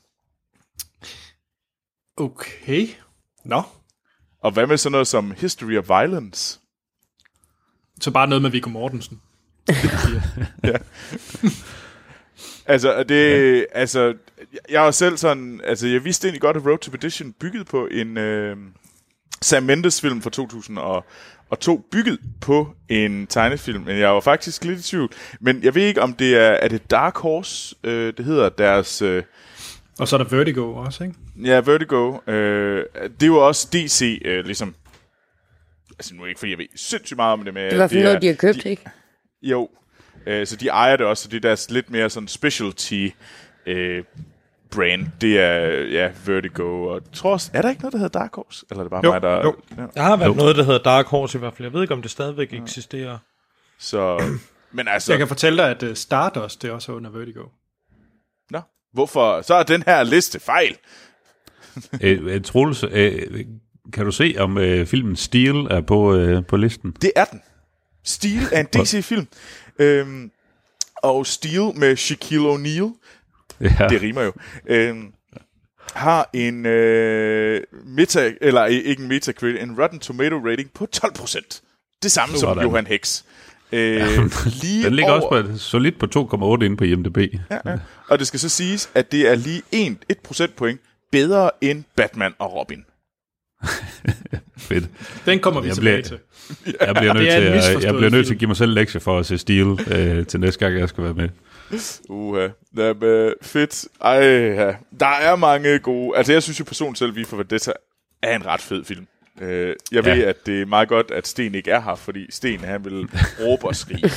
Okay. Nå. Og hvad med sådan noget som History of Violence? Så bare noget med Viggo Mortensen. (laughs) ja. Altså, det, ja. altså, jeg var selv sådan, altså, jeg vidste egentlig godt, at Road to Perdition byggede på en øh, Sam Mendes film fra 2002, bygget på en tegnefilm, men jeg var faktisk lidt i tvivl. Men jeg ved ikke, om det er, er det Dark Horse, øh, det hedder deres... Øh, Og så er der Vertigo også, ikke? Ja, Vertigo. Øh, det er jo også DC, øh, ligesom... Altså nu er ikke, fordi jeg ved sindssygt meget om det, men... Det er i hvert fald noget, de har købt, de, ikke? Jo. Øh, så de ejer det også, så det er deres lidt mere sådan specialty øh, brand. Det er, ja, Vertigo. Og tror også, er der ikke noget, der hedder Dark Horse? Eller er det bare Jo, mig, der... jo. Ja. Der har været noget, der hedder Dark Horse i hvert fald. Jeg ved ikke, om det stadigvæk eksisterer. Så... Men altså... Så jeg kan fortælle dig, at uh, Stardust, det er også under Vertigo. Nå, hvorfor? Så er den her liste fejl. (laughs) øh, øh, Troels, øh, kan du se, om øh, filmen Steel er på, øh, på listen? Det er den. Steel er en DC-film. Øhm, og Steel med Shaquille O'Neal, Ja. det rimer jo, øhm, har en øh, meta, eller øh, ikke en Metacritic, en Rotten Tomato rating på 12%. Det samme som Sådan. Johan Hex. Øh, lige (laughs) Den ligger over, også på solidt på 2,8 inde på IMDb. Ja, ja. Og det skal så siges, at det er lige 1, 1 procentpoint bedre end Batman og Robin. (laughs) Fedt. Den kommer vi Jeg tilbage bliver- til. Jeg bliver nødt til, at, jeg bliver nødt til at give mig selv lektier for at se Steel øh, til næste gang, jeg skal være med. Uha. Jamen, øh, fedt. Ej, ja. Der er mange gode... Altså, jeg synes jo personligt selv, at Vi for Vendetta er en ret fed film. Øh, jeg ved, Ja. at det er meget godt, at Sten ikke er her, fordi Sten, han vil (laughs) råbe og skrige.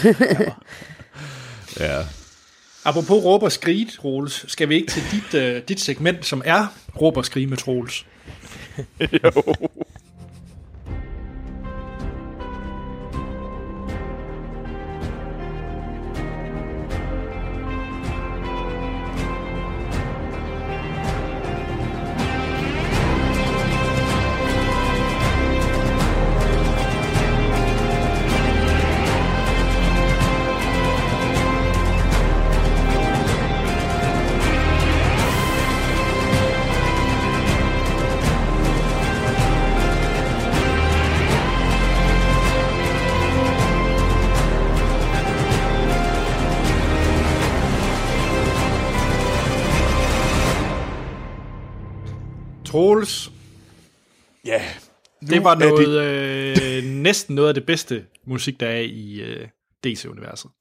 Ja. Apropos råb og skrige, Troels, skal vi ikke til dit, uh, dit segment, som er råb og skrige med Troels? (laughs) jo. Nu det var noget, øh, næsten noget af det bedste musik, der er i øh, DC-universet.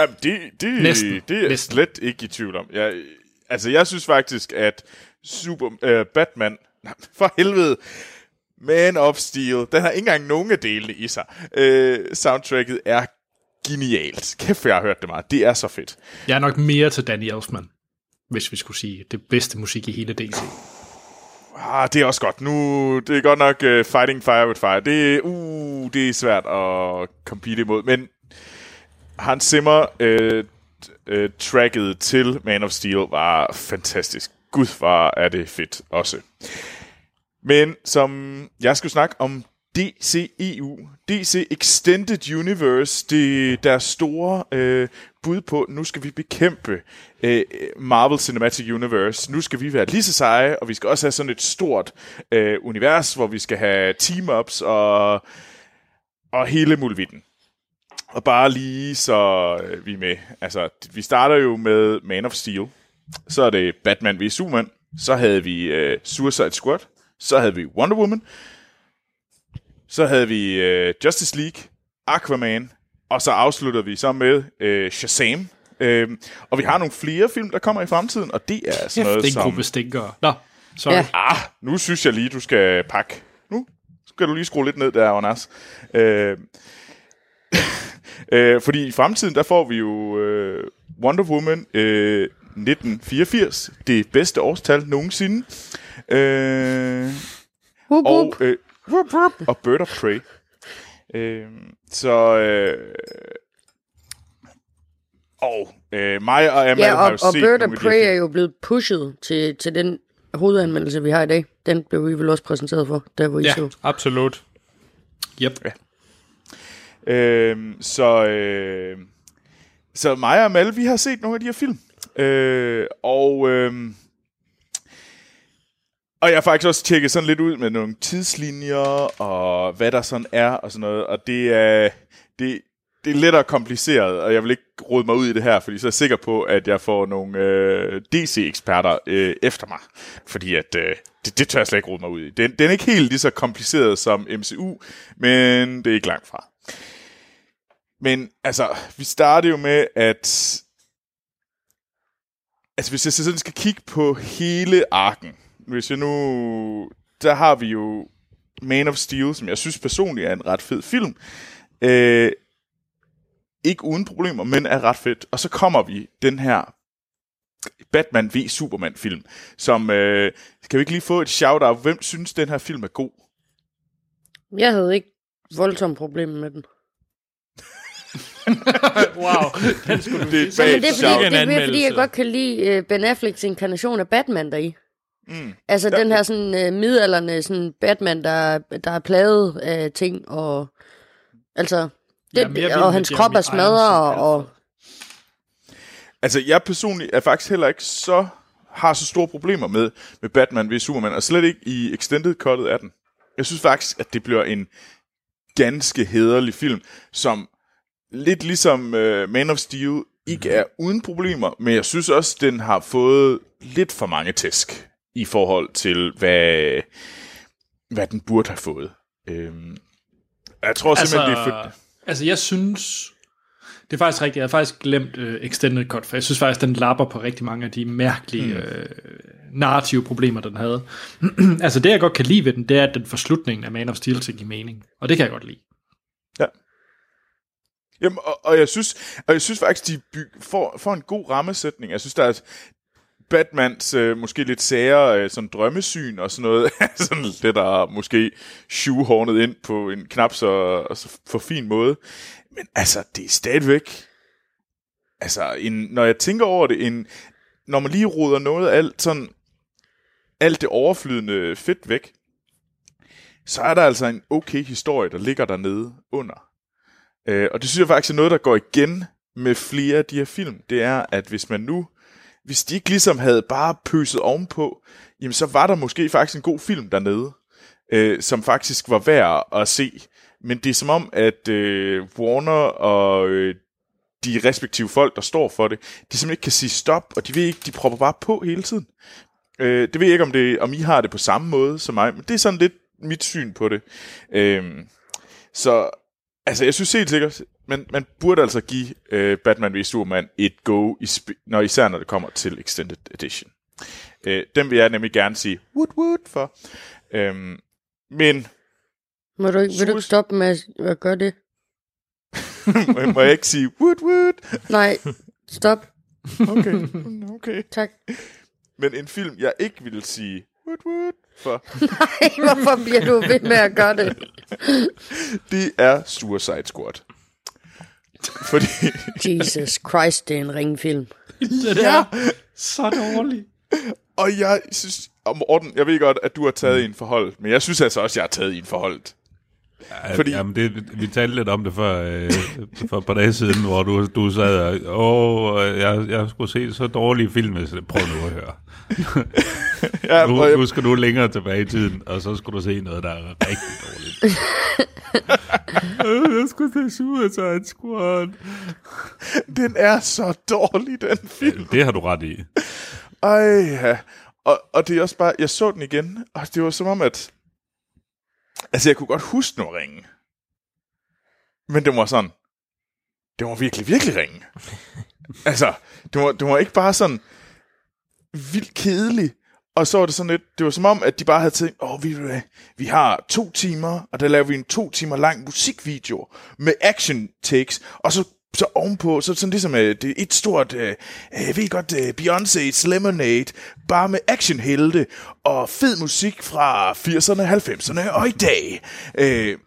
Jamen, det, det, Næsten. det er Næsten. slet ikke i tvivl om. Jeg, altså, jeg synes faktisk, at Super, øh, Batman, for helvede, Man of Steel, den har ikke engang nogen af delene i sig. Øh, soundtracket er genialt. Kæft, jeg har hørt det meget. Det er så fedt. Jeg er nok mere til Danny Elfman, hvis vi skulle sige det bedste musik i hele DC. Ah, det er også godt. Nu, det er godt nok uh, Fighting Fire with Fire. Det, uh, det er svært at compete imod, men Hans Zimmer uh, uh, tracket til Man of Steel var fantastisk. Gud, var er det fedt også. Men som jeg skulle snakke om DCEU, DC Extended Universe, det er deres store øh, bud på, nu skal vi bekæmpe øh, Marvel Cinematic Universe. Nu skal vi være lige så seje, og vi skal også have sådan et stort øh, univers, hvor vi skal have team-ups og, og hele mulvitten. Og bare lige så øh, vi er med. Altså, vi starter jo med Man of Steel. Så er det Batman v Superman. Så havde vi øh, Suicide Squad. Så havde vi Wonder Woman. Så havde vi øh, Justice League, Aquaman, og så afslutter vi så med øh, Shazam. Øh, og vi har nogle flere film, der kommer i fremtiden, og det er sådan Kæft, noget det er en som... gruppe stinkere. Nå, sorry. Ja. Ah, nu synes jeg lige, du skal pakke. Nu skal du lige skrue lidt ned der, Jonas. Øh, (laughs) øh, fordi i fremtiden, der får vi jo øh, Wonder Woman øh, 1984. Det bedste årstal nogensinde. Øh, Whoop, og, whoop. øh, whoop, whoop, og Bird of Prey. Øh, så... Øh, og øh, mig og Emma Ja, har og, jo og set Bird of Prey er jo blevet pushet til, til den hovedanmeldelse, vi har i dag. Den blev vi vel også præsenteret for, der hvor I Ja, så. absolut. Yep. Øhm, så, øh, så mig og Mal, vi har set nogle af de her film. Øh, og, øh, og jeg har faktisk også tjekket sådan lidt ud med nogle tidslinjer, og hvad der sådan er, og sådan noget. Og det er, det, det er lettere kompliceret, og jeg vil ikke rode mig ud i det her, fordi så er jeg sikker på, at jeg får nogle øh, DC-eksperter øh, efter mig. Fordi at, øh, det, det tør jeg slet ikke rode mig ud i. Den, den er ikke helt lige så kompliceret som MCU, men det er ikke langt fra. Men altså, vi starter jo med, at... Altså, hvis jeg sådan skal kigge på hele arken, hvis jeg nu... Der har vi jo Man of Steel, som jeg synes personligt er en ret fed film. Øh, ikke uden problemer, men er ret fedt. Og så kommer vi den her Batman v Superman film, som... Øh, skal vi ikke lige få et shout-out? Hvem synes, den her film er god? Jeg havde ikke voldsomt problemer med den. (laughs) wow, den skulle du Det er Men det er, fordi, det er fordi jeg godt kan lide uh, Ben Afflecks inkarnation af Batman deri. Mm. Altså Ja. ja. den her sådan uh, midalderne sådan Batman, der, der er plaget af ting, og altså, det, med og hans krop er smadret, og, og Altså, jeg personligt er faktisk heller ikke så har så store problemer med, med Batman v Superman, og slet ikke i extended cuttet af den. Jeg synes faktisk, at det bliver en ganske hederlig film, som lidt ligesom uh, Man of Steel ikke er uden problemer, men jeg synes også, den har fået lidt for mange tæsk i forhold til, hvad, hvad den burde have fået. Øhm, jeg tror simpelthen, det er for... altså, jeg synes... Det er faktisk rigtigt. Jeg havde faktisk glemt uh, Extended Cut, for jeg synes faktisk, den lapper på rigtig mange af de mærkelige mm. øh, narrative problemer, den havde. (clears throat) altså, det jeg godt kan lide ved den, det er, at den får slutningen af Man of Steel til give mening. Og det kan jeg godt lide. Jamen, og, og, jeg synes, og jeg synes faktisk, de by, får, får en god rammesætning. Jeg synes, der er Batmans øh, måske lidt sære øh, sådan drømmesyn og sådan noget, (laughs) sådan lidt der måske shoehornet ind på en knap så, så for fin måde. Men altså, det er stadigvæk, altså, en, når jeg tænker over det, en, når man lige roder noget af alt sådan, alt det overflydende fedt væk, så er der altså en okay historie, der ligger dernede under. Øh, og det synes jeg faktisk er noget, der går igen med flere af de her film. Det er, at hvis man nu, hvis de ikke ligesom havde bare pøset ovenpå, jamen så var der måske faktisk en god film dernede, øh, som faktisk var værd at se. Men det er som om, at øh, Warner og øh, de respektive folk, der står for det, de simpelthen ikke kan sige stop, og de ved ikke, de propper bare på hele tiden. Øh, det ved jeg ikke, om, det, om I har det på samme måde som mig, men det er sådan lidt mit syn på det. Øh, så altså, jeg synes helt sikkert, man, man burde altså give øh, Batman v Superman et go, i sp- når, især når det kommer til Extended Edition. Øh, dem vil jeg nemlig gerne sige woot woot for. Øh, men Må du ikke, vil du ikke stoppe med at- gøre det? (laughs) må, må jeg ikke sige woot woot? Nej, stop. Okay, (laughs) okay. Tak. Men en film, jeg ikke vil sige woot woot for, (laughs) Nej, hvorfor bliver du ved med at gøre det? det er Suicide Squad. Fordi, Jesus Christ, det er en ringfilm. (laughs) Det er så dårligt. og jeg synes, og Morten, jeg ved godt, at du har taget en forhold, men jeg synes altså også, at jeg har taget en forhold. Fordi... Fordi- Jamen, det, vi talte lidt om det for, øh, for et par dage siden, hvor du, du sad og, åh, jeg, jeg skulle se så dårlige film, prøv nu at høre. Ja, Nu, og jeg, nu skal du længere tilbage i tiden, og så skulle du se noget, der er rigtig dårligt. (laughs) Øh, jeg skulle se Suicide Squad. den er så dårlig, den film. Det har du ret i. Ej, ja. Og, og det er også bare, jeg så den igen, og det var som om, at... Altså, jeg kunne godt huske nogle ringe. Men det var sådan... Det var virkelig, virkelig ringe. altså, det var, det var ikke bare sådan vildt kedelig. Og så var det sådan lidt, det var som om, at de bare havde tænkt, åh, vi, vi har to timer, og der laver vi en to timer lang musikvideo med action takes, og så så ovenpå, så sådan ligesom øh, det er et stort, øh, øh jeg ved godt, øh, Beyoncé's Lemonade, bare med actionhelte og fed musik fra 80'erne, 90'erne og i dag. Øh,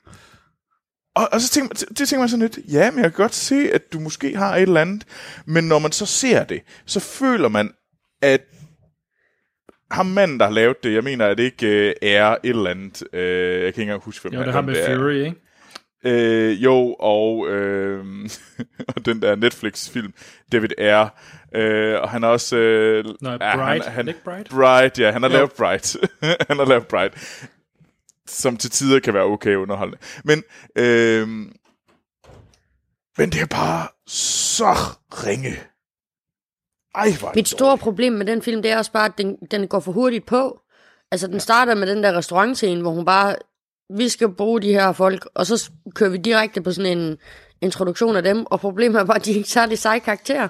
og, og så tænker man, det tænker man sådan lidt, ja, men jeg kan godt se, at du måske har et eller andet, men når man så ser det, så føler man, at ham manden, der har lavet det, jeg mener, at det ikke øh, er et eller andet, øh, jeg kan ikke engang huske, hvem Jo, det han- har hvem med er. Fury, ikke? Øh, jo, og, øh, (laughs) og den der Netflix-film, David Ayer. Øh, og han er også... Øh, Nå, ja, Bright. Han, han, Nick Bright? Bright, ja. Han har Jo. lavet Bright. (laughs) han har lavet Bright. Som til tider kan være okay underholdende. Men, øh, men det er bare så ringe. Ej, hvor Mit store problem med den film, det er også bare, at den, den går for hurtigt på. Altså, den starter med den der restaurantscene, hvor hun bare, vi skal bruge de her folk, og så kører vi direkte på sådan en introduktion af dem, og problemet er bare, at de ikke særlig seje karakterer.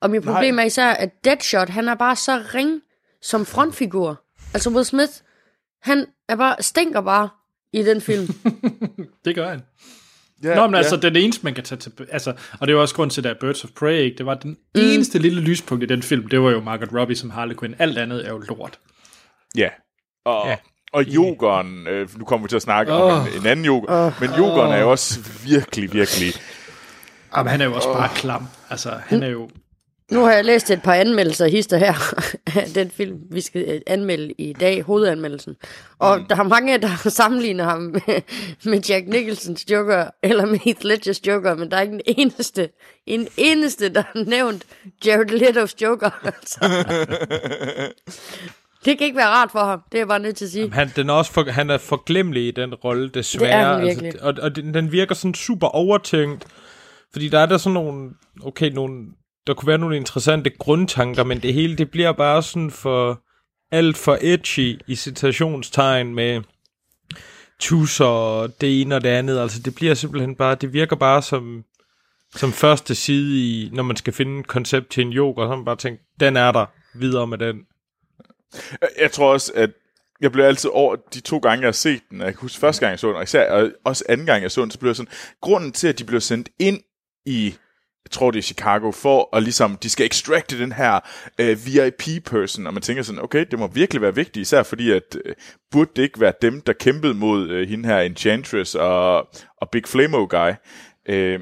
Og mit problem er især, at Deadshot, han er bare så ring som frontfigur. Altså Will Smith, han er bare, stinker bare i den film. (laughs) Det gør han. Ja, Nå, men altså, den eneste, man kan tage til... Altså, og det var også grund til, at Birds of Prey, ikke? Det var den mm. eneste lille lyspunkt i den film, det var jo Margaret Robbie som Harley Quinn. Alt andet er jo lort. Ja. Og, Ja. ja. og yogeren, øh, nu kommer vi til at snakke oh. om en, en anden yoga, oh. men yogeren er jo også virkelig, virkelig... Jamen, han er jo også bare klam. Altså, han er jo... Nu har jeg læst et par anmeldelser hister her af den film, vi skal øh, anmelde i dag, hovedanmeldelsen. Og mm. der er mange, der (laughs) sammenligner ham med, med Jack Nicholsons Joker, eller med Heath Ledgers Joker, men der er ikke en eneste, en eneste, der har nævnt Jared Leto's Joker. (laughs) Altså. (laughs) det kan ikke være rart for ham, det er jeg bare nødt til at sige. Han, den er også for, han er forglemmelig i den rolle, desværre. Det er han virkelig. Altså, og og den, den virker sådan super overtænkt, fordi der er der sådan nogle, okay, nogle, der kunne være nogle interessante grundtanker, men det hele, det bliver bare sådan for alt for edgy i citationstegn med tusser og det ene og det andet. Altså det bliver simpelthen bare, det virker bare som, som første side i, når man skal finde et koncept til en yoga, så man bare tænkt, den er der, videre med den. Jeg- Jeg tror også, at jeg blev altid over de to gange, jeg har set den. Jeg kan huske første gang, jeg så den, og især og også anden gang, jeg så den, så blev jeg sådan, grunden til, at de blev sendt ind i jeg tror det er Chicago, for at ligesom, de skal extracte den her øh, VIP-person, og man tænker sådan, okay, det må virkelig være vigtigt, især fordi, at øh, burde det ikke være dem, der kæmpede mod øh, hende her Enchantress og, og Big Flamo Guy. Øh,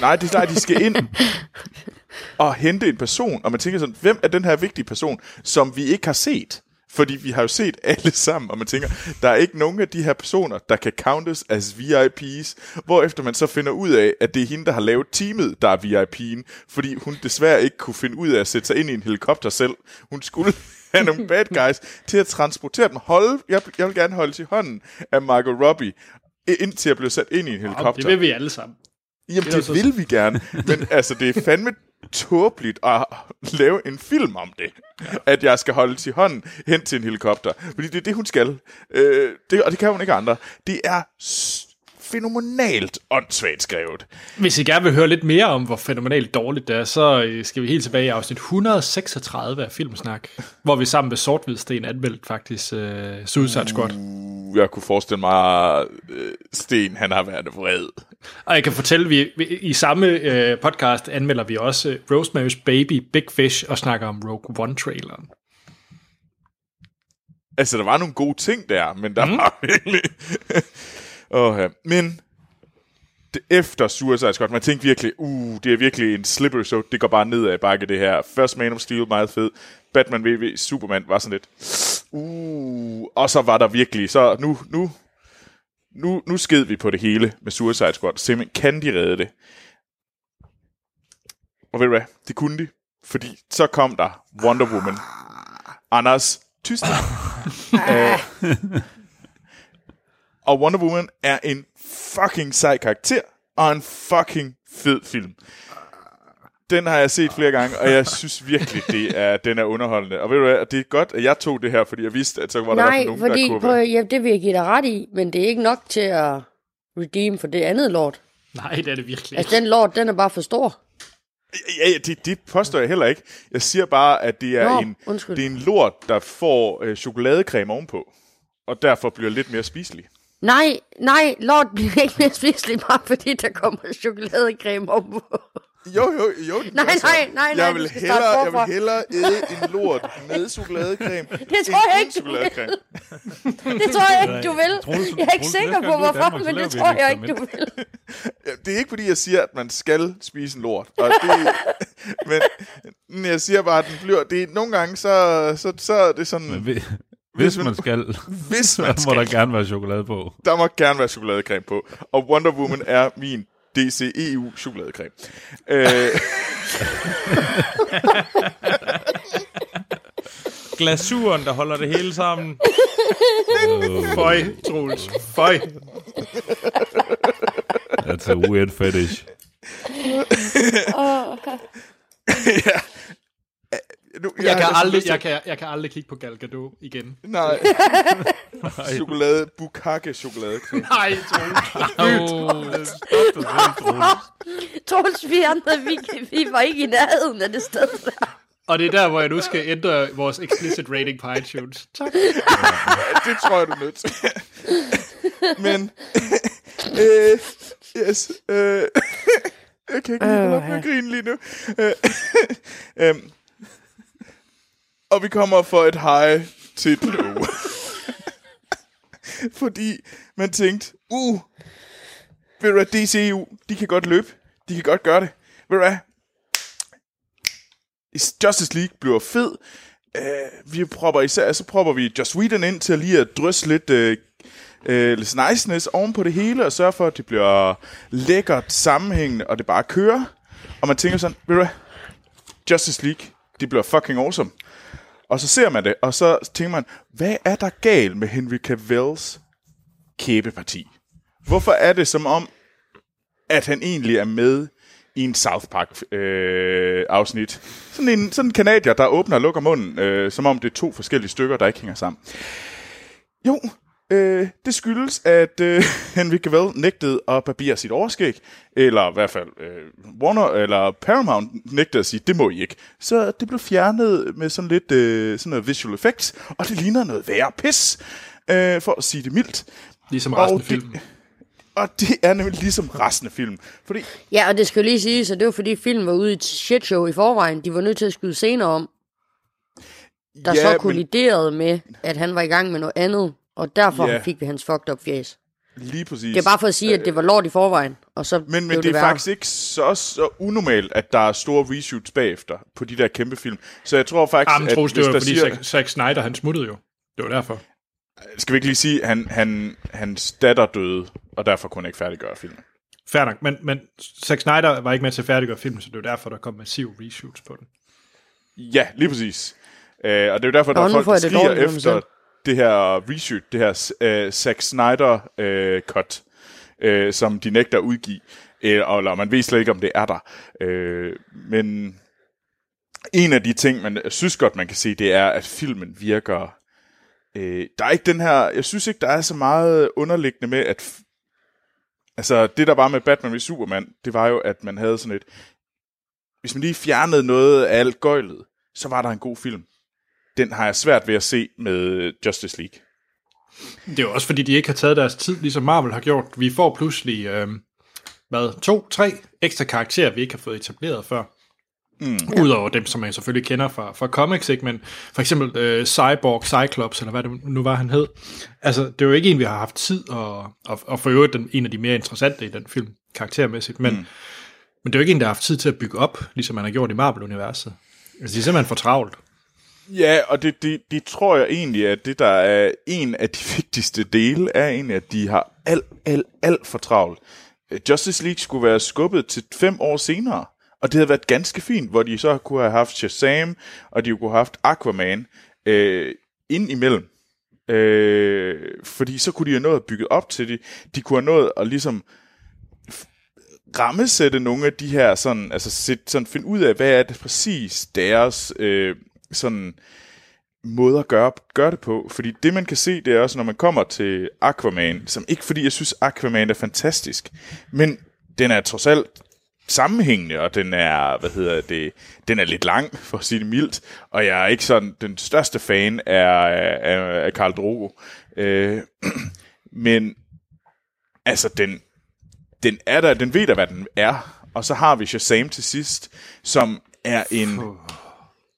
nej, det er nej, de skal ind (laughs) og hente en person, og man tænker sådan, hvem er den her vigtige person, som vi ikke har set? Fordi vi har jo set alle sammen, og man tænker, der er ikke nogen af de her personer, der kan countes as VIPs, hvorefter man så finder ud af, at det er hende, der har lavet teamet, der er VIP'en, fordi hun desværre ikke kunne finde ud af at sætte sig ind i en helikopter selv. Hun skulle (laughs) have nogle bad guys til at transportere dem. Holde, jeg, jeg vil gerne holde til hånden af Margot Robbie, indtil jeg blev sat ind i en helikopter. Det vil vi alle sammen. Jamen, Det det, så- vil vi gerne. Men altså, det er fandme tåbeligt at lave en film om det. At jeg skal holde til hånden hen til en helikopter. Fordi det er det, hun skal. Øh, det, og det kan hun ikke andre. Det er fænomenalt åndssvagt skrevet. Hvis I gerne vil høre lidt mere om, hvor fænomenalt dårligt det er, så øh, skal vi helt tilbage i afsnit 136 af Filmsnak, hvor vi sammen med Sorthvidsten anmeldte faktisk uh, Suicide Squad. Jeg kunne forestille mig, at Sten han har været vred. Og jeg kan fortælle, vi, i samme øh, podcast anmelder vi også øh, Rosemary's Baby, Big Fish og snakker om Rogue One-traileren. Altså, der var nogle gode ting der, men der mm. var (laughs) virkelig... (laughs) oh, ja. Men det, efter Suicide Squad, man tænkte virkelig, uh, det er virkelig en slippery so, det går bare ned ad bakke det her. First Man of Steel, meget fed. Batman VV, Superman var sådan lidt, uh, og så var der virkelig, så nu, nu, nu, nu sked vi på det hele med Suicide Squad. Simpelthen, kan de redde det? Og ved du hvad? Det kunne de. Fordi så kom der Wonder Woman. Anders, tyst. (laughs) Øh, og Wonder Woman er en fucking sej karakter, og en fucking fed film. Den har jeg set flere gange, og jeg synes virkelig, det er, den er underholdende. Og ved du hvad, det er godt, at jeg tog det her, fordi jeg vidste, at så var der Nej, nogen, fordi der kunne på, ja, det vil jeg give dig ret i, men det er ikke nok til at redeem for det andet lort. Nej, det er det virkelig Altså, den lort, den er bare for stor. Ja, ja det, det påstår jeg heller ikke. Jeg siger bare, at det er, Nå, en, undskyld. det er en lort, der får øh, chokoladecreme ovenpå, og derfor bliver lidt mere spiselig. Nej, nej, lort bliver ikke mere spiselig, (laughs) bare fordi der kommer chokoladecreme op på. Jo, jo, jo. (laughs) Nej, nej, nej, nej, jeg vil, skal hellere, jeg vil hellere æde en lort (laughs) med chokoladecreme. (laughs) Det tror jeg ikke, du vil. Det tror jeg ikke, du vil. Jeg er ikke sikker på, hvorfor, men det tror jeg ikke, du vil. Det er ikke, fordi jeg siger, at man skal spise en lort. Og det, men jeg siger bare, at den bliver... Det er, nogle gange, så, så, så er det sådan... Hvis, hvis man skal, Hvis man så må der skal, gerne være chokolade på. der må gerne være chokoladecreme på. Og Wonder Woman er min DCEU chokoladecreme. Øh, (laughs) Glasuren, der holder det hele sammen. (laughs) Føj, Troels. Føj. That's a weird fetish. (laughs) nu, Jeg, jeg, kan aldrig, til- jeg, kan, jeg kan aldrig kigge på Gal Gadot igen. Nej. Chokolade, bukake chokoladecreme. Nej, Troels. Troels, vi andre, vi, vi var ikke i nærheden af det sted der. Og det er der, hvor jeg nu skal ændre vores explicit rating på iTunes. Tak. det tror jeg, du er nødt til. Men, (laughs) øh, yes, øh, (laughs) jeg kan ikke op med at grine lige nu. Øh, (laughs) øhm, og vi kommer for et hej til et low. (laughs) Fordi man tænkte, uh, ved du hvad, DCU, de kan godt løbe. De kan godt gøre det. Ved du hvad, Justice League bliver fed. Uh, vi propper især, så propper vi Joss Whedon ind til at lige at drysse lidt, uh, uh, lidt niceness oven på det hele, og sørge for, at det bliver lækkert, sammenhængende, og det bare kører. Og man tænker sådan, ved du hvad, Justice League, det bliver fucking awesome. Og så ser man det, og så tænker man, hvad er der galt med Henry Cavills kæbeparti? Hvorfor er det som om, at han egentlig er med i en South Park øh, afsnit. Sådan en, sådan en kanadier, der åbner og lukker munden, øh, som om det er to forskellige stykker, der ikke hænger sammen. Jo, øh, det skyldes, at øh, (laughs) Henry Cavill nægtede at barbere sit overskæg, eller i hvert fald øh, Warner eller Paramount nægtede at sige, det må I ikke. Så det blev fjernet med sådan lidt øh, sådan noget visual effects, og det ligner noget værre pis, øh, for at sige det mildt. Ligesom resten Og af filmen. Og det er nemlig ligesom resten af filmen. Fordi Ja, og det skal jo lige sige, så det var fordi filmen var ude i et shitshow i forvejen. De var nødt til at skyde scener om, der Ja, så men- kolliderede med, at han var i gang med noget andet. Og derfor Ja. fik vi hans fucked up fjes. lige præcis... Det er bare for at sige, at det var lort i forvejen. Og så Men, blev men det er værre. faktisk ikke så, så unormalt, at der er store reshoots bagefter på de der kæmpe film. Så jeg tror faktisk, Jamen, Troels, det hvis var fordi siger, Zack, Zack Snyder, han smuttede jo. Det var derfor. Skal vi ikke lige sige, at han, han, hans datter døde, og derfor kunne han ikke færdiggøre filmen? Fair nok, men, men Zack Snyder var ikke med til at færdiggøre filmen, så det var derfor, der kom massiv reshoots på den. Ja, lige præcis. Øh, og det er jo derfor, der Nå, er nu folk, får der jeg det skriger dårligt med mig efter selv det her reshoot, det her uh, Zack Snyder uh, cut, uh, som de nægter at udgive. Øh, eller man ved slet ikke, om det er der. Øh, men en af de ting, man synes godt, man kan se, det er, at filmen virker... Øh, der er ikke den her... Jeg synes ikke, der er så meget underliggende med, at... f- Altså, det der var med Batman vs. Superman, det var jo, at man havde sådan et... Hvis man lige fjernede noget af alt gøjlet, så var der en god film. Den har jeg svært ved at se med Justice League. Det er jo også fordi, de ikke har taget deres tid, ligesom Marvel har gjort. Vi får pludselig, øh, hvad, to, tre ekstra karakterer, vi ikke har fået etableret før. Mm. Udover dem, som man selvfølgelig kender fra, fra comics, ikke? men for eksempel øh, Cyborg, Cyclops, eller hvad det nu var, han hed. Altså, det er jo ikke en, vi har haft tid, og, og, og for øvrigt den, en af de mere interessante i den film, karaktermæssigt, men, mm. men det er jo ikke en, der har haft tid til at bygge op, ligesom man har gjort i Marvel-universet. Altså, de er simpelthen for travlt. Ja, og det, det, det tror jeg egentlig, at det der er en af de (laughs) vigtigste dele, er egentlig, at de har alt, alt, alt for travlt. Øh, Justice League skulle være skubbet til fem år senere, og det havde været ganske fint, hvor de så kunne have haft Shazam, og de kunne have haft Aquaman øh, ind imellem. Øh, fordi så kunne de have nået at bygge op til det. De kunne have nået at ligesom rammesætte nogle af de her sådan, altså sit, sådan finde ud af, hvad er det præcis deres øh, sådan måde at gøre, gøre det på. Fordi det, man kan se, det er også, når man kommer til Aquaman, som ikke fordi jeg synes, Aquaman er fantastisk, men den er trods alt sammenhængende, og den er, hvad hedder det, den er lidt lang, for at sige det mildt, og jeg er ikke sådan den største fan af, af, af Karl Drogo. Øh, (clears throat) men altså, den, den er der, den ved der, hvad den er, og så har vi Shazam til sidst, som er en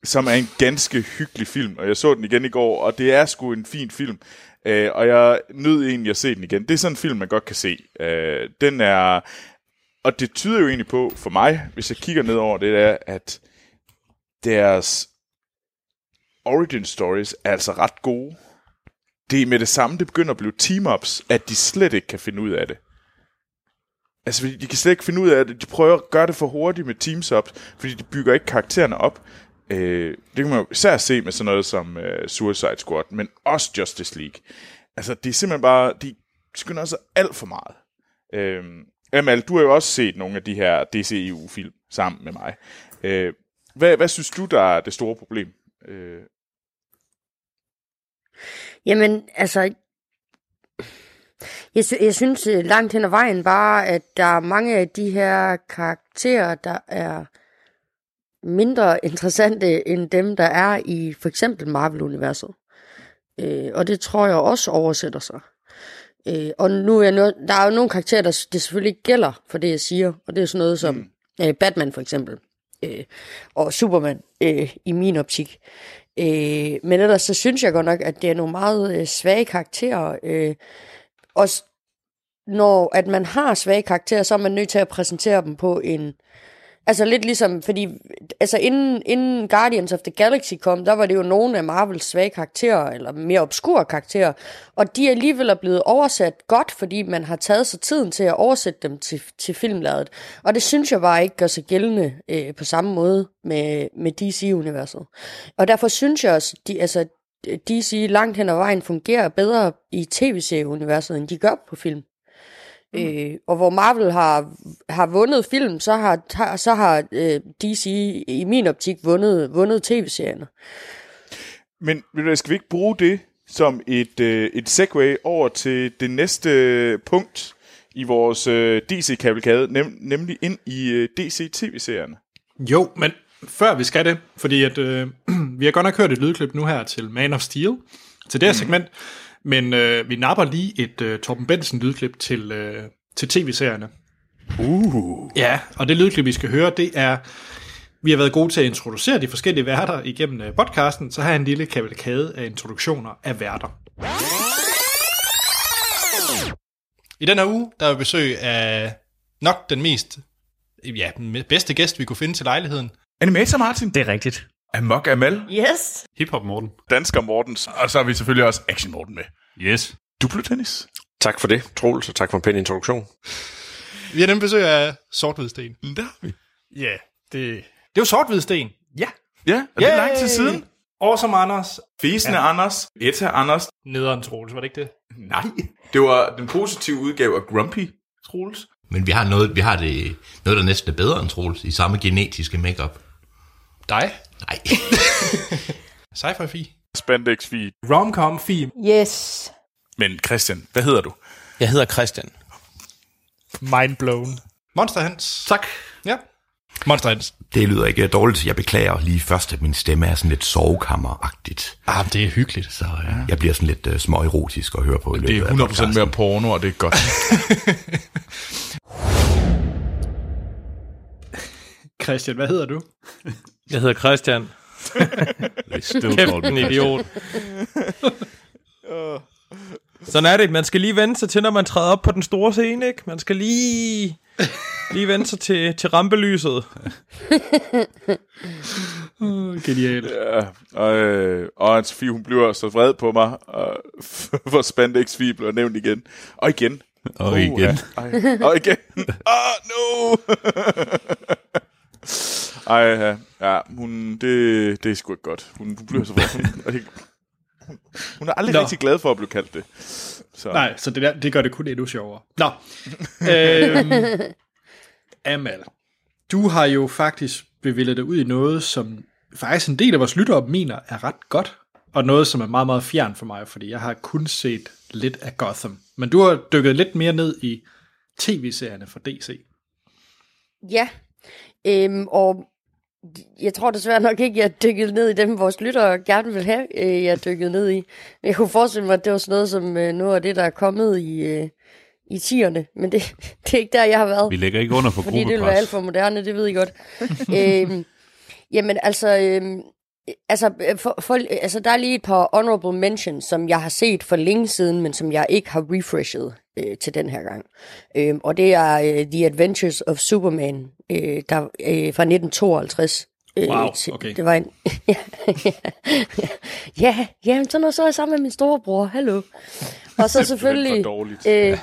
som er en ganske hyggelig film, og jeg så den igen i går, og det er sgu en fin film, øh, og jeg nød egentlig at se den igen. Det er sådan en film, man godt kan se. Øh, den er, og det tyder jo egentlig på, for mig, hvis jeg kigger ned over det, er, at deres origin stories er altså ret gode. Det er med det samme, det begynder at blive team-ups, at de slet ikke kan finde ud af det. Altså, fordi de kan slet ikke finde ud af det. De prøver at gøre det for hurtigt med teams-ups, fordi de bygger ikke karaktererne op. Øh, det kan man jo især se med sådan noget som øh, Suicide Squad, men også Justice League. Altså, det er simpelthen bare, de skynder sig alt for meget. Øh, Amal, du har jo også set nogle af de her DCEU-film sammen med mig. Øh, hvad, hvad synes du, der er det store problem? Øh, Jamen, altså, jeg, sy- jeg synes øh, langt hen ad vejen bare, at der er mange af de her karakterer, der er mindre interessante end dem, der er i for eksempel Marvel-universet. Øh, og det tror jeg også oversætter sig. Øh, og nu er jeg der er jo nogle karakterer, der det selvfølgelig ikke gælder for det, jeg siger. Og det er sådan noget som mm. øh, Batman for eksempel. Øh, og Superman øh, i min optik. Øh, men ellers så synes jeg godt nok, at det er nogle meget øh, svage karakterer. Øh, også når at man har svage karakterer, så er man nødt til at præsentere dem på en... Altså lidt ligesom, fordi altså inden, inden Guardians of the Galaxy kom, der var det jo nogle af Marvels svage karakterer, eller mere obskure karakterer, og de alligevel er blevet oversat godt, fordi man har taget sig tiden til at oversætte dem til, til filmladet. Og det synes jeg bare ikke gør sig gældende øh, på samme måde med, med DC-universet. Og derfor synes jeg også, de, altså, DC langt hen ad vejen fungerer bedre i tv-serieuniverset, end de gør på film. Mm. Øh, og hvor Marvel har, har vundet film, så har, har, så har øh, DC i min optik vundet, vundet tv-serierne. Men skal vi ikke bruge det som et, øh, et segue over til det næste punkt i vores øh, DC-kavalkade, nem, nemlig ind i øh, DC-tv-serierne? Jo, men før vi skal det, fordi at, øh, (clears throat) vi har godt nok hørt et lydklip nu her til Man of Steel, til det her mm. segment, men øh, vi napper lige et øh, Torben Benson lydklip til, øh, til tv-serierne. Uh. Ja, og det lydklip, vi skal høre, det er, vi har været gode til at introducere de forskellige værter igennem øh, podcasten, så her er en lille kavalkade af introduktioner af værter. I den her uge, der er vi besøg af nok den mest, ja, den bedste gæst, vi kunne finde til lejligheden. Animator Martin. Det er rigtigt. Amok Amal. Yes! Hip-hop Morten. Dansker Mortens. Og så har vi selvfølgelig også Action Morten med. Yes. Duplo tennis. Tak for det, Troels, og tak for en pæn introduktion. Vi har den besøg af Sorthvidsten. Der har vi. Ja, yeah, det, det er jo Sorthvidsten. Ja. Ja, og det er lang tid siden. Awesome Anders. Fæsende ja. Anders. Etta Anders. Nederen Troels, var det ikke det? Nej. Det var den positive udgave af Grumpy, Troels. Men vi har noget, vi har det, noget der næsten er bedre end Troels, i samme genetiske makeup. Dig? Nej. (laughs) Sci-fi fi. Spandex fi. Romcom film. Yes. Men Christian, hvad hedder du? Jeg hedder Christian. Mind blown. Monster Hans. Tak. Ja. Monster Hans. Det lyder ikke dårligt. Jeg beklager lige først, at min stemme er sådan lidt sovekammeragtigt. Ah, det er hyggeligt. Så øh, jeg bliver sådan lidt øh, småerotisk at høre på. i Det er løbet af 100% podcasten. mere porno, og det er godt. (laughs) Christian, hvad hedder du? Jeg hedder Christian. Still Kæft, en idiot. (laughs) Sådan er det. Man skal lige vende sig til, når man træder op på den store scene, ikke? Man skal lige, lige vende sig til, til rampelyset. (laughs) Genialt. Ja, og, øh, og Anne-Sophie, hun bliver så vred på mig, og, (laughs) for Spandex fi bliver nævnt igen. Og igen. Og igen. ja. Ej, og igen. Ah, no! Ej, ja, ja hun, det, det er sgu ikke godt. Hun, hun bliver så vred. Hun, og det, hun, hun er aldrig Nå. rigtig glad for at blive kaldt det. Så. Nej, så det, der, det gør det kun endnu sjovere. Nå. øhm, Amal, du har jo faktisk bevillet dig ud i noget, som faktisk en del af vores lyttere mener er ret godt, og noget, som er meget, meget fjern for mig, fordi jeg har kun set lidt af Gotham. Men du har dykket lidt mere ned i tv-serierne fra DC. Ja, øhm, og jeg tror desværre nok ikke, jeg dykkede ned i dem, vores lyttere gerne vil have, øh, jeg dykkede ned i. Jeg kunne forestille mig, at det var sådan noget som øh, noget af det, der er kommet i, øh, i tierne. Men det, (laughs) det er ikke der, jeg har været. Vi lægger ikke under for Fordi det vil være alt gruppepres. for moderne, det ved I godt. (laughs) øhm, jamen altså, øhm, altså, øh, for, for, altså, der er lige et par honorable mentions, som jeg har set for længe siden, men som jeg ikke har refreshet øh, til den her gang. Øhm, og det er øh, The Adventures of Superman øh, der, øh, fra 1952. Øh, Wow, okay. Det var en... (laughs) ja, ja, ja, ja, sådan noget så er jeg sammen med min storebror, hallo. Og så selvfølgelig... for dårligt. Øh,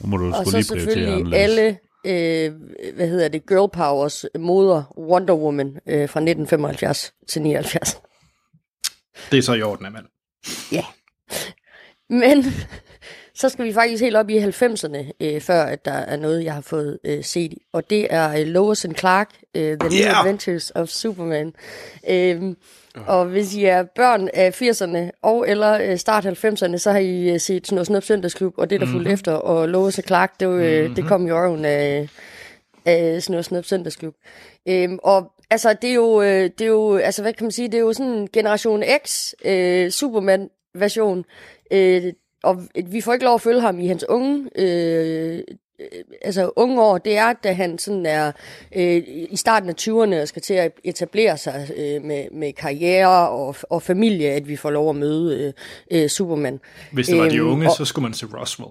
Nu må du og så selvfølgelig alle, øh, hvad hedder det, Girl Powers moder Wonder Woman øh, fra 1975 til 79. Det er så i orden, Amal. Ja. Men så skal vi faktisk helt op i 90'erne, øh, før at der er noget, jeg har fået øh, set. Og det er øh, Lois and Clark, øh, The New Yeah! Adventures of Superman. Øhm, og hvis I er børn af 80'erne og eller øh, start 90'erne, så har I øh, set Snor Snop Søndagsklub, og det der fulgte efter. Og Lois og Clark, det, øh, det kom jo oven af, af Snor Snop Søndagsklub. Øhm, og altså, det er jo, øh, det er jo, altså, hvad kan man sige, det er jo sådan en Generation X øh, Superman-version. Øh, og vi får ikke lov at følge ham i hans unge, øh, altså unge år. Det er, da han sådan er øh, i starten af 20'erne og skal til at etablere sig øh, med, med karriere og, og familie, at vi får lov at møde øh, øh, Superman. Hvis det var de Øhm, unge, og- så skulle man se Roswell.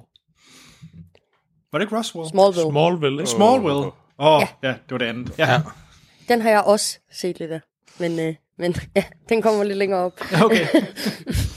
Var det ikke Roswell? Smallville. Smallville, ikke? Smallville. Åh, oh, ja. ja, det var det andet. Ja. Ja. Den har jeg også set lidt af. Men, øh, men (laughs) ja, den kommer lidt længere op. Okay. (laughs)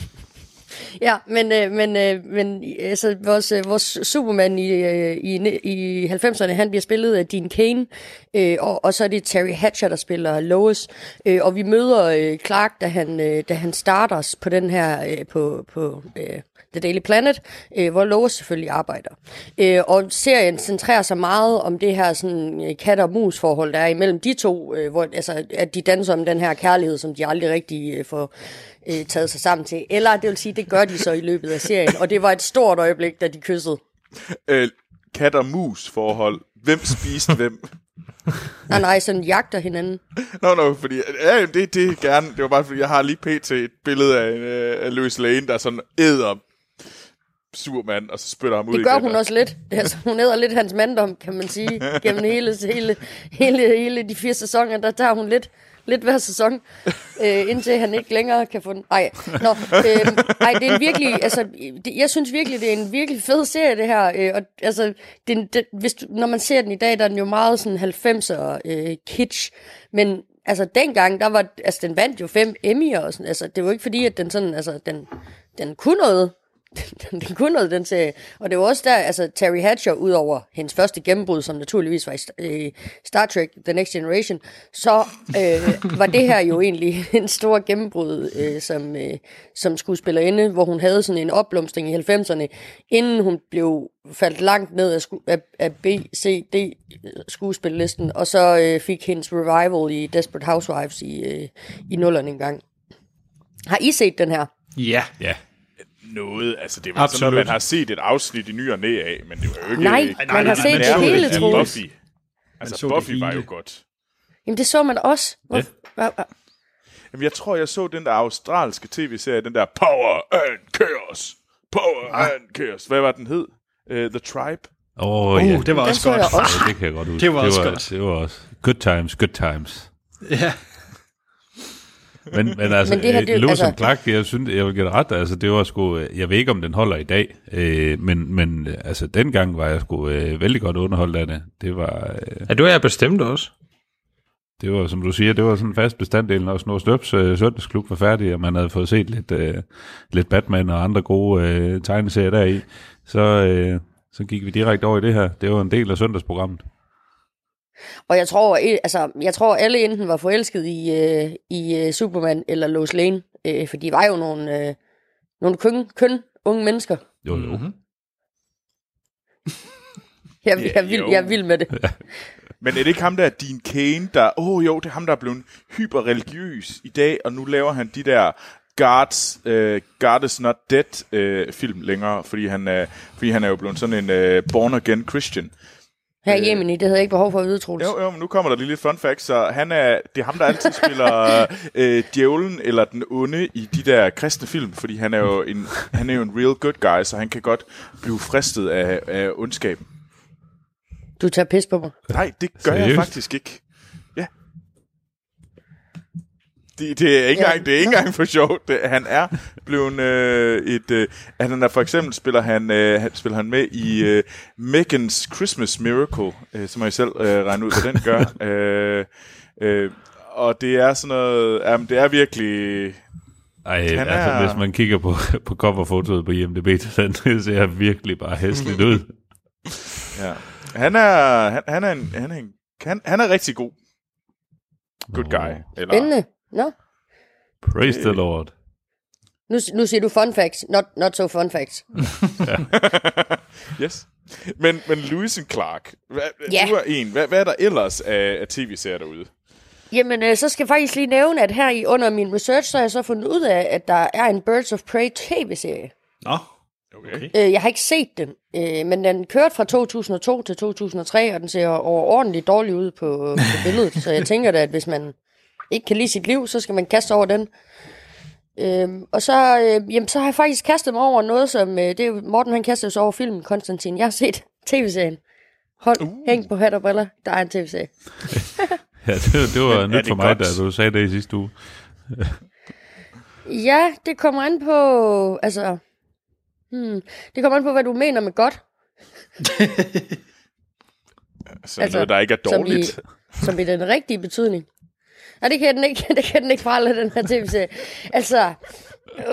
Ja, men, øh, men, øh, men altså, vores, øh, vores Superman i, øh, i, i 90'erne, han bliver spillet af Dean Kane, øh, og, og så er det Terry Hatcher, der spiller Lois. Øh, og vi møder øh, Clark, da han, øh, da han starter på den her, øh, på, på øh, The Daily Planet, øh, hvor Lois selvfølgelig arbejder. Øh, og serien centrerer sig meget om det her sådan, øh, kat- og mus-forhold, der er imellem de to, øh, hvor, altså, at de danser om den her kærlighed, som de aldrig rigtig øh, får øh, taget sig sammen til. Eller det vil sige, det gør de så i løbet af serien. Og det var et stort øjeblik, da de kyssede. Øh, kat og mus forhold. Hvem spiste hvem? Nej, nej, sådan jagter hinanden. Nå, nå, fordi ja, det, det er gerne. Det var bare fordi, jeg har lige pt. et billede af, øh, af Louis Lane, der sådan æder Superman, og så spytter ham ud Det gør igen. hun også lidt. Det altså, hun æder lidt hans manddom, kan man sige. Gennem hele, hele, hele, hele de fire sæsoner, der tager hun lidt, lidt hver sæson, (laughs) øh, indtil han ikke længere kan få den. Ej, nå, øh, ej, det er en virkelig, altså, det, jeg synes virkelig, det er en virkelig fed serie, det her. Øh, og, altså, det, det, hvis, du- når man ser den i dag, der er den jo meget sådan 90'er øh, kitsch, men altså dengang, der var, altså den vandt jo fem Emmy'er og sådan, altså det var ikke fordi, at den sådan, altså den, den kunne noget, den, den kunne noget, den serie. Og det var også der, altså Terry Hatcher, ud over hendes første gennembrud, som naturligvis var i St- øh, Star Trek The Next Generation, så øh, (laughs) var det her jo egentlig (laughs) en stor gennembrud øh, som, øh, som skuespillerinde, hvor hun havde sådan en opblomstring i 90'erne, inden hun blev faldt langt ned af, sku- af, af B, C, D skuespillisten, og så øh, fik hendes revival i Desperate Housewives i, øh, i nullerne engang. Har I set den her? Ja. Ja. Noget, altså det var sådan Absolut. noget, man har set et afsnit i ny og næ af, men det var jo ikke... Nej, ikke man har set det hele, Troels. Buffy. Altså, Buffy var jo godt. Jamen, det så man også. Hvor, Ja. Jamen, jeg tror, jeg så den der australske tv-serie, den der Power and Chaos. Power ah. and Chaos. Hvad var den hed? Uh, The Tribe? Åh, oh, Uh, ja. det var også så godt. også. Ja, det kan jeg godt huske. Det var også det var, godt. Det var også good times, good times. Ja. Men, men altså, Men det her, det er jo- Lewis altså- Clark, jeg synes, jeg vil give det ret, altså det var sgu, øh, jeg ved ikke, om den holder i dag, øh, men, men øh, altså dengang var jeg sgu øh, vældig godt underholdt af det. Det var, øh, Ja, du er jeg bestemt også. det var, som du siger, det var sådan en fast bestanddel, når Snor Støbs øh, søndagsklub var færdig, og man havde fået set lidt, øh, lidt Batman og andre gode øh, tegneserier deri, så, øh, så gik vi direkte over i det her. Det var en del af søndagsprogrammet. Og jeg tror, eh, altså, jeg tror alle enten var forelsket i, øh, i øh, Superman eller Lois Lane, øh, for de var jo nogle, øh, nogle køn, køn unge mennesker. Jo, jo. Mhm. Mm-hmm. (laughs) Jeg, Ja, jeg, er vild, jo. jeg er vild med det. Men er det ikke ham der, Dean Kane, der... Åh oh, jo, det er ham, der er blevet hyperreligiøs i dag, og nu laver han de der God's, uh, God is not dead uh, film længere, fordi han, er, fordi han er jo blevet sådan en uh, born-again Christian. Her i Yemen, det havde jeg ikke behov for at vide, Troels. Jo, jo, men nu kommer der lige lidt fun fact, så han er, det er ham, der altid spiller (laughs) øh, djævlen eller den onde i de der kristne film, fordi han er jo en, han er jo en real good guy, så han kan godt blive fristet af, af ondskaben. Du tager pis på mig. Nej, det gør jeg Seriøst? faktisk ikke. Ja. Det, det, er ikke Ja. engang, det er ikke engang for sjovt. Det, han er blevet øh, et... Øh, han er for eksempel spiller han, øh, han- spiller han med i øh, Megan's Christmas Miracle, øh, som jeg selv øh, regner ud, hvad den gør. (laughs) øh, øh, og det er sådan noget... Jamen, det er virkelig... Ej, Han altså er- hvis man kigger på, (laughs) på coverfotoet på IMDb, (laughs) så det ser virkelig bare hæsligt ud. Ja. Han er, han, han er en... Han er, en han, han er rigtig god. Good guy. Eller, Spændende. Nå, Praise the Lord. nu, nu siger du fun facts, not, not so fun facts. (laughs) (laughs) yes. Men, men Lewis and Clark, hvad, Ja. du er en. Hvad, hvad er der ellers af, af tv-serier derude? Jamen, øh, så skal jeg faktisk lige nævne, at her i under min research, så har jeg så fundet ud af, at der er en Birds of Prey tv-serie. Nå, Okay. okay. Øh, jeg har ikke set den, øh, men den kørte fra 2002 til 2003, og den ser overordentligt dårlig ud på, på billedet. så jeg tænker da, at hvis man ikke kan lide sit liv, så skal man kaste over den. Øhm, og så, øh, jamen, så har jeg faktisk kastet mig over noget, som... Øh, det er Morten han kastede sig over filmen Konstantin. Jeg har set (laughs) tv-serien. Hold, uh. hæng på hat og briller. Der er en tv-serie. (laughs) Ja, det, det var (laughs) nyt for mig, godt? da du sagde det i sidste uge. Ja, det kommer an på... Altså... Hmm, det kommer an på, hvad du mener med godt. Så Altså, altså, noget, der ikke er som dårligt. i- Som i den rigtige betydning. Nej, det kan den ikke, (laughs) det kan den ikke forholde, den her tv-serie. Altså,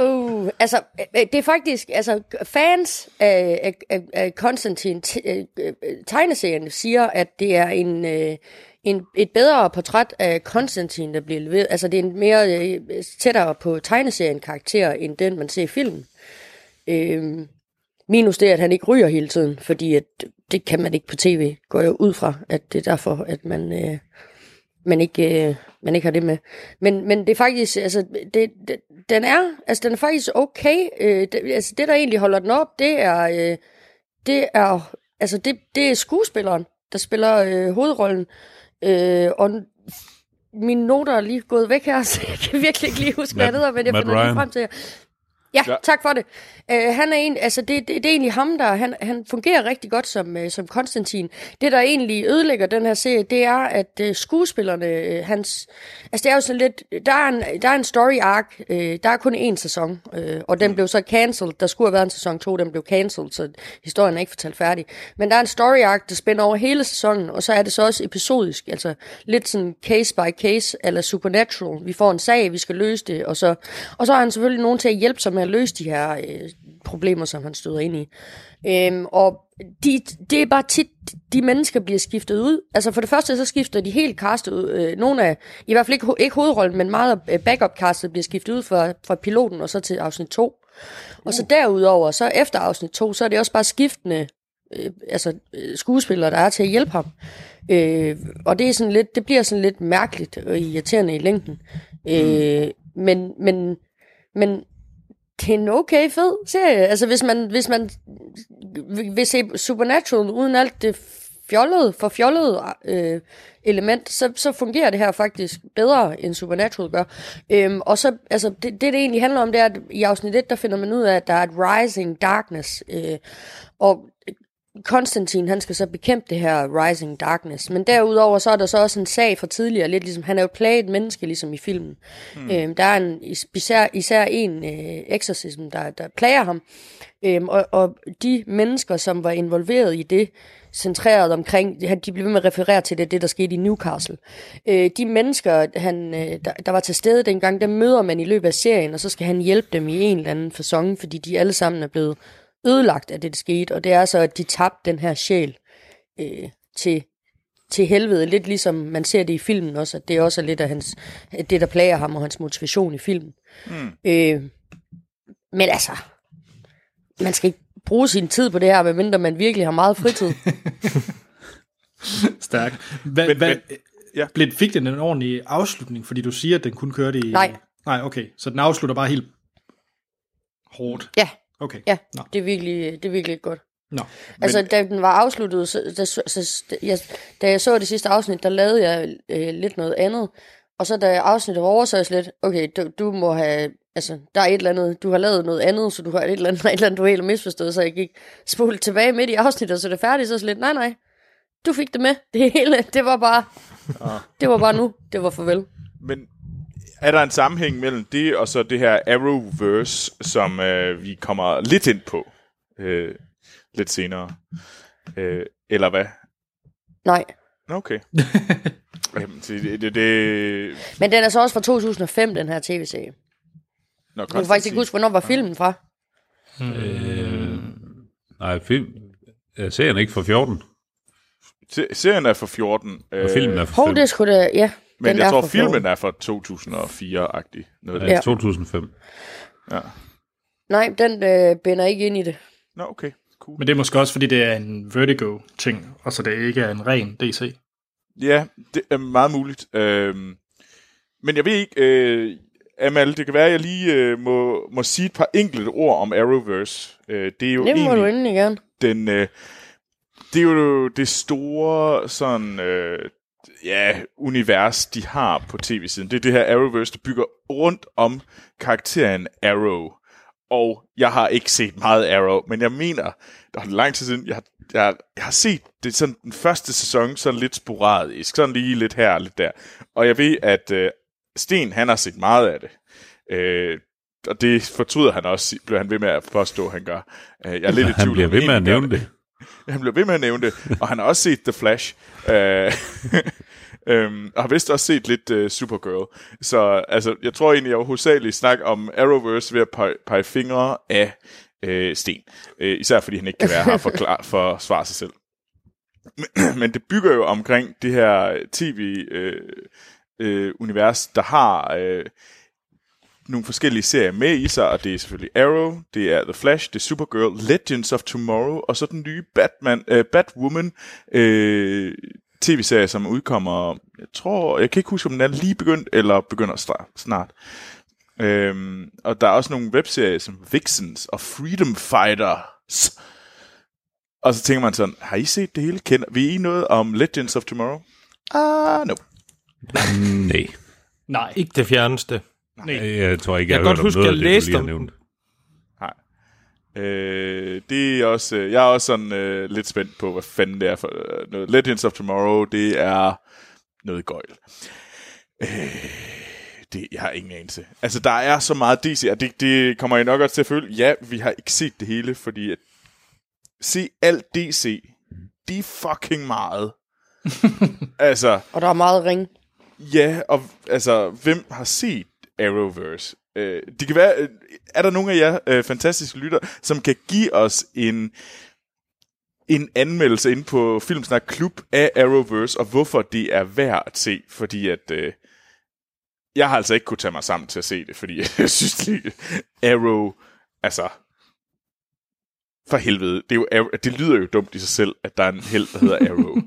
uh, altså, øh, det er faktisk, altså, fans af, af, af, Konstantin øh, øh, tegneserien siger, at det er en, en, et bedre portræt af Konstantin, der bliver leveret. Altså, det er en mere øh, tættere på tegneserien karakter, end den, man ser i filmen. Øhm, minus det, at han ikke ryger hele tiden, fordi at det kan man ikke på tv, går jeg ud fra, at det er derfor, at man, øh, man, ikke, øh, man ikke har det med. Men, men det er faktisk, altså, det, det, den er, altså, den er faktisk okay. Øh, det, altså, det, der egentlig holder den op, det er, øh, det er, altså, det, det er skuespilleren, der spiller øh, hovedrollen. Øh, og mine noter er lige gået væk her, (laughs) så jeg kan virkelig ikke lige huske, hvad det hedder, men jeg Matt finder lige Ryan. frem til jer. Ja, Ja. tak for det. Uh, han er en, altså det, det, det er egentlig ham, der han, han fungerer rigtig godt som, uh, som Konstantin. Det, der egentlig ødelægger den her serie, det er, at uh, skuespillerne, uh, hans, altså det er jo sådan lidt, der er en, der er en story arc, uh, der er kun én sæson, uh, og den blev så cancelled. Der skulle have været en sæson 2, den blev cancelled, så historien er ikke fortalt færdig. Men der er en story arc, der spænder over hele sæsonen, og så er det så også episodisk, altså lidt sådan case by case, eller supernatural. Vi får en sag, vi skal løse det, og så, og så har han selvfølgelig nogen til at hjælpe sig med at løse de her øh, problemer, som han støder ind i. Øhm, og de, det er bare tit, de mennesker bliver skiftet ud. Altså for det første, så skifter de helt castet ud. Øh, nogle af, i hvert fald ikke, ikke hovedrollen, men meget af backup-castet bliver skiftet ud fra, fra piloten og så til afsnit 2. Og så derudover, så efter afsnit 2, så er det også bare skiftende øh, altså, øh, skuespillere, der er til at hjælpe ham. Øh, og det, er sådan lidt, det bliver sådan lidt mærkeligt og irriterende i længden. Øh, men, men, men det er en okay fed serie. Altså hvis man, hvis man vil se Supernatural uden alt det fjollede, for fjollede øh, element, så, så fungerer det her faktisk bedre, end Supernatural gør. Øhm, og så, altså, det, det, det egentlig handler om, det er, at i afsnit 1, der finder man ud af, at der er et rising darkness, øh, og Konstantin, han skal så bekæmpe det her rising darkness. Men derudover, så er der så også en sag fra tidligere, lidt ligesom, han er jo plaget menneske, ligesom i filmen. Mm. Øhm, der er en, især, især en øh, exorcism, der, der plager ham. Øhm, og, og de mennesker, som var involveret i det, centreret omkring, de blev ved med at referere til det, det der skete i Newcastle. Øh, de mennesker, han, øh, der, der var til stede dengang, dem møder man i løbet af serien, og så skal han hjælpe dem i en eller anden fasong, fordi de alle sammen er blevet ødelagt af det, der skete. Og det er så, at de tabte den her sjæl øh, til, til helvede. Lidt ligesom man ser det i filmen også, at det også er lidt af hans, det, der plager ham og hans motivation i filmen. Mm. Øh, men altså, man skal ikke bruge sin tid på det her, medmindre man virkelig har meget fritid. (laughs) Stærk. Hvad, Men- hvad, men- ja. blev, fik den en ordentlig afslutning, fordi du siger, at den kun kørte i... Nej. Nej, okay. Så den afslutter bare helt hårdt. ja, Okay. ja Nå. det, er virkelig, det er virkelig godt. Nå. Altså, da den var afsluttet, så, da, så, så, jeg, da jeg så det sidste afsnit, der lavede jeg øh, lidt noget andet. Og så da afsnittet var over, så jeg lidt, okay, du, du må have, altså, der er et eller andet, du har lavet noget andet, så du har et eller andet, (laughs) et eller andet du helt har misforstået, så jeg gik spolet tilbage midt i afsnittet, og så er det færdigt, så er lidt, nej, nej, du fik det med, det hele, det var bare, det var bare nu, det var farvel. Men er der en sammenhæng mellem det og så det her Arrowverse, som øh, vi kommer lidt ind på øh, lidt senere? Øh, eller hvad? Nej, Okay. (laughs) Jamen, det, det, det, men den er så også fra 2005, den her tv-serie. Nå, Jeg kan faktisk ikke huske, hvornår var filmen fra. Øh, nej, film, øh, serien er ikke fra 14, Se- Serien er fra 14. og Øh, filmen er fra Hov, 5. det skulle da, ja. Men den jeg tror, filmen 14. er fra 2004-agtig. Noget Ja, det. 2005. Ja. Nej, den øh, binder ikke ind i det. Nå, okay. Cool. Men det er måske også, fordi det er en Vertigo-ting, og så det ikke er en ren DC. Ja, det er meget muligt. Øhm, men jeg ved ikke, øh, Amal, det kan være, at jeg lige øh, må, må sige et par enkelte ord om Arrowverse. Øh, det er jo Det må du egentlig endelig gerne. den, øh, det er jo det store sådan, øh, ja, univers, de har på tv-siden. Det er det her Arrowverse, der bygger rundt om karakteren Arrow. Og jeg har ikke set meget Arrow, men jeg mener, der er lang tid siden, jeg har, jeg, har- jeg har set det sådan den første sæson sådan lidt sporadisk, sådan lige lidt her lidt der. Og jeg ved, at øh, Sten, han har set meget af det. Øh, og det fortryder han også, bliver han ved med at påstå, han gør. Øh, jeg er lidt i (laughs) Han tvivl, bliver om ved med at nævne det. han bliver ved med at nævne det, og han har også set The Flash, øh, (laughs) øhm, og har vist også set lidt øh, Supergirl. Så altså, jeg tror egentlig, jeg var hovedsageligt snak om Arrowverse ved at pege, pege fingre af øh, Sten. Øh, især fordi han ikke kan være her for, klar, for at svare sig selv. Men, (clears throat) men det bygger jo omkring det her tv-univers, øh, øh, univers, der har øh, nogle forskellige serier med i sig, og det er selvfølgelig Arrow, det er The Flash, det er Supergirl, Legends of Tomorrow, og så den nye Batman, øh, Batwoman øh, tv-serie, som udkommer, jeg tror, jeg kan ikke huske, om den er lige begyndt, eller begynder snart. Øhm, og der er også nogle webserier som Vixens og Freedom Fighters. Og så tænker man sådan, har I set det hele? Kender vi I noget om Legends of Tomorrow? Ah, no. Nej. Nej. Ikke det fjerneste. Nej. Jeg tror ikke, Jeg jeg, kan har godt hørt huske, jeg læste om. Øh, det er også, øh, jeg er også sådan øh, lidt spændt på, hvad fanden det er for øh, noget. Legends of Tomorrow, det er noget gøjl. Øh, det, jeg har ingen anelse. Altså, der er så meget DC, og det, det kommer jeg nok også til at føle. Ja, vi har ikke set det hele, fordi at se alt DC, det er fucking meget. (laughs) altså, Og der er meget ring. Ja, og altså, hvem har set Arrowverse? Øh, de kan være, øh, er der nogen af jer øh, fantastiske lytter, som kan give os en, en anmeldelse ind på Filmsnak Klub af Arrowverse, og hvorfor det er værd at se, fordi at... Øh, jeg har altså ikke kunne tage mig sammen til at se det, fordi (laughs) jeg synes, det, Arrow, altså, for helvede, det, er jo, Arrow- det lyder jo dumt i sig selv, at der er en held, der hedder Arrow. (laughs)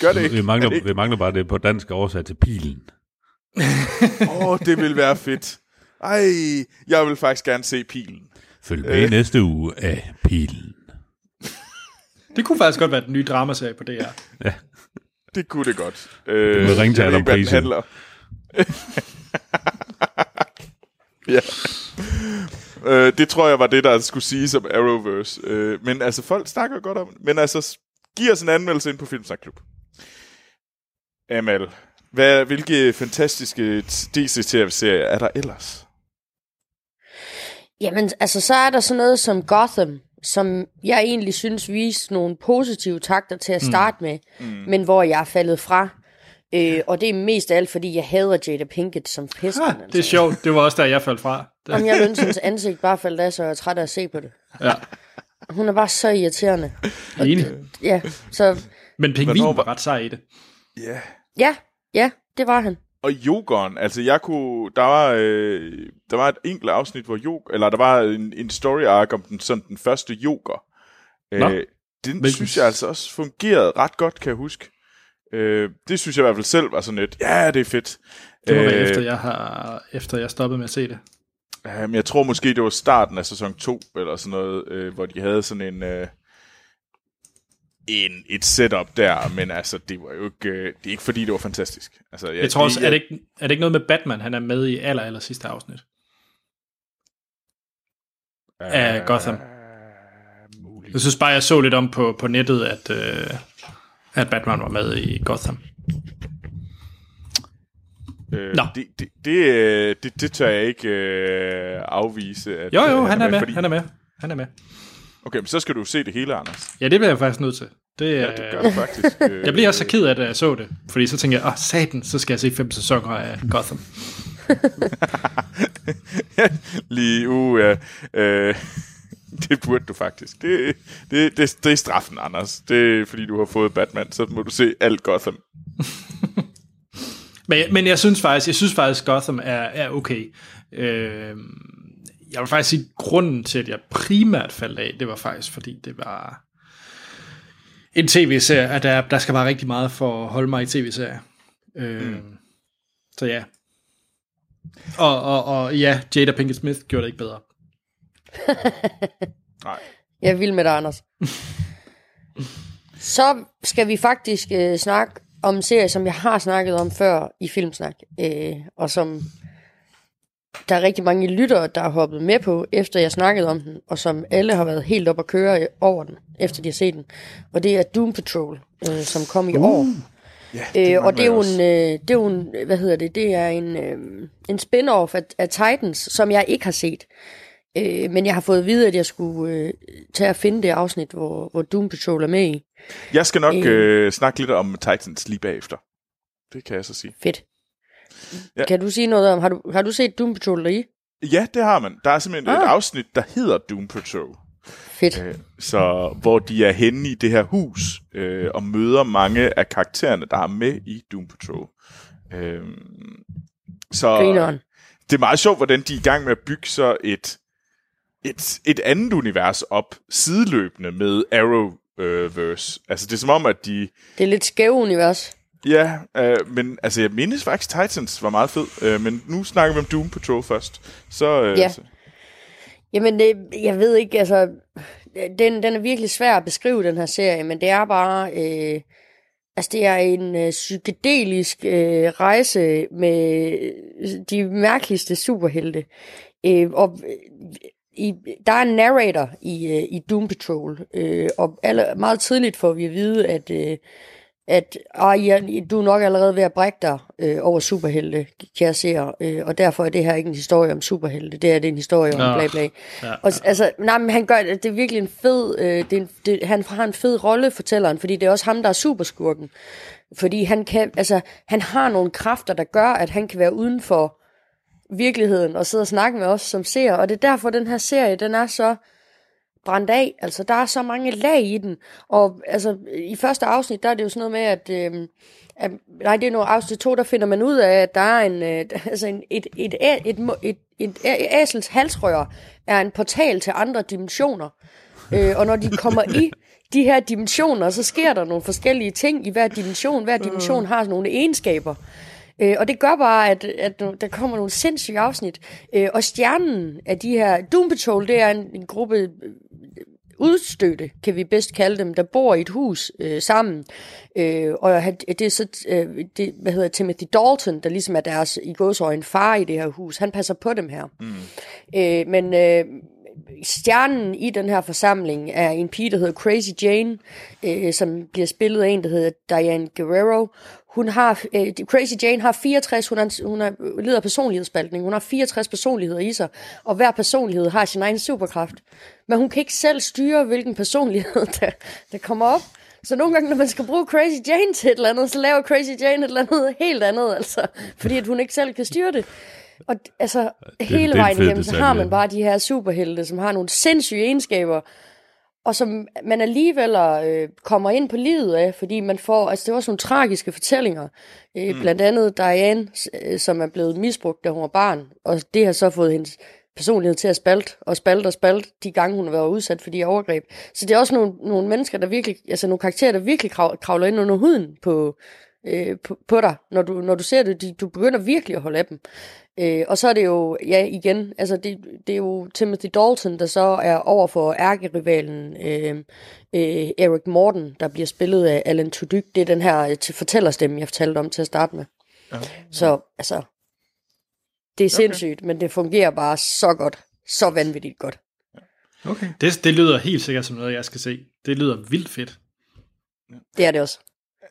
Gør det ikke? Vi Er mangler, det ikke? vi mangler bare det på dansk oversat til pilen. (laughs) Åh, oh, det vil være fedt. Ej, jeg vil faktisk gerne se pilen. Følg med øh. næste uge af pilen. Det kunne faktisk godt være den nye dramaserie på DR. Ja. Det kunne det godt. Øh, Du vil ringe til Adam Price. handler. (laughs) ja. Øh, det tror jeg var det, der skulle siges om Arrowverse. Øh, men altså, folk snakker godt om det. Men altså, giv os en anmeldelse ind på Filmsnak Klub. Amal, hvad, hvilke fantastiske DC-serier er der ellers? Jamen, altså, så er der sådan noget som Gotham, som jeg egentlig synes viste nogle positive takter til at starte mm. med, mm. men hvor jeg er faldet fra. Øh, og det er mest af alt, fordi jeg hader Jada Pinkett som pesten. Ah, det er sjovt. Det var også der, jeg faldt fra. (laughs) Det, Om jeg lønner hendes ansigt bare faldt af, så jeg er træt af at se på det. ja, Hun er bare så irriterende. enig. Ja, så Men pingvin var var- ret sej i det. Ja. ja, ja, det var han. Og Jokeren, altså jeg kunne, der var, øh, der var et enkelt afsnit, hvor Jok, eller der var en, en story arc om den, sådan den første Joker. Nå. Øh, den Hvilken- synes jeg altså også fungerede ret godt, kan jeg huske. Øh, det synes jeg i hvert fald selv var sådan lidt, ja, det er fedt. Det var øh, Øh, efter, jeg har, efter jeg stoppede med at se det. Øh, men jeg tror måske, det var starten af sæson 2, eller sådan noget, øh, hvor de havde sådan en, øh, en et setup der, men altså, det var jo ikke, øh, det er ikke fordi, det var fantastisk. Altså, Jeg tror også, er det, ikke, er det ikke noget med Batman, han er med i aller, aller sidste afsnit? af Gotham. Jeg synes bare, jeg så lidt om på, på nettet, at, øh, at Batman var med i Gotham. Øh, Nå. det, det, det, øh, det, det tør jeg ikke øh, afvise. At, Jo, jo, øh, han er med, fordi- han er med. Han er med. Okay, men så skal du se det hele, Anders. Ja, det bliver jeg faktisk nødt til. Det, Ja, det gør du faktisk. (laughs) Jeg bliver også så ked af det, da jeg så det. Fordi så tænker jeg, åh, satan, så skal jeg se fem sæsoner af Gotham. (laughs) Lige u, ja. Øh, (laughs) det burde du faktisk. Det, det, det, det er straffen, Anders. Det er, fordi du har fået Batman, så må du se alt Gotham. Men, men jeg synes faktisk, jeg synes faktisk, Gotham er, er okay. Øh, jeg vil faktisk sige, at grunden til, at jeg primært faldt af, det var faktisk, fordi det var en tv-serie, at der, der skal være rigtig meget for at holde mig i tv-serier. Øh, mm. Så ja. Og, og, og ja, Jada Pinkett Smith gjorde det ikke bedre. (laughs) Nej. Jeg vild med dig, Anders. Så skal vi faktisk øh, snakke om en serie, som jeg har snakket om før i Filmsnak, øh, og som der er rigtig mange lyttere, der har hoppet med på, efter jeg snakkede om den, og som alle har været helt op at køre over den, efter de har set den. Og det er Doom Patrol, øh, som kom i år. Ja, Øh, og det er, jo en, øh, det er jo en, hvad hedder det, det er en, øh, en spin-off af, af Titans, som jeg ikke har set. Øh, men jeg har fået at vide, at jeg skulle øh, tage og finde det afsnit, hvor, hvor Doom Patrol er med i. Jeg skal nok Øh. øh, snakke lidt om Titans lige bagefter. Det kan jeg så sige. Fedt. Ja. Kan du sige noget om, har du, har du set Doom Patrol deri? Ja, det har man. Der er simpelthen ah. et afsnit, der hedder Doom Patrol. Fedt. Øh, så hvor de er henne i det her hus øh, og møder mange af karaktererne, der er med i Doom Patrol. Øh, så Grineren. det er meget sjovt, hvordan de er i gang med at bygge så et, et, et andet univers op sideløbende med Arrowverse. Altså det er som om, at de... Det er lidt skæve univers. Ja, øh, men altså jeg mindes faktisk, Titans var meget fed, øh, men nu snakker vi om Doom Patrol først. Så, øh, Ja. så, Jamen, det, jeg ved ikke, altså, den, den er virkelig svær at beskrive, den her serie, men det er bare, øh, altså det er en øh, psykedelisk øh, rejse med de mærkeligste superhelte. Øh, og øh, i, der er en narrator i, øh, i Doom Patrol, øh, og alle, meget tidligt får vi at vide, at, øh, at ah, ja, du er nok allerede ved at brække dig øh, over superhelte, kære seere, øh, og derfor er det her ikke en historie om superhelte, det er det er en historie om bla bla. Ja, Og, s- altså, nej, men han gør det, det er virkelig en fed, øh, det er en, det, han har en fed rolle, fortælleren, fordi det er også ham, der er superskurken. Fordi han kan, altså, han har nogle kræfter, der gør, at han kan være uden for virkeligheden og sidde og snakke med os som ser. Og det er derfor, den her serie, den er så brændt af. Altså, der er så mange lag i den. Og altså, i første afsnit, der er det jo sådan noget med, at... Øh, at nej, det er nu afsnit to, der finder man ud af, at der er en, øh, (laughs) altså en, et, et, et, et, et, et, et æsels halsrør er en portal til andre dimensioner. Øh, og når de kommer i (laughs) de her dimensioner, så sker der nogle forskellige ting i hver dimension. Hver dimension har nogle egenskaber. Øh, og det gør bare, at, at der kommer nogle sindssyge afsnit. Øh, og stjernen af de her... Doom Patrol, det er en, en gruppe øh, udstødte, kan vi bedst kalde dem, der bor i et hus øh, sammen. Øh, og det er så, øh, det, hvad hedder Timothy Dalton, der ligesom er deres i gåsøjne far i det her hus. Han passer på dem her. Mm. Øh, men øh, stjernen i den her forsamling er en pige, der hedder Crazy Jane, øh, som bliver spillet af en, der hedder Diane Guerrero. Hun har, øh, Crazy Jane har 64, hun, er, hun er, lider af personlighedsspaltning, hun har 64 personligheder i sig, og hver personlighed har sin egen superkraft. Men hun kan ikke selv styre, hvilken personlighed, (laughs) der, der kommer op. Så nogle gange, når man skal bruge Crazy Jane til et eller andet, så laver Crazy Jane et eller andet helt andet, altså, fordi at hun ikke selv kan styre det. Og altså, det hele en vejen igennem, så har man bare de her superhelte, som har nogle sindssyge egenskaber, og som man alligevel øh, kommer ind på livet af, fordi man får, altså det er også nogle tragiske fortællinger, øh, mm. blandt andet Diane, øh, som er blevet misbrugt, da hun var barn, og det har så fået hendes personlighed til at spalte og spalte og spalte de gange, hun har været udsat for de overgreb. Så det er også nogle, nogle mennesker, der virkelig, altså nogle karakterer, der virkelig krav, kravler ind under huden på, øh, på, på dig, når du, når du ser det. De, du begynder virkelig at holde af dem. Øh, og så er det jo, ja igen, altså det, det er jo Timothy Dalton, der så er over for ærkerivalen øh, øh, Eric Morton, der bliver spillet af Alan Tudyk. Det er den her øh, til fortællerstemme, jeg fortalte om til at starte med. Ja. Så altså, det er sindssygt, men det fungerer bare så godt. Så vanvittigt godt. Okay. Det, det lyder helt sikkert som noget, jeg skal se. Det lyder vildt fedt. Det er det også.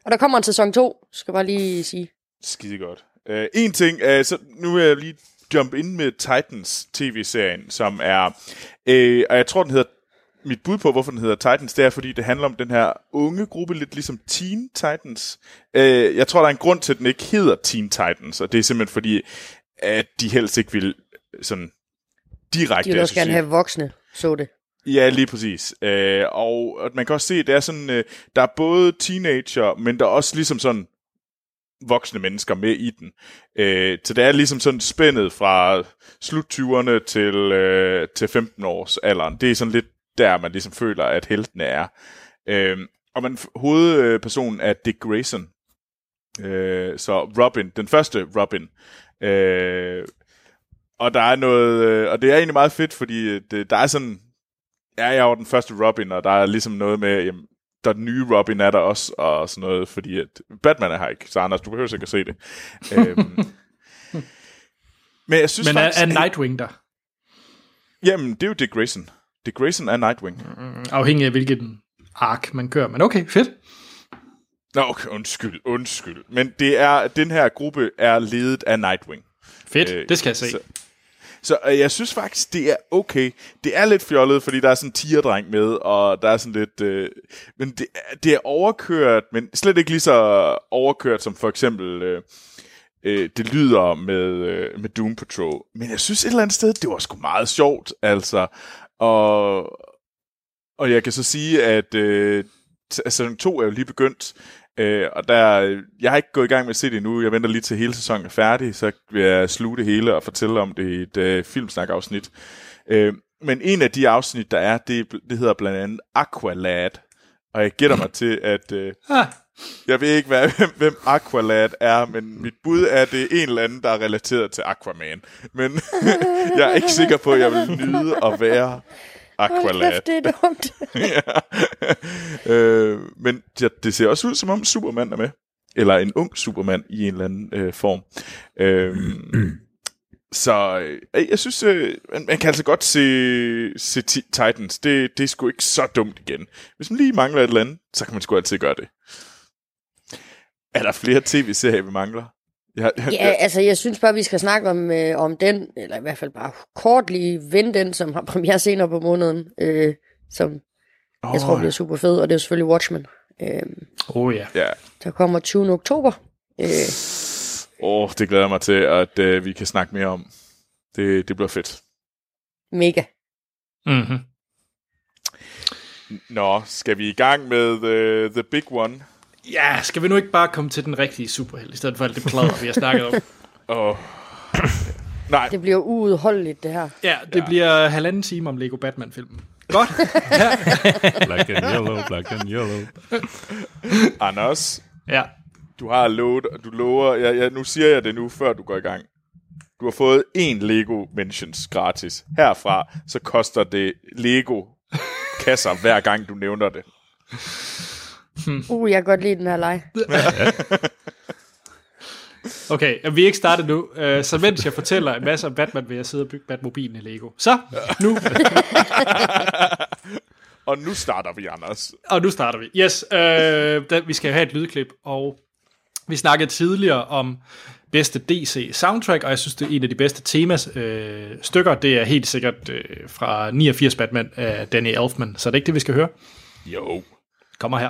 Og der kommer en sæson 2, skal jeg bare lige sige. Skide godt. Uh, en ting, uh, så nu vil jeg lige jump ind med Titans tv-serien, som er, uh, og jeg tror, den hedder, mit bud på, hvorfor den hedder Titans, det er, fordi det handler om den her unge gruppe, lidt ligesom Teen Titans. Uh, jeg tror, der er en grund til, at den ikke hedder Teen Titans, og det er simpelthen fordi, at de helst ikke vil sådan direkte De vil også gerne have voksne, så det. Ja, lige præcis. Øh, og og man kan også se, at det er sådan, øh, der er både teenager, men der er også ligesom sådan voksne mennesker med i den. Øh, så det er ligesom sådan spændet fra slut 20'erne til, øh, til 15 års alderen. Det er sådan lidt der, man ligesom føler, at heltene er. Øh, og man, hovedpersonen er Dick Grayson. Øh, så Robin, den første Robin. Øh, og der er noget, øh, og det er egentlig meget fedt, fordi øh, det, der er sådan, ja, jeg var den første Robin, og der er ligesom noget med, jamen, der den nye Robin er der også, og sådan noget, fordi at Batman er her ikke, så Anders, du behøver ikke at se det. øhm, (laughs) men jeg synes Men er, faktisk... er Nightwing der? Jamen, det er jo Dick Grayson. Dick Grayson er Nightwing. Mm, Afhængig af hvilken ark man kører. Men okay, fedt. Nå, okay, undskyld, undskyld. Men det er, den her gruppe er ledet af Nightwing. Fedt, det skal jeg se. Så, så øh, jeg synes faktisk, det er okay. Det er lidt fjollet, fordi der er sådan en tierdreng med, og der er sådan lidt... Øh, men det, det er overkørt, men slet ikke lige så overkørt som for eksempel... Øh, øh, det lyder med, øh, med Doom Patrol. Men jeg synes et eller andet sted, det var sgu meget sjovt, altså. Og, og jeg kan så sige, at øh, sæson 2 er jo lige begyndt, øh, og der, jeg har ikke gået i gang med at se det endnu. Jeg venter lige til hele sæsonen er færdig, så vil jeg sluge det hele og fortælle om det i et øh, filmsnak-afsnit. Øh, men en af de afsnit, der er, det, det hedder blandt andet Aqualad. Og jeg gætter mig til, at... Øh, Ah. jeg ved ikke, hvad, hvem, hvem Aqualad er, men mit bud er, at det er en eller anden, der er relateret til Aquaman. Men (laughs) jeg er ikke sikker på, at jeg vil nyde at være Aqualad. det er dumt. (laughs) ja. øh, men ja, det ser også ud, som om Superman er med. Eller en ung Superman i en eller anden øh, form. Øh, (clears throat) så øh, jeg synes, øh, man, man kan altså godt se, se Ti- Titans. Det, det er sgu ikke så dumt igen. Hvis man lige mangler et eller andet, så kan man sgu altid gøre det. Er der flere tv-serier, vi mangler? Jeg, jeg, Ja, altså jeg synes bare, vi skal snakke om, øh, om den, eller i hvert fald bare kort lige vende den, som har premiere senere på måneden, øh, som oh. jeg tror bliver super fed, og det er selvfølgelig Watchmen. Øh, Oh ja. Ja. der kommer 20. oktober. Øh, Åh, oh, det glæder jeg mig til, at øh, vi kan snakke mere om. Det, det bliver fedt. Mega. Mm-hmm. Nå, skal vi i gang med the, the big one? Ja, skal vi nu ikke bare komme til den rigtige superheld, i stedet for alt det pladder, vi har snakket om? (laughs) Oh. Nej. Det bliver uudholdeligt, det her. Ja, det ja. bliver halvanden time om Lego Batman-filmen. Godt. (laughs) black and yellow, black and yellow. (laughs) Anders. Ja. Du har lovet, du lover, ja, ja, nu siger jeg det nu, før du går i gang. Du har fået en Lego Mentions gratis. Herfra, så koster det Lego kasser, hver gang du nævner det. Uh, jeg kan godt lide den her leg. (laughs) Okay, vi er ikke startet nu. Uh, så mens jeg fortæller en masse om Batman, vil jeg sidde og bygge Batmobilen i Lego. Så, nu. (laughs) og nu starter vi, Anders. Og nu starter vi. Yes, da, vi skal have et lydklip, og vi snakkede tidligere om bedste DC soundtrack, og jeg synes, det er en af de bedste temas øh, stykker. Det er helt sikkert øh, fra 89 Batman af Danny Elfman. Så er det ikke det, vi skal høre? Jo. Kommer her.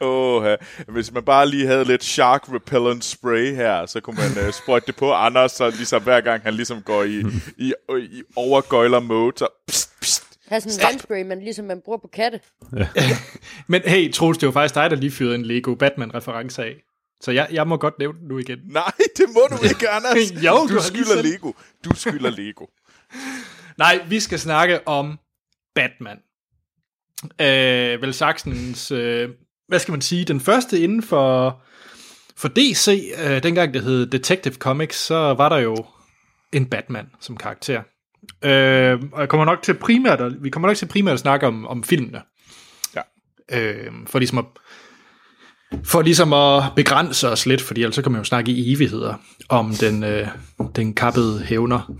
Åh, hvis man bare lige havde lidt shark repellent spray her, så kunne man uh, sprøjte det på Anders, så ligesom hver gang han ligesom går i, i, i overgøjler mode, så pst, pst, Have sådan en vandspray, men ligesom man bruger på katte. Ja. (laughs) Men hey, Troels, det var faktisk dig, der lige fyrede en Lego Batman-reference af. Så jeg, jeg må godt nævne den nu igen. Nej, det må du ikke, Anders. (laughs) jo, du, du skylder Lego. Du skylder Lego. Nej, vi skal snakke om Batman. Øh, vel Saxons, øh, hvad skal man sige, den første inden for, for DC, øh, dengang det hed Detective Comics, så var der jo en Batman som karakter. Øh, og jeg kommer nok til primært, at, vi kommer nok til primært at snakke om, om filmene. Ja. Øh, for ligesom at for ligesom at begrænse os lidt, fordi ellers så kan man jo snakke i evigheder om den, øh, den kappede hævner,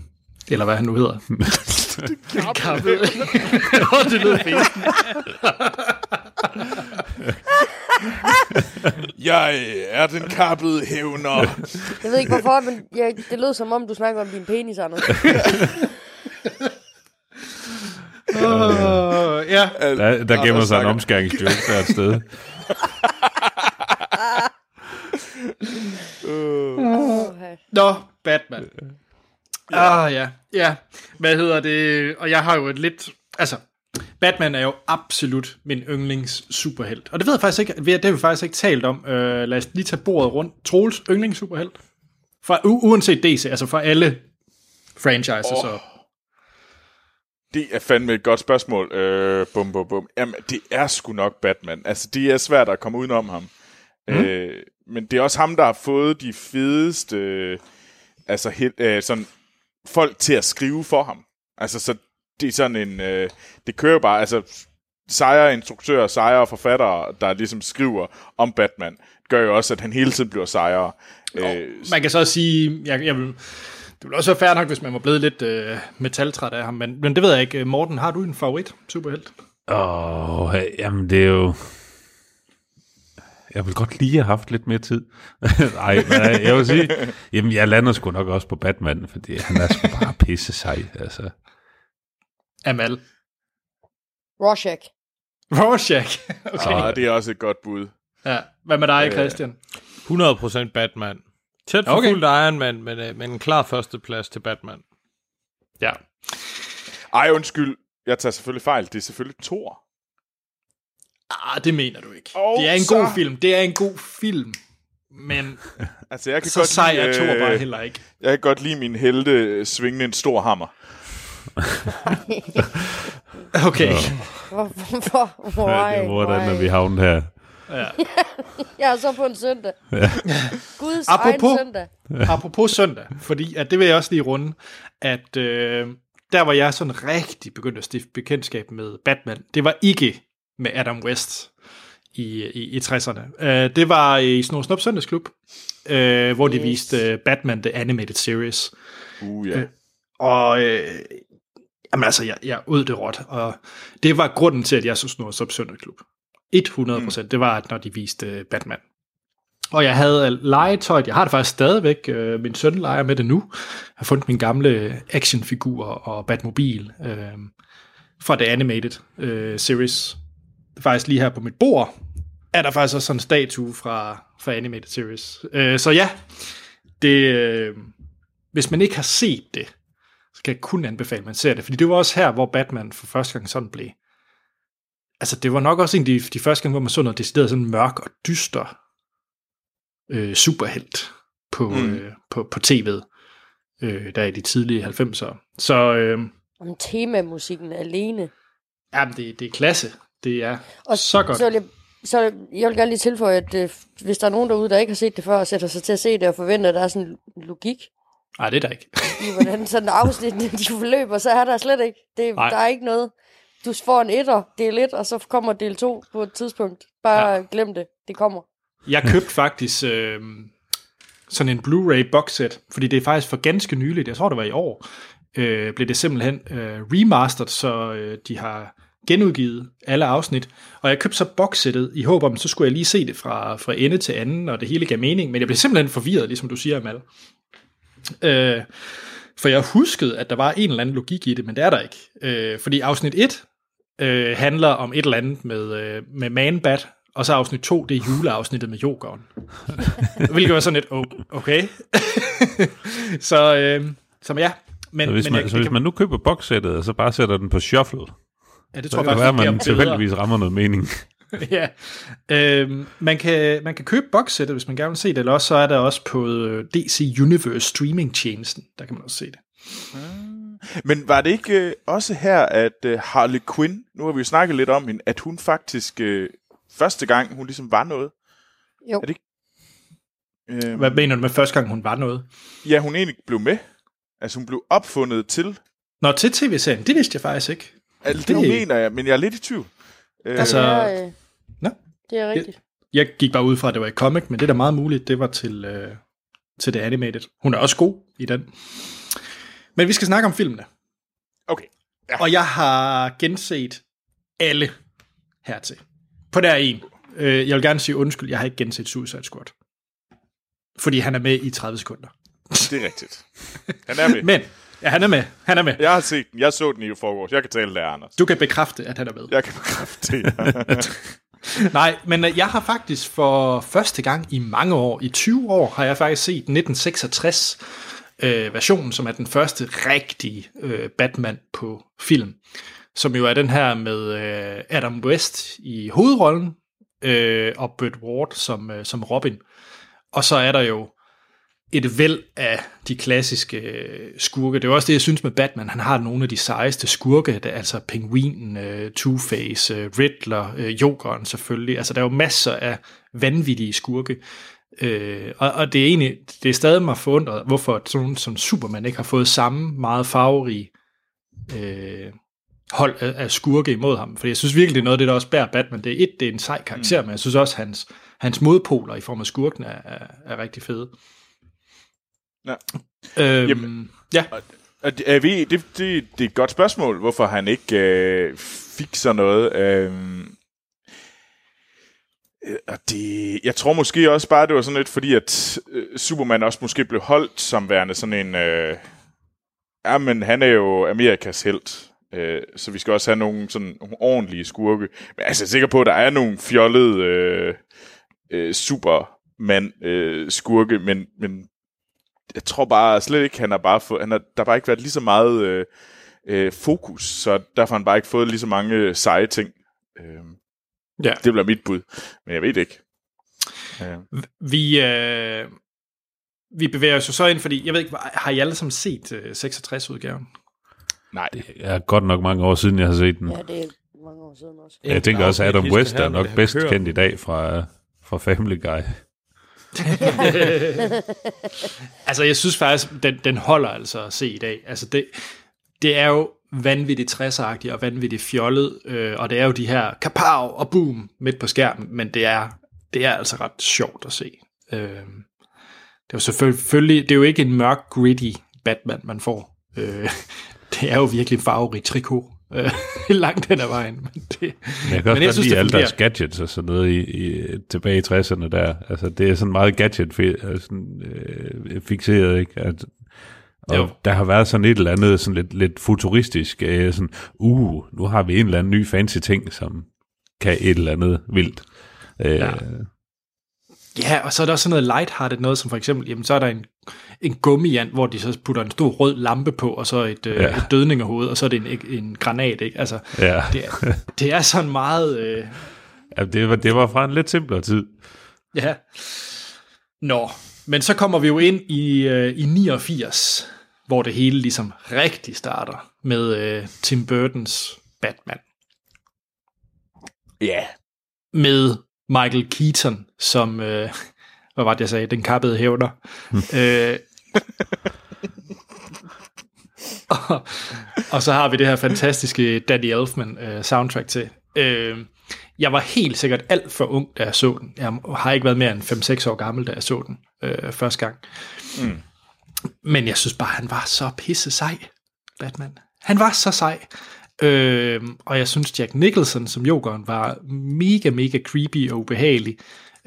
eller hvad han nu hedder. (laughs) den kappede Åh, det lød fedt. Jeg er den kappede hævner. Jeg ved ikke hvorfor, men jeg, det lød som om, du snakker om din penis, Anders. uh, ja. Der, der gemmer sig en omskæringsjoke der et sted. uh. (laughs) Nå, Batman. Ah, ja. Ja. Hvad hedder det? Og jeg har jo et lidt... Altså, Batman er jo absolut min yndlings superhelt. Og det ved jeg faktisk ikke, det har vi faktisk ikke talt om. Uh, lad os lige tage bordet rundt. Troels yndlings superhelt? For, u- uanset DC, altså for alle franchises. Oh. Så. Det er fandme et godt spørgsmål. Øh, bum, bum, bum. Jamen, det er sgu nok Batman. Altså, det er svært at komme udenom ham. Mm. Øh, men det er også ham, der har fået de fedeste... Øh, altså, helt, øh, sådan, folk til at skrive for ham. Altså, så det er sådan en... Øh, det kører bare... Altså, sejre instruktører, sejre forfattere, der ligesom skriver om Batman, gør jo også, at han hele tiden bliver sejre. Øh, man kan så sige... Jeg, jeg vil, det ville også være fair nok, hvis man var blevet lidt øh, metaltræt af ham, men, men det ved jeg ikke. Morten, har du en favorit superhelt? Åh, oh, jamen det er jo... Jeg vil godt lige have haft lidt mere tid. (laughs) Nej, men jeg vil sige, jamen jeg lander sgu nok også på Batman, fordi han er sgu bare pisse sej, altså. Amal. Rorschach. Rorschach, okay. Ah, det er også et godt bud. Ja, hvad med dig, Christian? 100% Batman. Tæt for okay. fuldt Iron Man, men, men en klar førsteplads til Batman. Ja. Ej, undskyld. Jeg tager selvfølgelig fejl. Det er selvfølgelig Thor. Ah, det mener du ikke. Oh, det er en så... god film. Det er en god film. Men (laughs) altså, jeg kan så godt sej er lide, Thor bare øh, heller ikke. Jeg kan godt lide min helte svingende en stor hammer. (laughs) okay. Hvorfor? Why? Hvordan er vi havnet her? Ja. (laughs) jeg er så på en søndag. Ja. Guds apropos, egen søndag. apropos søndag, fordi at det vil jeg også lige runde, at øh, der var jeg sådan rigtig begyndt at stifte bekendtskab med Batman. Det var ikke med Adam West i, i, i 60'erne. Øh, det var i Snor Snop Søndagsklub, øh, hvor de Yes. viste øh, Batman The Animated Series. Uh, ja. Øh, Og øh, jamen altså, jeg, jeg ud det råt, og det var grunden til, at jeg så Snor Snop Søndagsklub. 100 procent. Mm. Det var, at når de viste øh, Batman. Og jeg havde legetøj, jeg har det faktisk stadigvæk, øh, min søn leger med det nu. Jeg har fundet min gamle actionfigur og Batmobil øh, fra The Animated øh, Series. Faktisk lige her på mit bord, er der faktisk også sådan en statue fra, fra Animated Series. Øh, så ja, det, øh, hvis man ikke har set det, så kan jeg kun anbefale, at man ser det. Fordi det var også her, hvor Batman for første gang sådan blev. Altså, det var nok også en af de, de første gange, hvor man så noget decideret sådan mørk og dyster øh, superhelt på, Mm. øh, på, på tv'et, øh, der i de tidlige 90'ere. Så øh, Om temamusikken alene. jamen, det, det er klasse. Det er Og så godt. Så vil jeg, så jeg vil gerne lige tilføje, at øh, hvis der er nogen derude, der ikke har set det før, og sætter sig til at se det og forventer, at der er sådan en logik Nej, det er der ikke. i, hvordan sådan afsnit (laughs) de forløber, så er der slet ikke. Det, Nej. der er ikke noget. Du får en etter, del 1, og så kommer del 2 på et tidspunkt. Bare ja. glem det. Det kommer. Jeg købte faktisk øh, sådan en Blu-ray boxset, fordi det er faktisk for ganske nyligt, jeg tror det var i år, øh, blev det simpelthen øh, remastered, så øh, de har genudgivet alle afsnit. Og jeg købte så boxsættet i håb om, så skulle jeg lige se det fra, fra ende til anden, og det hele gav mening, men jeg blev simpelthen forvirret, ligesom du siger, Amal. Øh, for jeg huskede, at der var en eller anden logik i det, men det er der ikke. Øh, fordi afsnit 1 øh, handler om et eller andet med, øh, med Man-Bat, og så afsnit 2, det er juleafsnittet med yoghurt. (laughs) Hvilket var sådan lidt, oh, okay. (laughs) så, øh, så ja. Men, så hvis, men man, jeg, så hvis man nu køber boxsættet, og så bare sætter den på shuffle, ja, det så tror jeg det være, faktisk, at man tilfældigvis rammer noget mening. (laughs) ja. Øhm, man, kan, man kan købe boxsættet, hvis man gerne vil se det, eller også så er der også på øh, DC Universe streaming-tjenesten, der kan man også se det. Men var det ikke øh, også her, at øh, Harley Quinn, nu har vi jo snakket lidt om hende, at hun faktisk øh, første gang, hun ligesom var noget? Jo. Er det ikke? Øh, Hvad mener du med første gang, hun var noget? ja, hun egentlig blev med. Altså hun blev opfundet til. Nå, til tv-serien, det vidste jeg faktisk ikke. Altså, Det- det mener jeg, men jeg er lidt i tvivl. Øh, Altså- det, er, øh, Nå. det er rigtigt. Jeg gik bare ud fra, at det var i comic, men det er da meget muligt, det var til, øh, til det animated. Hun er også god i den. Men vi skal snakke om filmene. Okay. Ja. Og jeg har genset alle hertil. På der en. Øh, jeg vil gerne sige undskyld, jeg har ikke genset Suicide Squad. Fordi han er med i 30 sekunder. Det er rigtigt. Han er med. (laughs) Men, ja, han er med. Han er med. Jeg har set den. Jeg så den i forgårs. Jeg kan tale der, Anders. Du kan bekræfte, at han er med. Jeg kan bekræfte det. (laughs) Nej, men øh, jeg har faktisk for første gang i mange år, i 20 år, har jeg faktisk set 1966 øh, versionen, som er den første rigtige øh, Batman på film. Som jo er den her med øh, Adam West i hovedrollen, øh, og Burt Ward som, øh, som Robin. Og så er der jo et væld af de klassiske øh, skurke. Det er også det, jeg synes med Batman. Han har nogle af de sejeste skurke, der, altså Penguinen, øh, Two-Face, øh, Riddler, Jokeren selvfølgelig. Altså der er jo masser af vanvittige skurke. Øh, og, og det er egentlig, det er stadig mig forundret, hvorfor sådan som Superman ikke har fået samme meget farverige øh, hold af, af skurke imod ham. For jeg synes virkelig, det er noget af det, der også bærer Batman. Det er et, det er en sej karakter, mm. men jeg synes også, hans, hans modpoler i form af skurken er, er, er rigtig fede. Ja. Øhm, Jamen, ja. Og det, er vi, det, det, det er et godt spørgsmål, hvorfor han ikke øh, fik sådan noget. Øh, øh, og det, jeg tror måske også bare, det var sådan lidt fordi, at øh, Superman også måske blev holdt som værende sådan en... Øh, ja, men han er jo Amerikas held. Øh, så vi skal også have nogle sådan nogle ordentlige skurke. Men altså, jeg er sikker på, at der er nogle fjollede øh, øh, Superman øh, skurke, men, men jeg tror bare slet ikke, han har bare fået, han har, der har bare ikke været lige så meget øh, øh, fokus, så derfor har han bare ikke fået lige så mange øh, seje ting. Øh, Ja. Det bliver mit bud, men jeg ved det ikke. Øh. Vi, øh, vi bevæger os jo så ind, fordi, jeg ved ikke, har I alle sammen set øh, 66-udgaven? Nej. Det er godt nok mange år siden, jeg har set den. Ja, det er mange år siden også. Jeg tænker også, at Adam West er nok bedst kendt i dag fra, fra Family Guy. (laughs) altså, jeg synes faktisk, den, den holder altså at se i dag. Altså, det, det er jo vanvittigt 60'er og vanvittigt fjollet, øh, og det er jo de her kapav og boom midt på skærmen, men det er, det er altså ret sjovt at se. Øh, det er jo selvfølgelig, det er jo ikke en mørk, gritty Batman, man får. Øh, (laughs) det er jo virkelig farverigt farverig trikot, øh, (laughs) langt hen ad vejen. Men det, Men jeg kan også men godt lide alle fungerer. deres gadgets og sådan noget i, i, tilbage i 60'erne der. Altså, det er sådan meget gadget sådan, øh, fixeret, ikke? At, og Jo. der har været sådan et eller andet sådan lidt, lidt futuristisk, øh, sådan, uh, nu har vi en eller anden ny fancy ting, som kan et eller andet vildt. Øh, Ja. Ja, og så er der også sådan noget lighthearted noget, som for eksempel, jamen så er der en, en gummiand, hvor de så putter en stor rød lampe på, og så et, øh, Ja. et dødningerhoved, og så er det en, en granat, ikke? Altså, Ja. det, er, det er sådan meget... Øh, ja, det, var, det var fra en lidt simplere tid. Ja. Nå, men så kommer vi jo ind i, øh, i 89, hvor det hele ligesom rigtig starter med øh, Tim Burtons Batman. Ja. Yeah. Med Michael Keaton som, øh, hvad var det jeg sagde, den kappede hævner. øh, og, og så har vi det her fantastiske Danny Elfman øh, soundtrack til. Øh, jeg var helt sikkert alt for ung, da jeg så den. Jeg har ikke været mere end 5-6 år gammel, da jeg så den øh, første gang. Mm. Men jeg synes bare, han var så pisse sej, Batman. Han var så sej. Øh, og jeg synes, Jack Nicholson som Jokeren var mega, mega creepy og ubehagelig.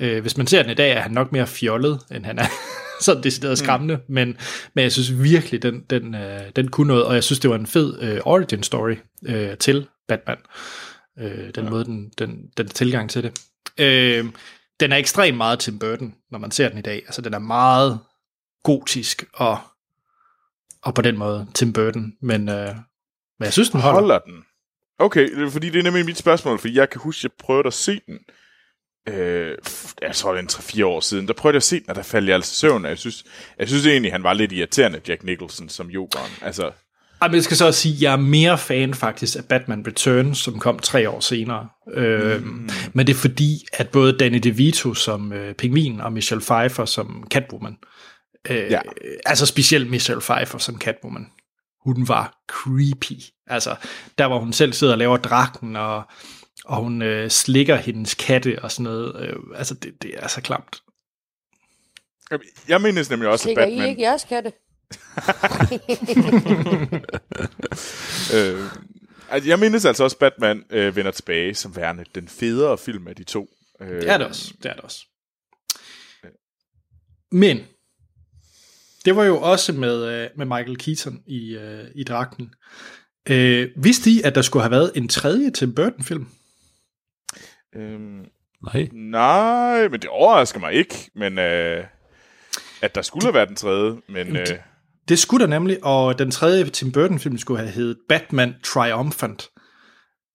Øh, hvis man ser den i dag, er han nok mere fjollet, end han er (laughs) sådan decideret skræmmende. Mm. Men, men jeg synes virkelig, den, den, øh, den kunne noget. Og jeg synes, det var en fed øh, origin story øh, til Batman. Øh, den ja. måde, den, den, den tilgang til det. Øh, den er ekstremt meget Tim Burton, når man ser den i dag. Altså, den er meget gotisk og, og på den måde Tim Burton. Men, øh, men jeg synes, den holder. Holder den? Okay, fordi det er nemlig mit spørgsmål, for jeg kan huske, jeg prøvede at se den. Øh, jeg tror, det er en 3-4 år siden. Der prøvede jeg at se den, og der faldt jeg altså søvn. og Jeg synes, jeg synes egentlig, han var lidt irriterende, Jack Nicholson, som jokeren. Altså, Ej, men jeg skal så også sige, at jeg er mere fan faktisk af Batman Returns, som kom tre år senere. Øh, mm. Men det er fordi, at både Danny DeVito som øh, Pingvin og Michelle Pfeiffer som Catwoman, øh, ja. altså specielt Michelle Pfeiffer som Catwoman, hun var creepy. Altså, der hvor hun selv sidder og laver drakken, og, og hun øh, slikker hendes katte og sådan noget. Øh, altså, det, det er så klamt. jeg mindes nemlig også, at Slikker I Batman... ikke jeres katte? (laughs) øh, altså, jeg mindes altså også, at Batman øh, vender tilbage som værende den federe film af de to. Øh, Det er det også. Det er det også. Men det var jo også med, øh, med Michael Keaton i, øh, i dragten. Øh, vidste I, at der skulle have været en tredje Tim Burton-film? Øhm, Nej. Nej, men det overrasker mig ikke. Men øh, at der skulle have været den tredje. Men øh, Det skulle der nemlig, og den tredje Tim Burton-film skulle have heddet Batman Triumphant.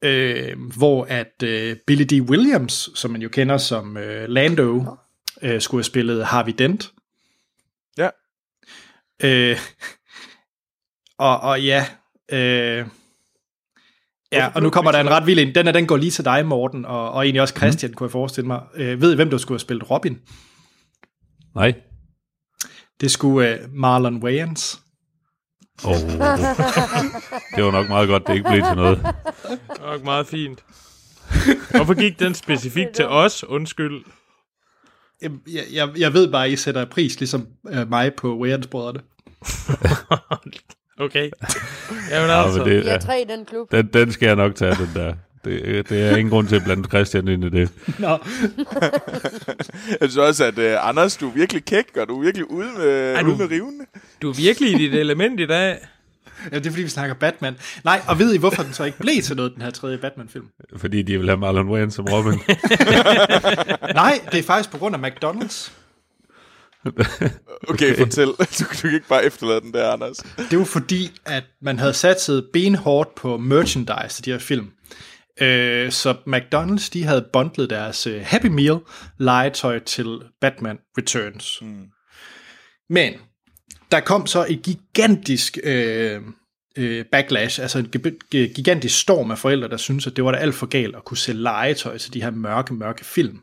Øh, hvor at øh, Billy D. Williams, som man jo kender som øh, Lando, øh, skulle have spillet Harvey Dent. Ja. Øh, (laughs) og, og ja, øh, ja, og nu kommer der en ret vild en. Den, er, den går lige til dig, Morten, og, og egentlig også Christian, mm. kunne jeg forestille mig. Øh, ved I, hvem der skulle have spillet Robin? Nej. Det skulle øh, Marlon Wayans. Oh. det var nok meget godt, det ikke blev til noget. Nok meget fint. Hvorfor gik den specifikt til os? Undskyld. Jeg, jeg, jeg ved bare, at I sætter pris, ligesom øh, mig, på Wayans-brødrene. (laughs) okay. (laughs) Jamen Ja, altså. men det, er tre i den klub. Den, den skal jeg nok tage, den der. Det, det er ingen grund til at blande Christian ind i det. Nå. (laughs) jeg synes også, at øh, Anders, du er virkelig kæk, og du er virkelig ude med, Ej, ude du- med rivene. Du er virkelig i dit element i dag. Ja, det er fordi, vi snakker Batman. Nej, og ved I, hvorfor den så ikke blev til noget, den her tredje Batman-film? Fordi de vil have Marlon Wayans som Robin. (laughs) Nej, det er faktisk på grund af McDonald's. Okay, fortæl. (laughs) Du, du kan ikke bare efterlade den der, Anders. Det var fordi, at man havde satset benhårdt på merchandise til de her film. Øh, så McDonald's, de havde bundlet deres øh, Happy Meal legetøj til Batman Returns. Mm. Men der kom så et gigantisk øh, øh, backlash, altså en gi- gi- gigantisk storm af forældre, der syntes, at det var da alt for galt at kunne sælge legetøj til de her mørke, mørke film.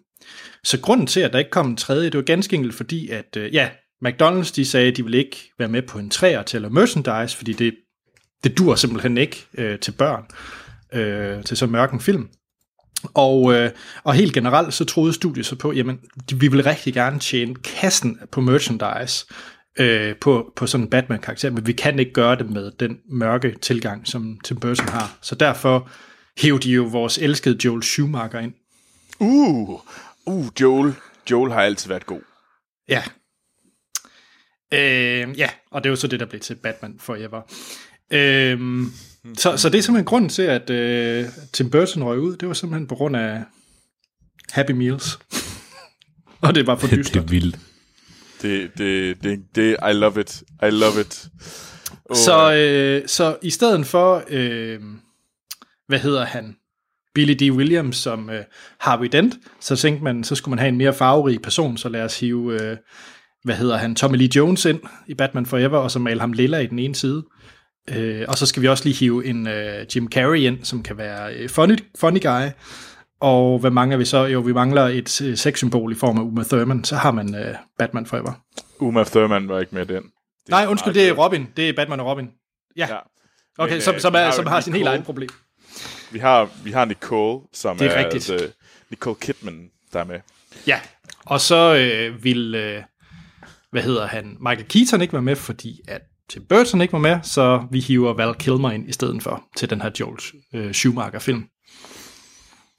Så grunden til, at der ikke kom en tredje, det var ganske enkelt fordi, at øh, ja, McDonald's de sagde, at de ville ikke være med på en træer til eller merchandise, fordi det det dur simpelthen ikke øh, til børn, øh, til så mørk en film. Og, øh, og helt generelt så troede studiet så på, jamen de- vi vil rigtig gerne tjene kassen på merchandise øh, på, på sådan en Batman-karakter, men vi kan ikke gøre det med den mørke tilgang, som Tim Burton har. Så derfor hævde de jo vores elskede Joel Schumacher ind. Uh, uh, Joel. Joel har altid været god. Ja. Øh, ja, og det er jo så det, der blev til Batman Forever. Øh, så, så det er simpelthen grunden til, at øh, Tim Burton røg ud. Det var simpelthen på grund af Happy Meals. (laughs) og det var for det dystert. er vildt. Det, det, det, det, I love it. I love it. Oh, Så, øh, så i stedet for, øh, hvad hedder han, Billy D. Williams som øh, Harvey Dent, så tænkte man, så skulle man have en mere farverig person, så lad os hive, øh, hvad hedder han, Tommy Lee Jones ind i Batman Forever, og så male ham lilla i den ene side. Øh, og så skal vi også lige hive en øh, Jim Carrey ind, som kan være øh, funny, funny guy. Og hvad mangler vi så? Jo, vi mangler et øh, sexsymbol i form af Uma Thurman. Så har man øh, Batman Forever. Uma Thurman var ikke med den. Det Nej, undskyld, det er. Robin. Det er Batman og Robin. Ja, Ja. okay, Men, som, øh, som, er, har som har sin helt egen problem. Vi har, vi har Nicole, som Det er er, rigtigt. altså, Nicole Kidman, der er med. Ja, og så øh, vil, øh, hvad hedder han, Michael Keaton ikke være med, fordi at Tim Burton ikke var med, så vi hiver Val Kilmer ind i stedet for til den her Joel øh, Schumacher-film.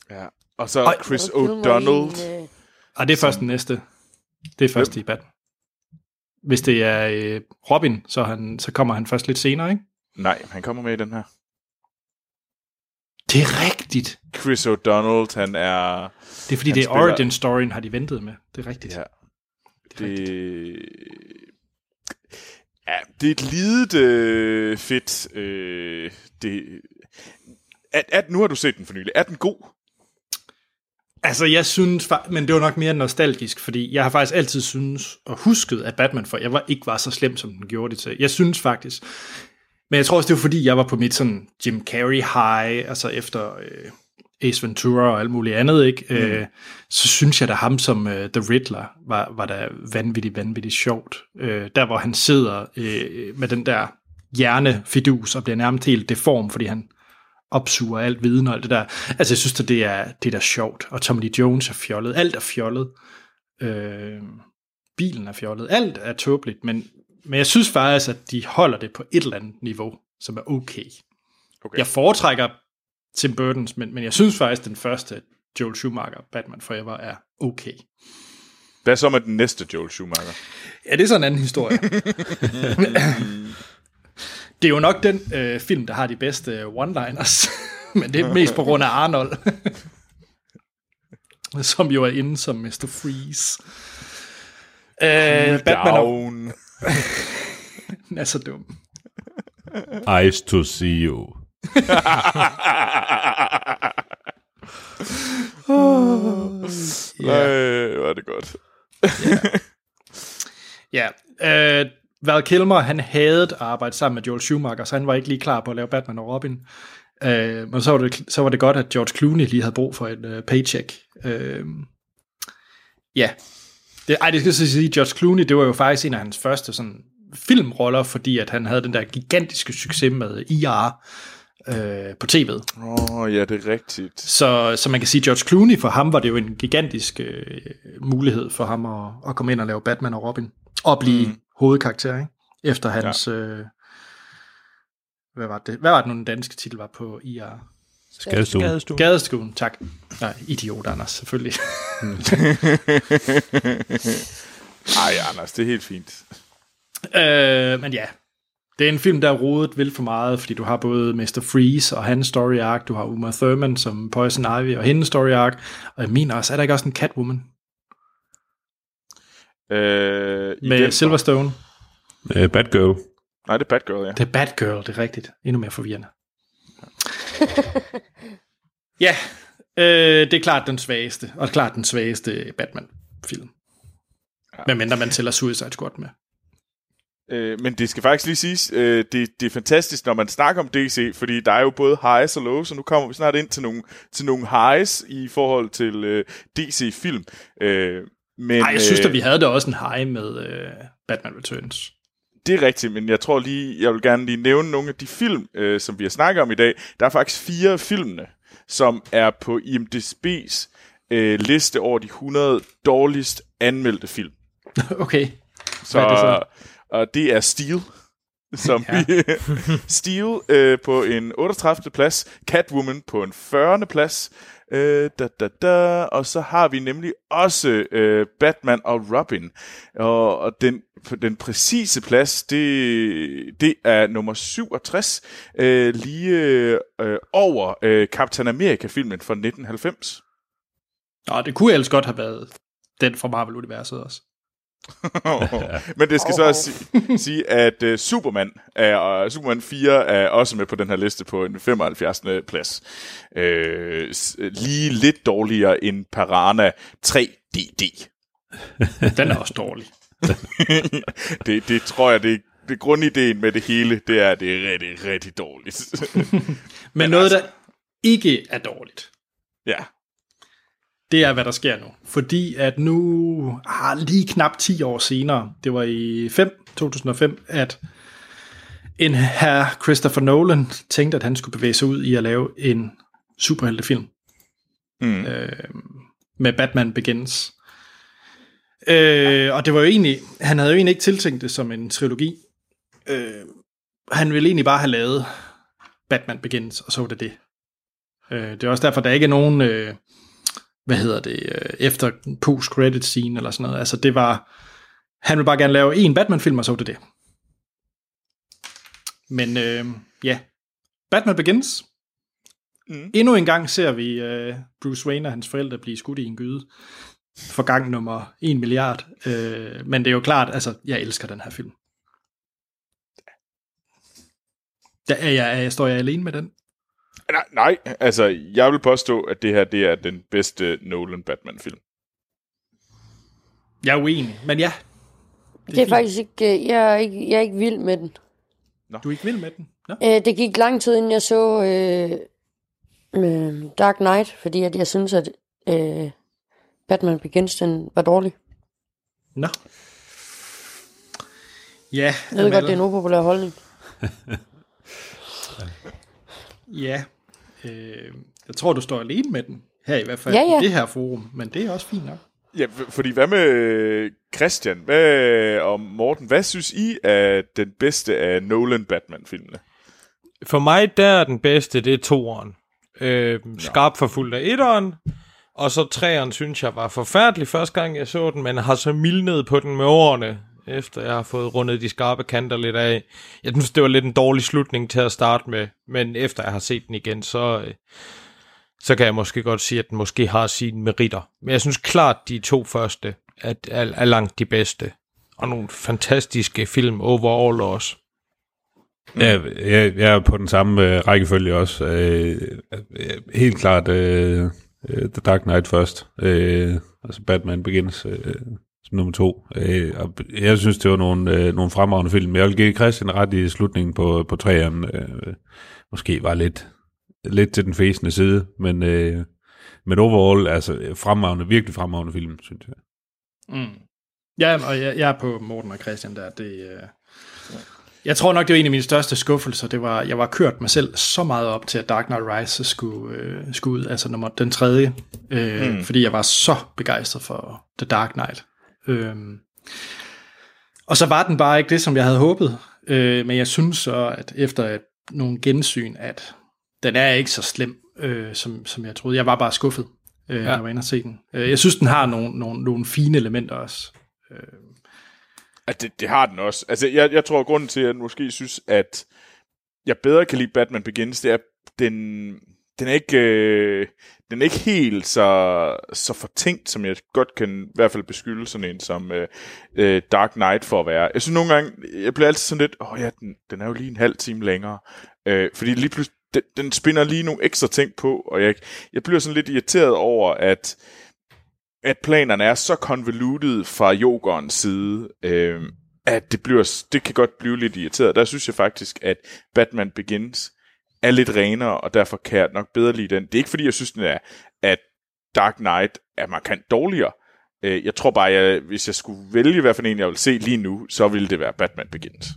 Ja. Og så Ej, Chris O'Donnell. øh, Og det er først den næste. Det er først i Batman. Hvis det er øh, Robin, så, han, så kommer han først lidt senere, ikke? Nej, han kommer med i den her. Det er rigtigt. Chris O'Donnell, han er... Det er fordi, det er spiller- origin-storyen, har de ventet med. Det er rigtigt. Ja. Det er rigtigt. Det... Ja, det er et lidet øh, fedt... Øh, det... At, at, nu har du set den for nylig. Er den god? Altså, jeg synes, men det var nok mere nostalgisk, fordi jeg har faktisk altid synes og husket, at Batman for jeg var ikke var så slem, som den gjorde det til. Jeg synes faktisk, men jeg tror også, det var fordi, jeg var på mit sådan Jim Carrey high, altså efter øh, Ace Ventura og alt muligt andet, ikke? Mm. Øh, så synes jeg, at ham som øh, The Riddler var, var da vanvittigt, vanvittigt sjovt. Øh, der, hvor han sidder øh, med den der hjernefidus og bliver nærmest helt deform, fordi han opsuger alt viden og alt det der. Altså, jeg synes, at det er, det er da sjovt. Og Tommy Lee Jones er fjollet. Alt er fjollet. Øh, bilen er fjollet. Alt er tåbeligt, men, men jeg synes faktisk, at de holder det på et eller andet niveau, som er okay. Okay. Jeg foretrækker Tim Burton's, men, men jeg synes faktisk, at den første Joel Schumacher, Batman Forever, er okay. Hvad så med den næste Joel Schumacher? Ja, det er så en anden historie. (laughs) det er jo nok den øh, film, der har de bedste øh, one-liners, (laughs) men det er mest på grund af Arnold, (laughs) som jo er inde som Mr. Freeze. Øh, Batman og, Down. er så dum. Eyes to see you. (laughs) Nej, hvor er det godt. (laughs) Ja, øh, Val Kilmer, han havde at arbejde sammen med Joel Schumacher, så han var ikke lige klar på at lave Batman og Robin. Øh, men så var, det, så var det godt, at George Clooney lige havde brug for et øh, paycheck. Øh, ja. Det, ej, det skal så sige, George Clooney, det var jo faktisk en af hans første sådan, filmroller, fordi at han havde den der gigantiske succes med IR øh, på tv'et. Åh, oh, ja, det er rigtigt. Så, så man kan sige, George Clooney, for ham var det jo en gigantisk øh, mulighed for ham at, at komme ind og lave Batman og Robin. Og blive mm. hovedkarakter, ikke? Efter hans... Ja. Øh, hvad var det? Hvad var det nu, den danske titel var på IR? Skadestuen. Skadestuen. Gadestuen, tak. Nej, idiot, Anders, selvfølgelig. (laughs) Ej, Anders, det er helt fint. øh, men ja, det er en film, der er rodet vildt for meget, fordi du har både Mr. Freeze og hans story arc, du har Uma Thurman som Poison Ivy og hendes story arc, og jeg mener også, er der ikke også en Catwoman Øh, i med den- Silverstone? Uh, Batgirl. Nej, det er Batgirl, ja. Det er Batgirl, det er rigtigt. Endnu mere forvirrende. (laughs) ja, øh, det er klart den svageste, og klart den svageste Batman-film. Ja. Medmindre man tæller Suicide Squad med. Øh, men det skal faktisk lige siges, øh, det, det er fantastisk, når man snakker om DC, fordi der er jo både highs og lows, og nu kommer vi snart ind til nogle, til nogle highs i forhold til øh, DC-film. Øh, men, Nej, jeg synes øh, at vi havde da også en high med øh, Batman Returns. Det er rigtigt, men jeg tror lige, jeg vil gerne lige nævne nogle af de film, øh, som vi har snakket om i dag. Der er faktisk fire filmene, som er på IMDb's øh, liste over de 100 dårligst anmeldte film. (laughs) Okay. Så, Hvad er det så? Og det er Steel, som (laughs) ja. vi, (laughs) Steel øh, på en 38. plads, Catwoman på en 40. plads, øh, da, da, da, og så har vi nemlig også øh, Batman og Robin. Og, og den, på den præcise plads, det, det er nummer 67, øh, lige øh, over øh, Captain America-filmen fra 1990. Nå, det kunne ellers godt have været den fra Marvel-universet også. (laughs) Men det skal så også sige, (laughs) sige at uh, Superman, er, uh, Superman 4 er også med på den her liste på en 75. plads. Uh, lige lidt dårligere end Parana 3DD. Den er også dårlig. (laughs) det, det tror jeg, det, det grundideen med det hele, det er, at det er rigtig, rigtig dårligt. (laughs) Men noget, der ikke er dårligt, ja. det er, hvad der sker nu. Fordi at nu har lige knap 10 år senere, det var i 5, 2005, at en herr Christopher Nolan tænkte, at han skulle bevæge sig ud i at lave en superheltefilm. Mm. Øh, med Batman Begins. Øh, og det var jo egentlig, han havde jo egentlig ikke tiltænkt det som en trilogi. Øh, han ville egentlig bare have lavet Batman Begins, og så var det det. Øh, det er også derfor, der ikke er nogen, øh, hvad hedder det, øh, efter post-credit scene eller sådan noget. Altså det var, han ville bare gerne lave en Batman-film, og så var det det. Men øh, ja, Batman Begins. Mm. Endnu en gang ser vi øh, Bruce Wayne og hans forældre blive skudt i en gyde for gang nummer 1 milliard. Øh, men det er jo klart, altså, jeg elsker den her film. Der er jeg, er jeg, står jeg alene med den? Nej, nej, altså jeg vil påstå, at det her det er den bedste Nolan Batman-film. Jeg er uenig, men ja. Det er, det er faktisk ikke, øh, jeg er ikke, jeg er ikke vild med den. Du er ikke vild med den? Nå? Øh, det gik lang tid, inden jeg så øh, øh, Dark Knight, fordi at jeg synes, at øh, Batman Begins, den var dårlig. Nå. Ja. Jeg ved godt, det er en upopulær holdning. (laughs) Ja. Øh, jeg tror, du står alene med den. Her i hvert fald Ja, ja. i det her forum. Men det er også fint nok. Ja, fordi hvad med Christian hvad, og Morten? Hvad synes I er den bedste af Nolan Batman-filmene? For mig, der er den bedste, det er toeren. Øh, skarpt forfulgt af etteren. Og så treeren synes jeg var forfærdelig første gang, jeg så den, men har så mildnet på den med årene, efter jeg har fået rundet de skarpe kanter lidt af. Jeg synes, det var lidt en dårlig slutning til at starte med, men efter jeg har set den igen, så, øh, så kan jeg måske godt sige, at den måske har sine meritter. Men jeg synes klart, de to første er, er, er langt de bedste. Og nogle fantastiske film overall også. Ja, jeg, jeg er på den samme øh, rækkefølge også. Øh, øh helt klart øh, øh, The Dark Knight først. Øh, altså Batman Begins øh, som nummer to. Øh, og jeg synes, det var nogle, øh, nogle fremragende film. Jeg vil give Christian ret i slutningen på, på træerne. Øh, måske var lidt, lidt til den fæsende side, men, øh, men overall, altså fremragende, virkelig fremragende film, synes jeg. Mm. Ja, og jeg, jeg er på Morten og Christian der. Det, øh... Jeg tror nok, det var en af mine største skuffelser. Det var, jeg var kørt mig selv så meget op til, at Dark Knight Rises skulle, øh, skulle ud, altså nummer, den tredje, øh, Mm. fordi jeg var så begejstret for The Dark Knight. Øhm, og så var den bare ikke det, som jeg havde håbet. Øh, men jeg synes så, at efter et, nogle gensyn, at den er ikke så slem, øh, som, som jeg troede. Jeg var bare skuffet, øh, ja. når jeg var inde og se den. Øh, jeg synes, den har nogle, nogle, nogle fine elementer også. Øh, at det, det har den også. Altså, jeg, jeg tror, at grunden til, at jeg måske synes, at jeg bedre kan lide Batman Begins, det er, at den, den er ikke, øh, den er ikke helt så, så fortænkt, som jeg godt kan i hvert fald beskylde sådan en som øh, øh, Dark Knight for at være. Jeg synes nogle gange, jeg bliver altid sådan lidt, åh oh ja, den, den er jo lige en halv time længere. Øh, fordi lige pludselig, den, den spinder lige nogle ekstra ting på, og jeg, jeg bliver sådan lidt irriteret over, at at planerne er så convoluted fra yogerens side, øh, at det, bliver, det kan godt blive lidt irriteret. Der synes jeg faktisk, at Batman Begins er lidt renere, og derfor kan jeg nok bedre lide den. Det er ikke fordi, jeg synes, den er, at Dark Knight er markant dårligere, Øh, jeg tror bare, jeg, hvis jeg skulle vælge, hvad for en jeg vil se lige nu, så ville det være Batman Begins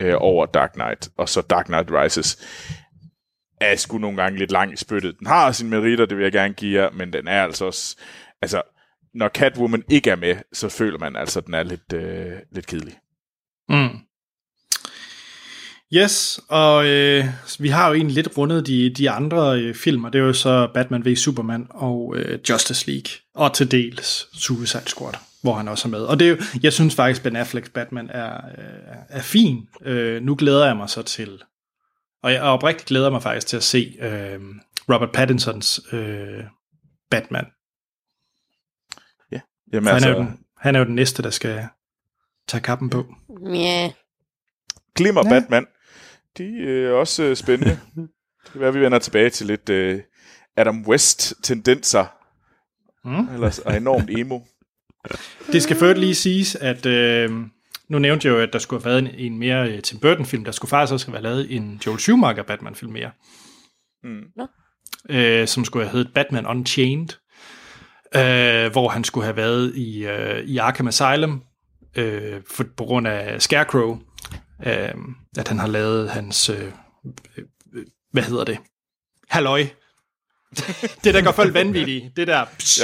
øh, over Dark Knight. Og så Dark Knight Rises er sgu nogle gange lidt lang i spyttet. Den har sine meritter, det vil jeg gerne give jer, men den er altså også... Altså, når Catwoman ikke er med, så føler man altså, at den er lidt, øh, lidt kedelig. Mm. Yes, og øh, vi har jo egentlig lidt rundet de, de andre øh, filmer. Det er jo så Batman v Superman og øh, Justice League. Og til dels Suicide Squad, hvor han også er med. Og det er jo, jeg synes faktisk, Ben Afflecks Batman er, øh, er fin. Øh, nu glæder jeg mig så til... Og jeg oprigtigt glæder mig faktisk til at se øh, Robert Pattinsons øh, Batman. Ja, jamen han, altså... er jo den, han er jo den næste, der skal tage kappen på. Ja. Glimmer Ja. Batman, de er også øh, spændende. (laughs) det kan være, vi vender tilbage til lidt øh, Adam West-tendenser. Mm. Ellers er enormt emo. (laughs) Det skal først lige siges, at øh, nu nævnte jeg jo, at der skulle have været en, en mere øh, Tim Burton-film. Der skulle faktisk også have været lavet en Joel Schumacher Batman-film mere, Mm. øh, som skulle have heddet Batman Unchained, øh, hvor han skulle have været i, øh, i Arkham Asylum øh, for, på grund af Scarecrow, øh, at han har lavet hans, øh, øh, hvad hedder det, halløj. (laughs) det, der gør folk vanvittige. Det der, psh,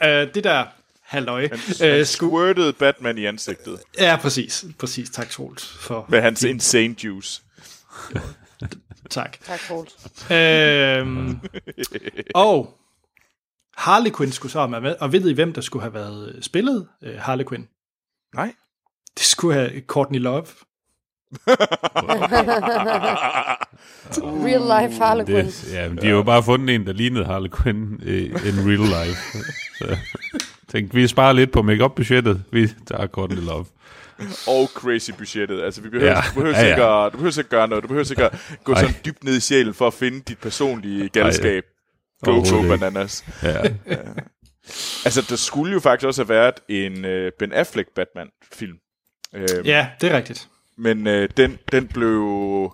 Ja. øh, det der halløj. Han, Øh, han squirtede Batman i ansigtet Ja, præcis. Præcis. Tak, Troels. For med hans insane juice. tak. Tak, Troels. Øhm, og Harley Quinn skulle så have med. Og ved I, hvem der skulle have været øh, spillet øh, Harley Quinn? Nej. Det skulle have Courtney Love. (laughs) Real life Harlequin. Det, ja, men de har jo bare fundet en, der lignede Harley Quinn i in real life. Så tænkte, vi sparer lidt på make budgettet Vi tager Courtney Love. og crazy budgettet. Altså, vi behøver, Ja. du, behøver Ja, ja. ikke at, du behøver ikke at gøre noget. Du behøver ikke at gå Ej. sådan dybt ned i sjælen for at finde dit personlige galskab. Go, ikke. bananas. (laughs) Ja. Altså, der skulle jo faktisk også have været en uh, Ben Affleck Batman-film. Uh, Ja, det er rigtigt. Men øh, den, den blev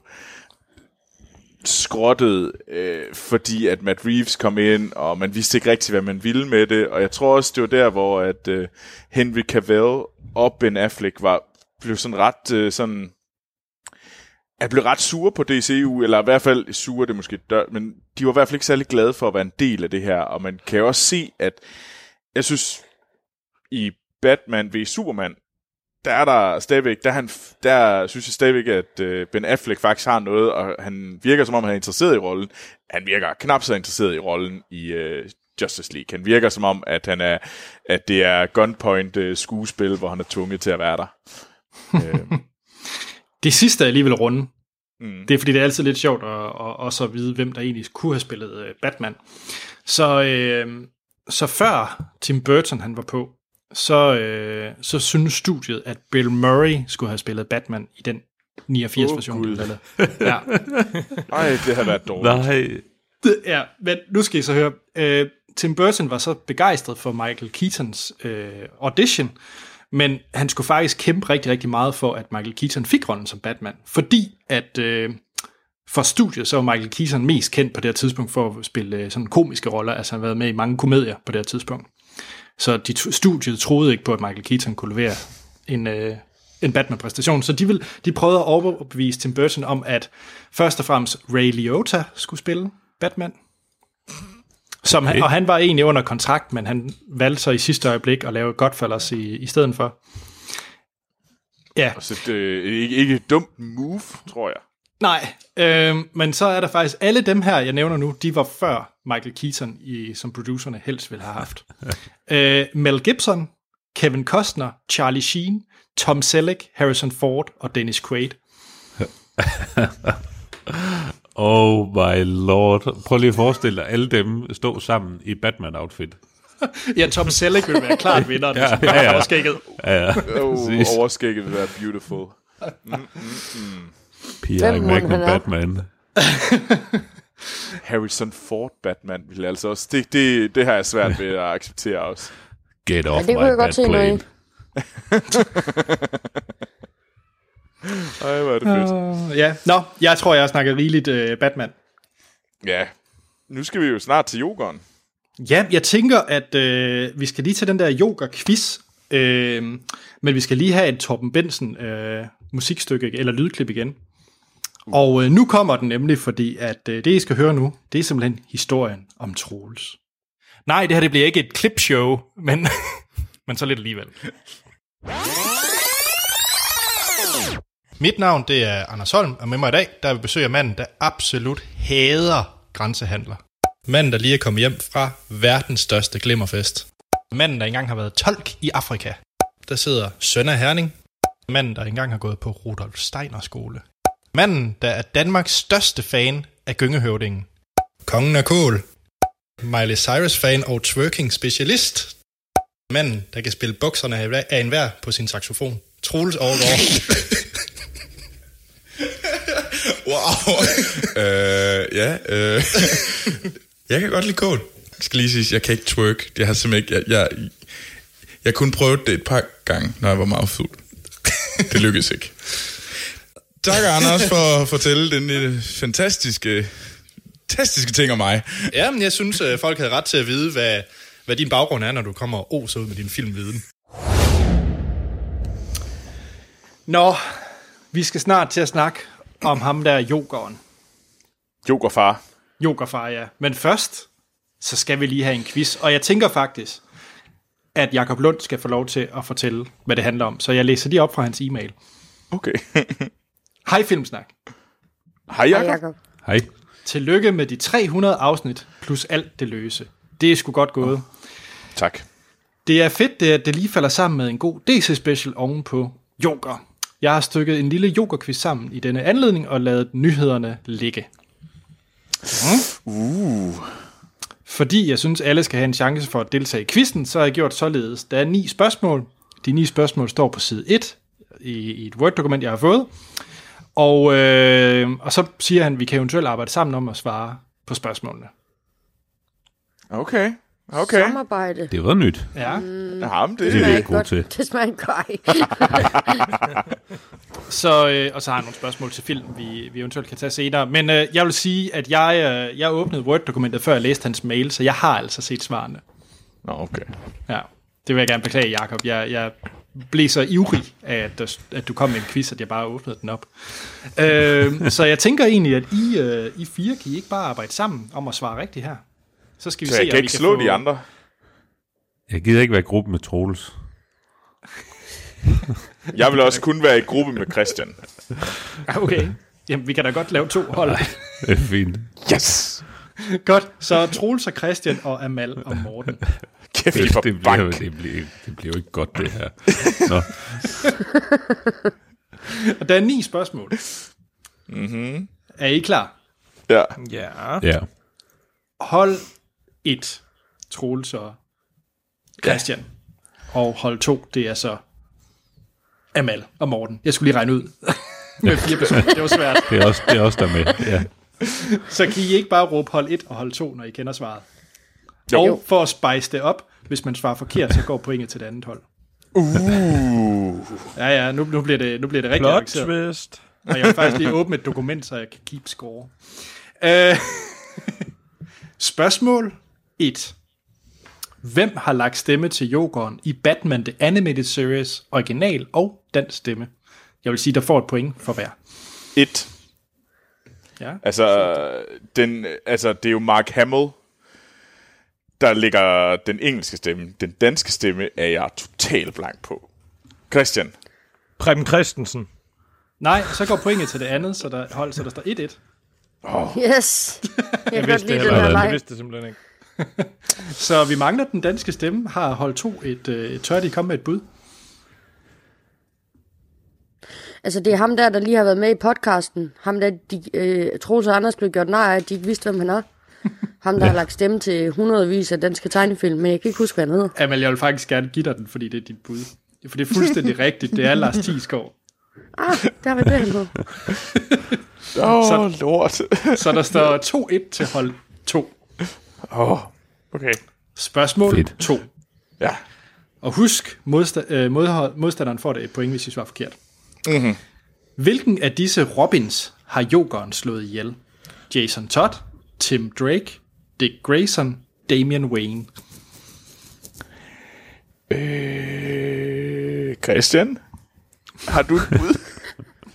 skrottet, øh, fordi at Matt Reeves kom ind, og man vidste ikke rigtigt, hvad man ville med det. Og jeg tror også, det var der, hvor at øh, Henry Cavill og Ben Affleck var, blev sådan ret øh, sådan... Jeg blev ret sure på DCU, eller i hvert fald sure, det er måske dør, men de var i hvert fald ikke særlig glade for at være en del af det her, og man kan jo også se, at jeg synes, i Batman v Superman, der er der stadigvæk, der, er han, der synes jeg stadigvæk, at øh, Ben Affleck faktisk har noget, og han virker som om, han er interesseret i rollen. Han virker knap så interesseret i rollen i øh, Justice League. Han virker som om, at han er, at det er gunpoint øh, skuespil, hvor han er tvunget til at være der. (laughs) øh, Det sidste er alligevel runde. mm. Det er fordi, det er altid lidt sjovt at, at, også at vide, hvem der egentlig kunne have spillet øh, Batman. Så, øh, så før Tim Burton han var på, så, øh, så synes studiet, at Bill Murray skulle have spillet Batman i den 89 Åh, version. Gud. de lavede. (laughs) ja. Ej, det har været dårligt. Nej, Det- ja, men nu skal I så høre. Øh, Tim Burton var så begejstret for Michael Keatons øh, audition, men han skulle faktisk kæmpe rigtig, rigtig meget for, at Michael Keaton fik rollen som Batman, fordi at øh, for studiet, så var Michael Keaton mest kendt på det her tidspunkt for at spille øh, sådan komiske roller, altså han har været med i mange komedier på det her tidspunkt. Så de t- studiet troede ikke på, at Michael Keaton kunne levere en, øh, en Batman-præstation, så de, vil, de prøvede at overbevise Tim Burton om, at først og fremmest Ray Liotta skulle spille Batman, som okay. og han var egentlig under kontrakt, men han valgte så i sidste øjeblik at lave Godfellas i, i stedet for. Ja, Så det er ikke, ikke et dumt move, tror jeg. nej, øh, men så er der faktisk, alle dem her, jeg nævner nu, de var før Michael Keaton, i, som producerne helst ville have haft. (laughs) øh, Mel Gibson, Kevin Costner, Charlie Sheen, Tom Selleck, Harrison Ford og Dennis Quaid. (laughs) oh my lord. Prøv lige at forestille dig alle dem stå sammen i Batman-outfit. Ja, Tom Selleck vil være klart vinder, (laughs) Ja, ja, ja, ja, ja. ja. skægget. Ja, ja. Oh, overskægget vil være beautiful. P.I. Hvem må Magnum han er? Batman. (laughs) Harrison Ford Batman vil altså også... Det, det, det har jeg svært ved at acceptere også. Get off det kunne my jeg godt se. Batplane. (laughs) Ej, hvor er det fedt. Uh, ja, nå, jeg tror, jeg har snakket rigeligt uh, Batman. Ja, nu skal vi jo snart til yogaen. Ja, jeg tænker, at øh, vi skal lige til den der yoga-quiz, øh, men vi skal lige have et Torben Bensen øh, musikstykke eller lydklip igen. Og øh, nu kommer den nemlig, fordi at øh, det, I skal høre nu, det er simpelthen historien om Troels. Nej, det her det bliver ikke et clipshow, men, (laughs) men så lidt alligevel. Mit navn det er Anders Holm, og med mig i dag, der vil besøge manden, der absolut hader grænsehandler. Manden, der lige er kommet hjem fra verdens største glimmerfest. Manden, der engang har været tolk i Afrika. Der sidder søn af Herning. Manden, der engang har gået på Rudolf Steiner skole. Manden, der er Danmarks største fan af gyngehøvdingen. Kongen af kål. Miley Cyrus-fan og twerking-specialist. Manden, der kan spille bukserne af af enhver på sin saxofon. Troels Overgaard. (laughs) (laughs) (laughs) Wow. øh, ja, øh. jeg kan godt lide kål. Skal lige sige, jeg kan ikke twerk. Jeg har simpelthen ikke... Jeg, jeg, jeg kunne prøve det et par gange, når jeg var meget fuld. Det lykkedes ikke. Tak, Anders, for at fortælle den øh, fantastiske, fantastiske ting om mig. ja, men jeg synes, at folk havde ret til at vide, hvad, hvad din baggrund er, når du kommer og oser ud med din filmviden. Nå, vi skal snart til at snakke om ham der yogeren. Jokerfar. Yogerfar, ja. Men først, så skal vi lige have en quiz. Og jeg tænker faktisk, at Jakob Lund skal få lov til at fortælle, hvad det handler om. Så jeg læser lige op fra hans e-mail. Okay. (laughs) Hej Filmsnak. Hej. Jacob. Hej. Tillykke med de 300 afsnit, plus alt det løse. Det er sgu godt gået. Tak. Det er fedt, det, at det lige falder sammen med en god DC-special ovenpå yoga. Jeg har stykket en lille yoga-quiz sammen i denne anledning og lavet nyhederne ligge. Mm. Uh. Fordi jeg synes, alle skal have en chance for at deltage i quizzen, så har jeg gjort således. Der er ni spørgsmål. De ni spørgsmål står på side 1 i, i et Word-dokument, jeg har fået. Og, øh, og så siger han, at vi kan eventuelt arbejde sammen om at svare på spørgsmålene. Okay. Okay. Samarbejde. Det var nyt. Ja. Mm, Jamen, det, Det er ikke godt. til. (laughs) Det smager ikke godt. (laughs) Så, øh, og så har jeg nogle spørgsmål til film, vi, vi eventuelt kan tage senere. Men øh, jeg vil sige, at jeg, øh, jeg åbnede Word-dokumentet, før jeg læste hans mail, så jeg har altså set svarene. Nå, okay. Ja, det vil jeg gerne beklage, Jacob. Jeg, jeg blev så ivrig af, at, at du kom med en quiz, at jeg bare åbnede den op. øh, så jeg tænker egentlig, at I, øh, I fire kan I ikke bare arbejde sammen om at svare rigtigt her. Så skal vi Så se, jeg kan ikke slå få... de andre. Jeg gider ikke være i gruppe med Troels. (laughs) Jeg vil også kun være i gruppe med Christian. (laughs) Okay, jamen vi kan da godt lave to hold. Det er fint. Yes! godt, så Troels og Christian og Amal og Morten. (laughs) Kæft, Det, for det, bliver, det, bliver, det bliver jo ikke godt, det her. Nå, Og der er ni spørgsmål. Mm-hmm. Er I klar? Ja. Ja. ja. Hold 1, Troels og Christian. Og hold 2, det er så Amal og Morten. Jeg skulle lige regne ud (laughs) med fire personer. Det var svært. Det er også, det er også der med. Ja. (laughs) Så kan I ikke bare råbe hold 1 og hold 2, når I kender svaret? Jo. Og for at spice det op, hvis man svarer forkert, så går pointet til det andet hold. Uh. Ja, ja, nu, nu, bliver, det, nu bliver det rigtig Plot avanceret. twist. Og jeg vil faktisk lige åbne et dokument, så jeg kan keep score. Øh, (laughs) spørgsmål 1. Hvem har lagt stemme til Jokeren i Batman The Animated Series, original og dansk stemme? Jeg vil sige, der får et point for hver. Et. Ja. Altså, den, altså, det er jo Mark Hamill, der ligger den engelske stemme. Den danske stemme er jeg totalt blank på. Christian. Preben Christensen. Nej, så går pointet til det andet, så der, hold, så der står 1-1. Oh. Yes. (laughs) Jeg godt vidste lide det den heller ikke. Jeg vidste det simpelthen ikke. (laughs) Så vi mangler den danske stemme. Har hold 2 et, øh, et tør de komme med et bud? Altså, det er ham der, der lige har været med i podcasten. Ham der, de, øh, Troels og Anders blev gjort nej af, at de ikke vidste, hvem han er. (laughs) Ham, der har lagt stemme til hundredvis af danske tegnefilm, men jeg kan ikke huske, hvad han hedder. Jamen, jeg vil faktisk gerne give dig den, fordi det er dit bud. For det er fuldstændig (laughs) rigtigt. Det er Lars Thiesgaard. Ah, der var det, han hed. Åh, Så- oh, lort. Så der står 2-1 til hold 2. Åh, oh, okay. Spørgsmål Fedt. 2. Ja. Og husk, modsta- øh, modhold- modstanderen får det et point, hvis I svarer forkert. Mm-hmm. Hvilken af disse Robins har Jokeren slået ihjel? Jason Todd, Tim Drake, Dick Grayson Damian Wayne. Øh, Christian? Har du et bud?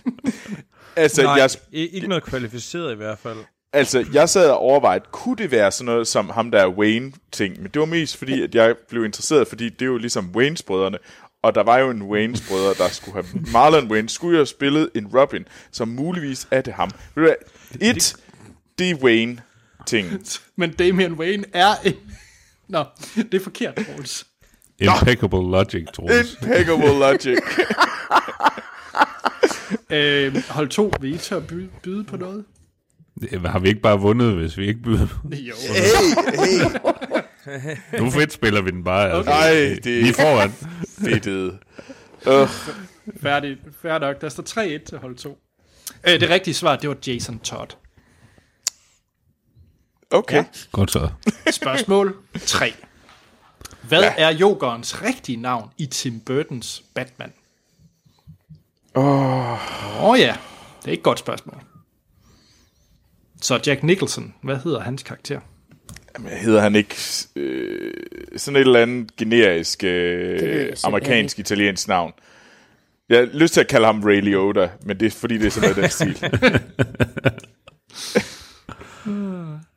(laughs) altså, Nej, jeg, ikke noget kvalificeret i hvert fald. Altså, jeg sad og overvejede, kunne det være sådan noget som ham der Wayne-ting? Men det var mest fordi, at jeg blev interesseret, fordi det er jo ligesom Waynes-brødrene. Og der var jo en Waynes-brødre, der skulle have... Marlon Wayne skulle jo have spillet en Robin, som muligvis er det ham. Ved du hvad? Et, det er Wayne-ting. Men Damian Wayne er en... Nå, det er forkert, Troels. Impeccable logic, Troels. Impeccable logic. (laughs) Øh, hold to, vil I tør byde, byde på noget? Det- Har vi ikke bare vundet, hvis vi ikke byder? Jo. Hey, hey. (laughs) Nu fedt spiller vi den bare. Altså. Ej, det Vi er foran. (laughs) Fedtet. Uh, Færdig, færdig nok. Der står 3-1 til hold 2. Øh, det rigtige svar, det var Jason Todd. okay. Ja. Godt så. Spørgsmål 3. Hvad er Jokerens rigtige navn i Tim Burtons Batman? Åh, Åh oh, ja, det er ikke et godt spørgsmål. Så Jack Nicholson, hvad hedder hans karakter? Jamen, hedder han ikke øh, sådan et eller andet generisk øh, simpelthen amerikansk italiensk navn? Jeg har lyst til at kalde ham Ray Liotta, men det er fordi, det er sådan noget den stil. (laughs)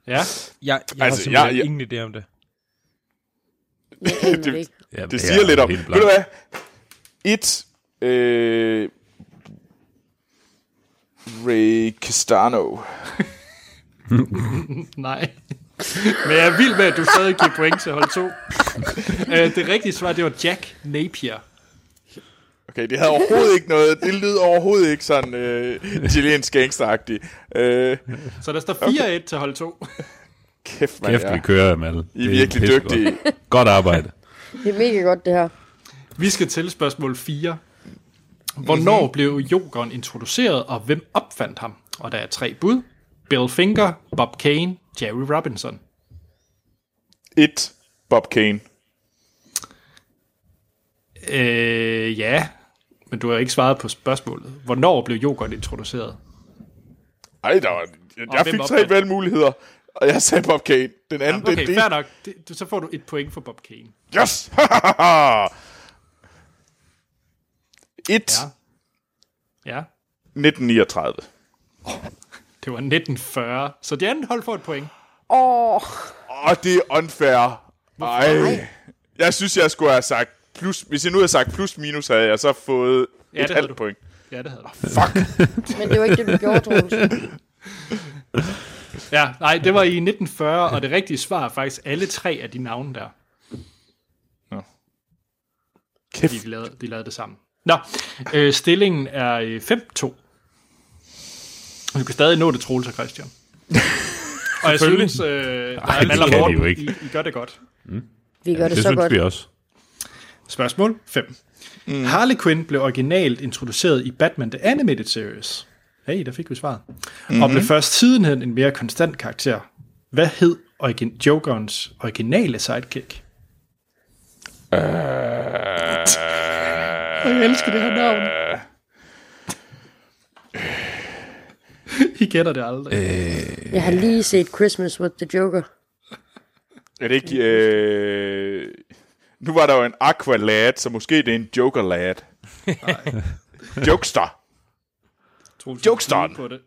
Ja, Jeg, jeg Altså, har simpelthen jeg- jeg- ingen idé om det. Det (laughs) det, ikke. Ja, det siger lidt om. Ved du hvad? Et... Øh, Ray Castano. Nej. Men jeg er vild med, at du stadig giver point til hold 2. øh, det rigtige svar, det var Jack Napier. Okay, det havde overhovedet ikke noget. Det lyder overhovedet ikke sådan øh, italiensk gangsteragtigt. Øh, Så der står 4-1 til hold 2. kæft, man. Kæft, vi kører, Amal. I er virkelig dygtige. Godt arbejde. Det er mega godt, det her. Vi skal til spørgsmål 4. Hvornår mm-hmm. blev Jokeren introduceret, og hvem opfandt ham? Og der er tre bud. Bill Finger, Bob Kane, Jerry Robinson. Et, Bob Kane. Øh, ja, men du har ikke svaret på spørgsmålet. Hvornår blev Jokeren introduceret? Ej, der var, jeg, jeg fik tre valgmuligheder, og jeg sagde Bob Kane. Den anden, Okay, den, det, fair nok. Det, du- så får du et point for Bob Kane. Yes! (laughs) Et, Ja. Ja, 1939. det var 1940. Så det andet hold får et point. Åh, Åh, det er unfair. Ej. Jeg synes, jeg skulle have sagt plus... Hvis jeg nu havde sagt plus minus, havde jeg så fået Ja, et halvt point. Ja, det havde du. Fuck. (laughs) men det var ikke det, du gjorde, Troels. Ja, nej, det var i 1940, og det rigtige svar er faktisk alle tre af de navne der. Kæft. Fordi de lavede, de lavede det sammen. Nå, øh, stillingen er øh, 5-2. Du kan stadig nå det, Troels og Christian. (laughs) og jeg Selvfølgelig. synes, øh, Ej, det kan de jo ikke. I, I gør det godt. Vi gør det, Det så synes godt. vi også. Spørgsmål 5. Mm. Harley Quinn blev originalt introduceret i Batman The Animated Series. Hey, der fik vi svaret. Mm-hmm. Og blev først sidenhen en mere konstant karakter. Hvad hed origin- Jokerens originale sidekick? Uh, Jeg elsker det her navn. (laughs) I gætter det aldrig. Øh. Jeg har lige set Christmas with the Joker. er det ikke... Øh... Nu var der jo en Aqualad, så måske det er en Joker-lad. (laughs) Jokester. Troels, Jokesteren. på det.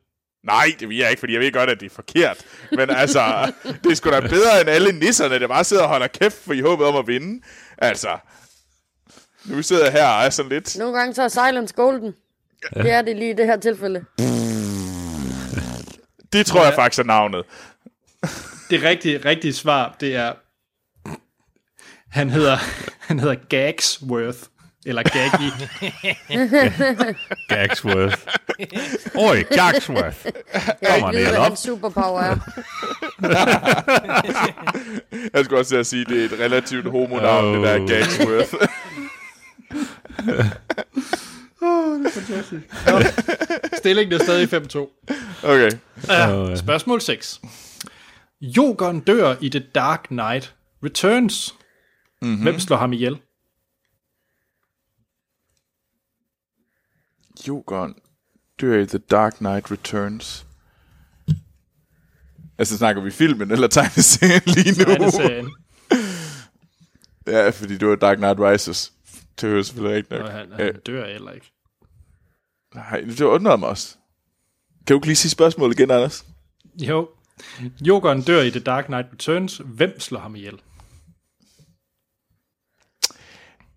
Nej, det vil jeg ikke, fordi jeg ved godt, at det er forkert. Men altså, det er sgu da bedre end alle nisserne, der bare sidder og holder kæft for i håbet om at vinde. Altså, nu sidder jeg her og er sådan lidt... Nogle gange så er silence golden. Det er det lige i det her tilfælde. Det tror jeg faktisk er navnet. Det rigtige, rigtige svar, det er... Han hedder, (laughs) han hedder Gagsworth. Eller Gaggy. (laughs) Gagsworth. Oj, Gagsworth. Jeg Kommer det hvad op? hans superpower er. (laughs) Jeg skulle også til at sige, at det er et relativt homonavn, oh. det der Oh. Gagsworth. Stillingen er stadig 5-2. okay. Uh, spørgsmål 6. Jokeren dør i The Dark Knight Returns. Mm-hmm. Hvem slår ham ihjel? Jokeren dør i The Dark Knight Returns. Altså, snakker vi filmen eller tegneserien lige nu? Tegneserien. Ja, fordi det var Dark Knight Rises. Det hører selvfølgelig rigtigt nok. Og han, han dør heller ikke. Nej, det undrede mig også. Kan du ikke lige sige spørgsmålet igen, Anders? Jo. Jokeren dør i The Dark Knight Returns. Hvem slår ham ihjel?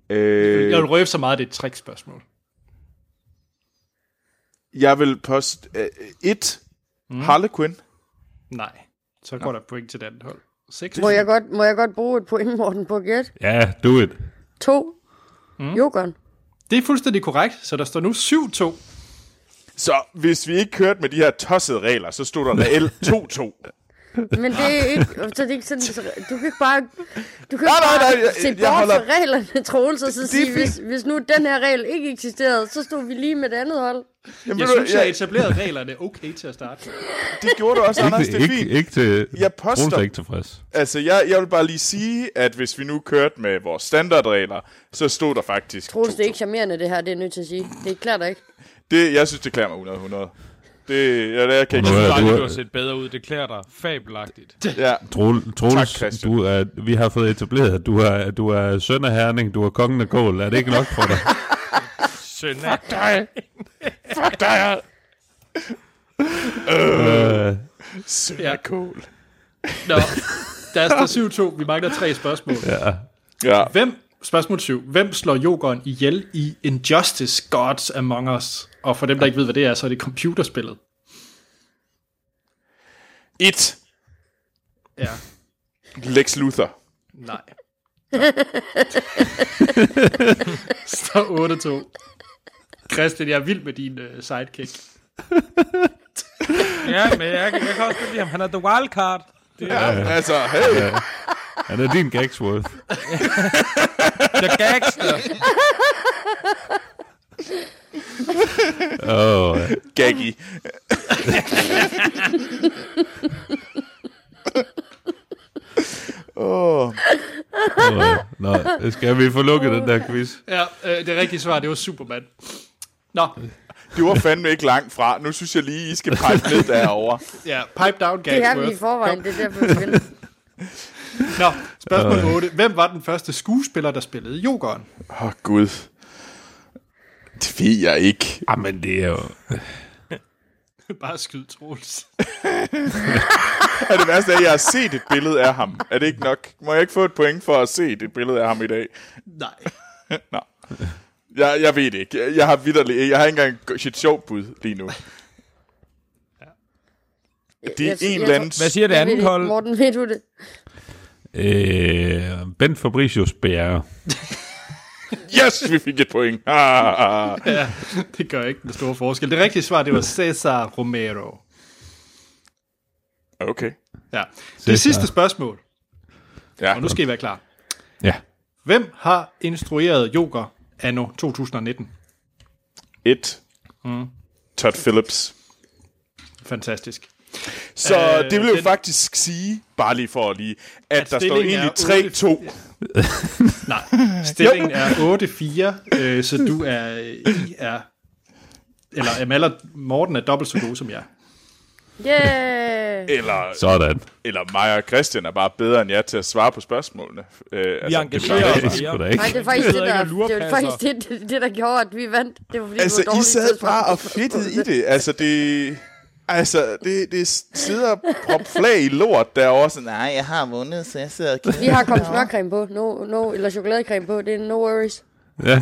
Øh, Jeg vil røbe så meget, det er et trickspørgsmål. jeg vil poste øh, et mm. Harlequin. Nej. Så går der point til det andet hold. 6 Må jeg godt, må jeg godt bruge et point, Morten, på gæt? Ja, do it. To. Mm. Jokeren. Det er fuldstændig korrekt, så der står nu 7-2. Så hvis vi ikke kørte med de her tossede regler, så stod der reelt 2-2. (laughs) Men det er ikke, så det er ikke sådan, så du kan ikke bare, du kan Nej, ikke nej, bare nej, jeg- se jeg bort holder- fra reglerne, (laughs) Troels, og så sige, hvis, hvis nu den her regel ikke eksisterede, så stod vi lige med det andet hold. Jamen, Jeg synes, jeg etablerede reglerne okay til at starte. det gjorde du også, Anders. Ikke, Det er ikke, fint. ikke til... Jeg poster- Troels er ikke tilfreds. Altså, jeg, jeg vil bare lige sige, at hvis vi nu kørte med vores standardregler, så stod der faktisk Troels, det er 2-2. ikke charmerende det her, det er jeg nødt til at sige. Det er klart ikke. Det, jeg synes, det klæder mig 100-100. Det, ja, det jeg kan ikke Nu er Jeg du- synes, du har set bedre ud. Det klæder dig fabelagtigt. Ja, Troel, Troels, Tak, du er, vi har fået etableret, at du er, du er søn af Herning, du er kongen af Kål. Er det ikke nok for dig? (laughs) Søn af. fuck dig! øh, Ja. Cool. Nå, der står 7-2. Vi mangler tre spørgsmål. ja. Ja, Hvem, spørgsmål 7. Hvem slår jokeren ihjel i Injustice Gods Among Us? Og for dem, der ikke ved, hvad det er, så er det computerspillet. et Ja. Lex Luthor. Nej. Så 8-2. Christian, jeg er vild med din uh, sidekick. Ja, men jeg, jeg kan også lide ham. Han er the wildcard. Det er Ja, altså, hey, Han er din Gagsworth. the gangster. Åh, ja. Gaggy. Åh, Åh, Nå, skal vi få lukket den der quiz? Ja, øh, det rigtige svar, det var Superman. Nå, det var fandme ikke langt fra. Nu synes jeg lige, I skal pipe ned derovre. ja, pipe down Det er vi Gagsworth. i forvejen, det er derfor, vi. Nå, spørgsmål 8. Hvem var den første skuespiller, der spillede jokeren? Åh, oh, Gud. Det ved jeg ikke. Jamen, det er jo... (laughs) Bare skyd, Troels. (laughs) Er det værste, at jeg har set et billede af ham? Er det ikke nok? Må jeg ikke få et point for at se et billede af ham i dag? Nej. (laughs) Nå. Jeg, jeg ved det ikke. Jeg, jeg har vidderlig, jeg har ikke engang et sjovt bud lige nu. Det er Jeg- en eller anden... Hvad siger det andet hold? Morten, ved du det? Øh, Bent Fabricius Bjerre. (laughs) Yes, vi fik et point. Ah, ah. Ja, det gør ikke den store forskel. Det rigtige svar, det var Cesar Romero. Okay. Ja. Cesar. Det sidste spørgsmål, Ja. og nu skal I være klar. Ja. Hvem har instrueret Joker anno 2019? Et. Mm. Todd Phillips. Fantastisk. Så Øh, det vil jo den- faktisk sige, bare lige for at lige, at, At der står egentlig er 3-2. (laughs) Nej, stillingen er 8-4, øh, så du er, I er, eller Amal og Morten er dobbelt så gode som jeg. Yeah! Eller, Sådan. eller mig og Christian er bare bedre end jer til at svare på spørgsmålene. Øh, Vi engagerer Det sgu da ikke. Nej, det er faktisk det, der, det, var faktisk det, det, det, der gjorde, at vi vandt. Det var fordi, Altså, det var I sad bare og fedtede i det. Altså, det... Altså, det, det sidder proppe flag i lort derovre. Sådan, nej, jeg har vundet, så jeg sidder og. Vi har kommet smørcreme på, no, no, eller chokoladecreme på, det er no worries. Ja.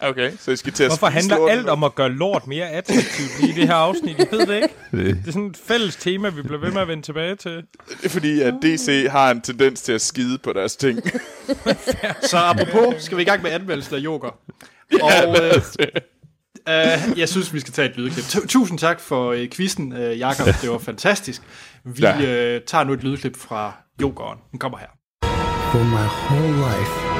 Okay, så I skal til at Hvorfor handler lorten alt om at gøre lort mere attraktivt i det her afsnit? Jeg ved det ikke. Det- er sådan et fælles tema, vi bliver ved med at vende tilbage til. Det er fordi, at DC har en tendens til at skide på deres ting. (laughs) Så apropos, skal vi i gang med anmeldelsen af Joker. Og øh, øh, jeg synes, vi skal tage et lydklip. Tu- Tusind tak for øh, quizzen, øh, Jakob. Det var fantastisk. Vi Ja. øh, tager nu et lydklip fra Jokeren. Den kommer her. For my whole life,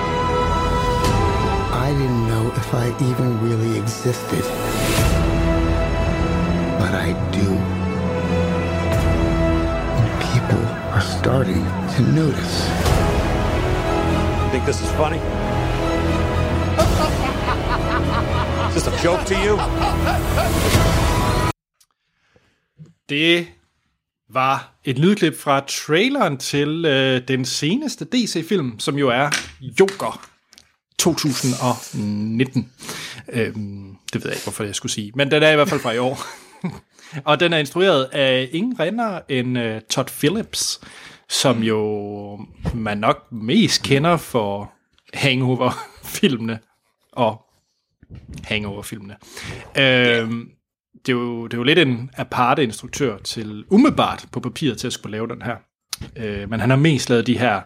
I didn't know if I even really existed. But I do. And people are starting to notice. Think this is funny? Is this a joke to you? Det var et lydklip fra traileren til øh, den seneste DC-film, som jo er Joker 2019. Øhm, det ved jeg ikke, hvorfor jeg skulle sige, men den er i hvert fald fra i år. (laughs) og den er instrueret af ingen rinder end uh, Todd Phillips, som jo man nok mest kender for Hangover-filmene og Hangover-filmene. Øhm, det, er jo, det er jo lidt en aparte instruktør til umiddelbart på papiret til at skulle lave den her. Øh, men han har mest lavet de her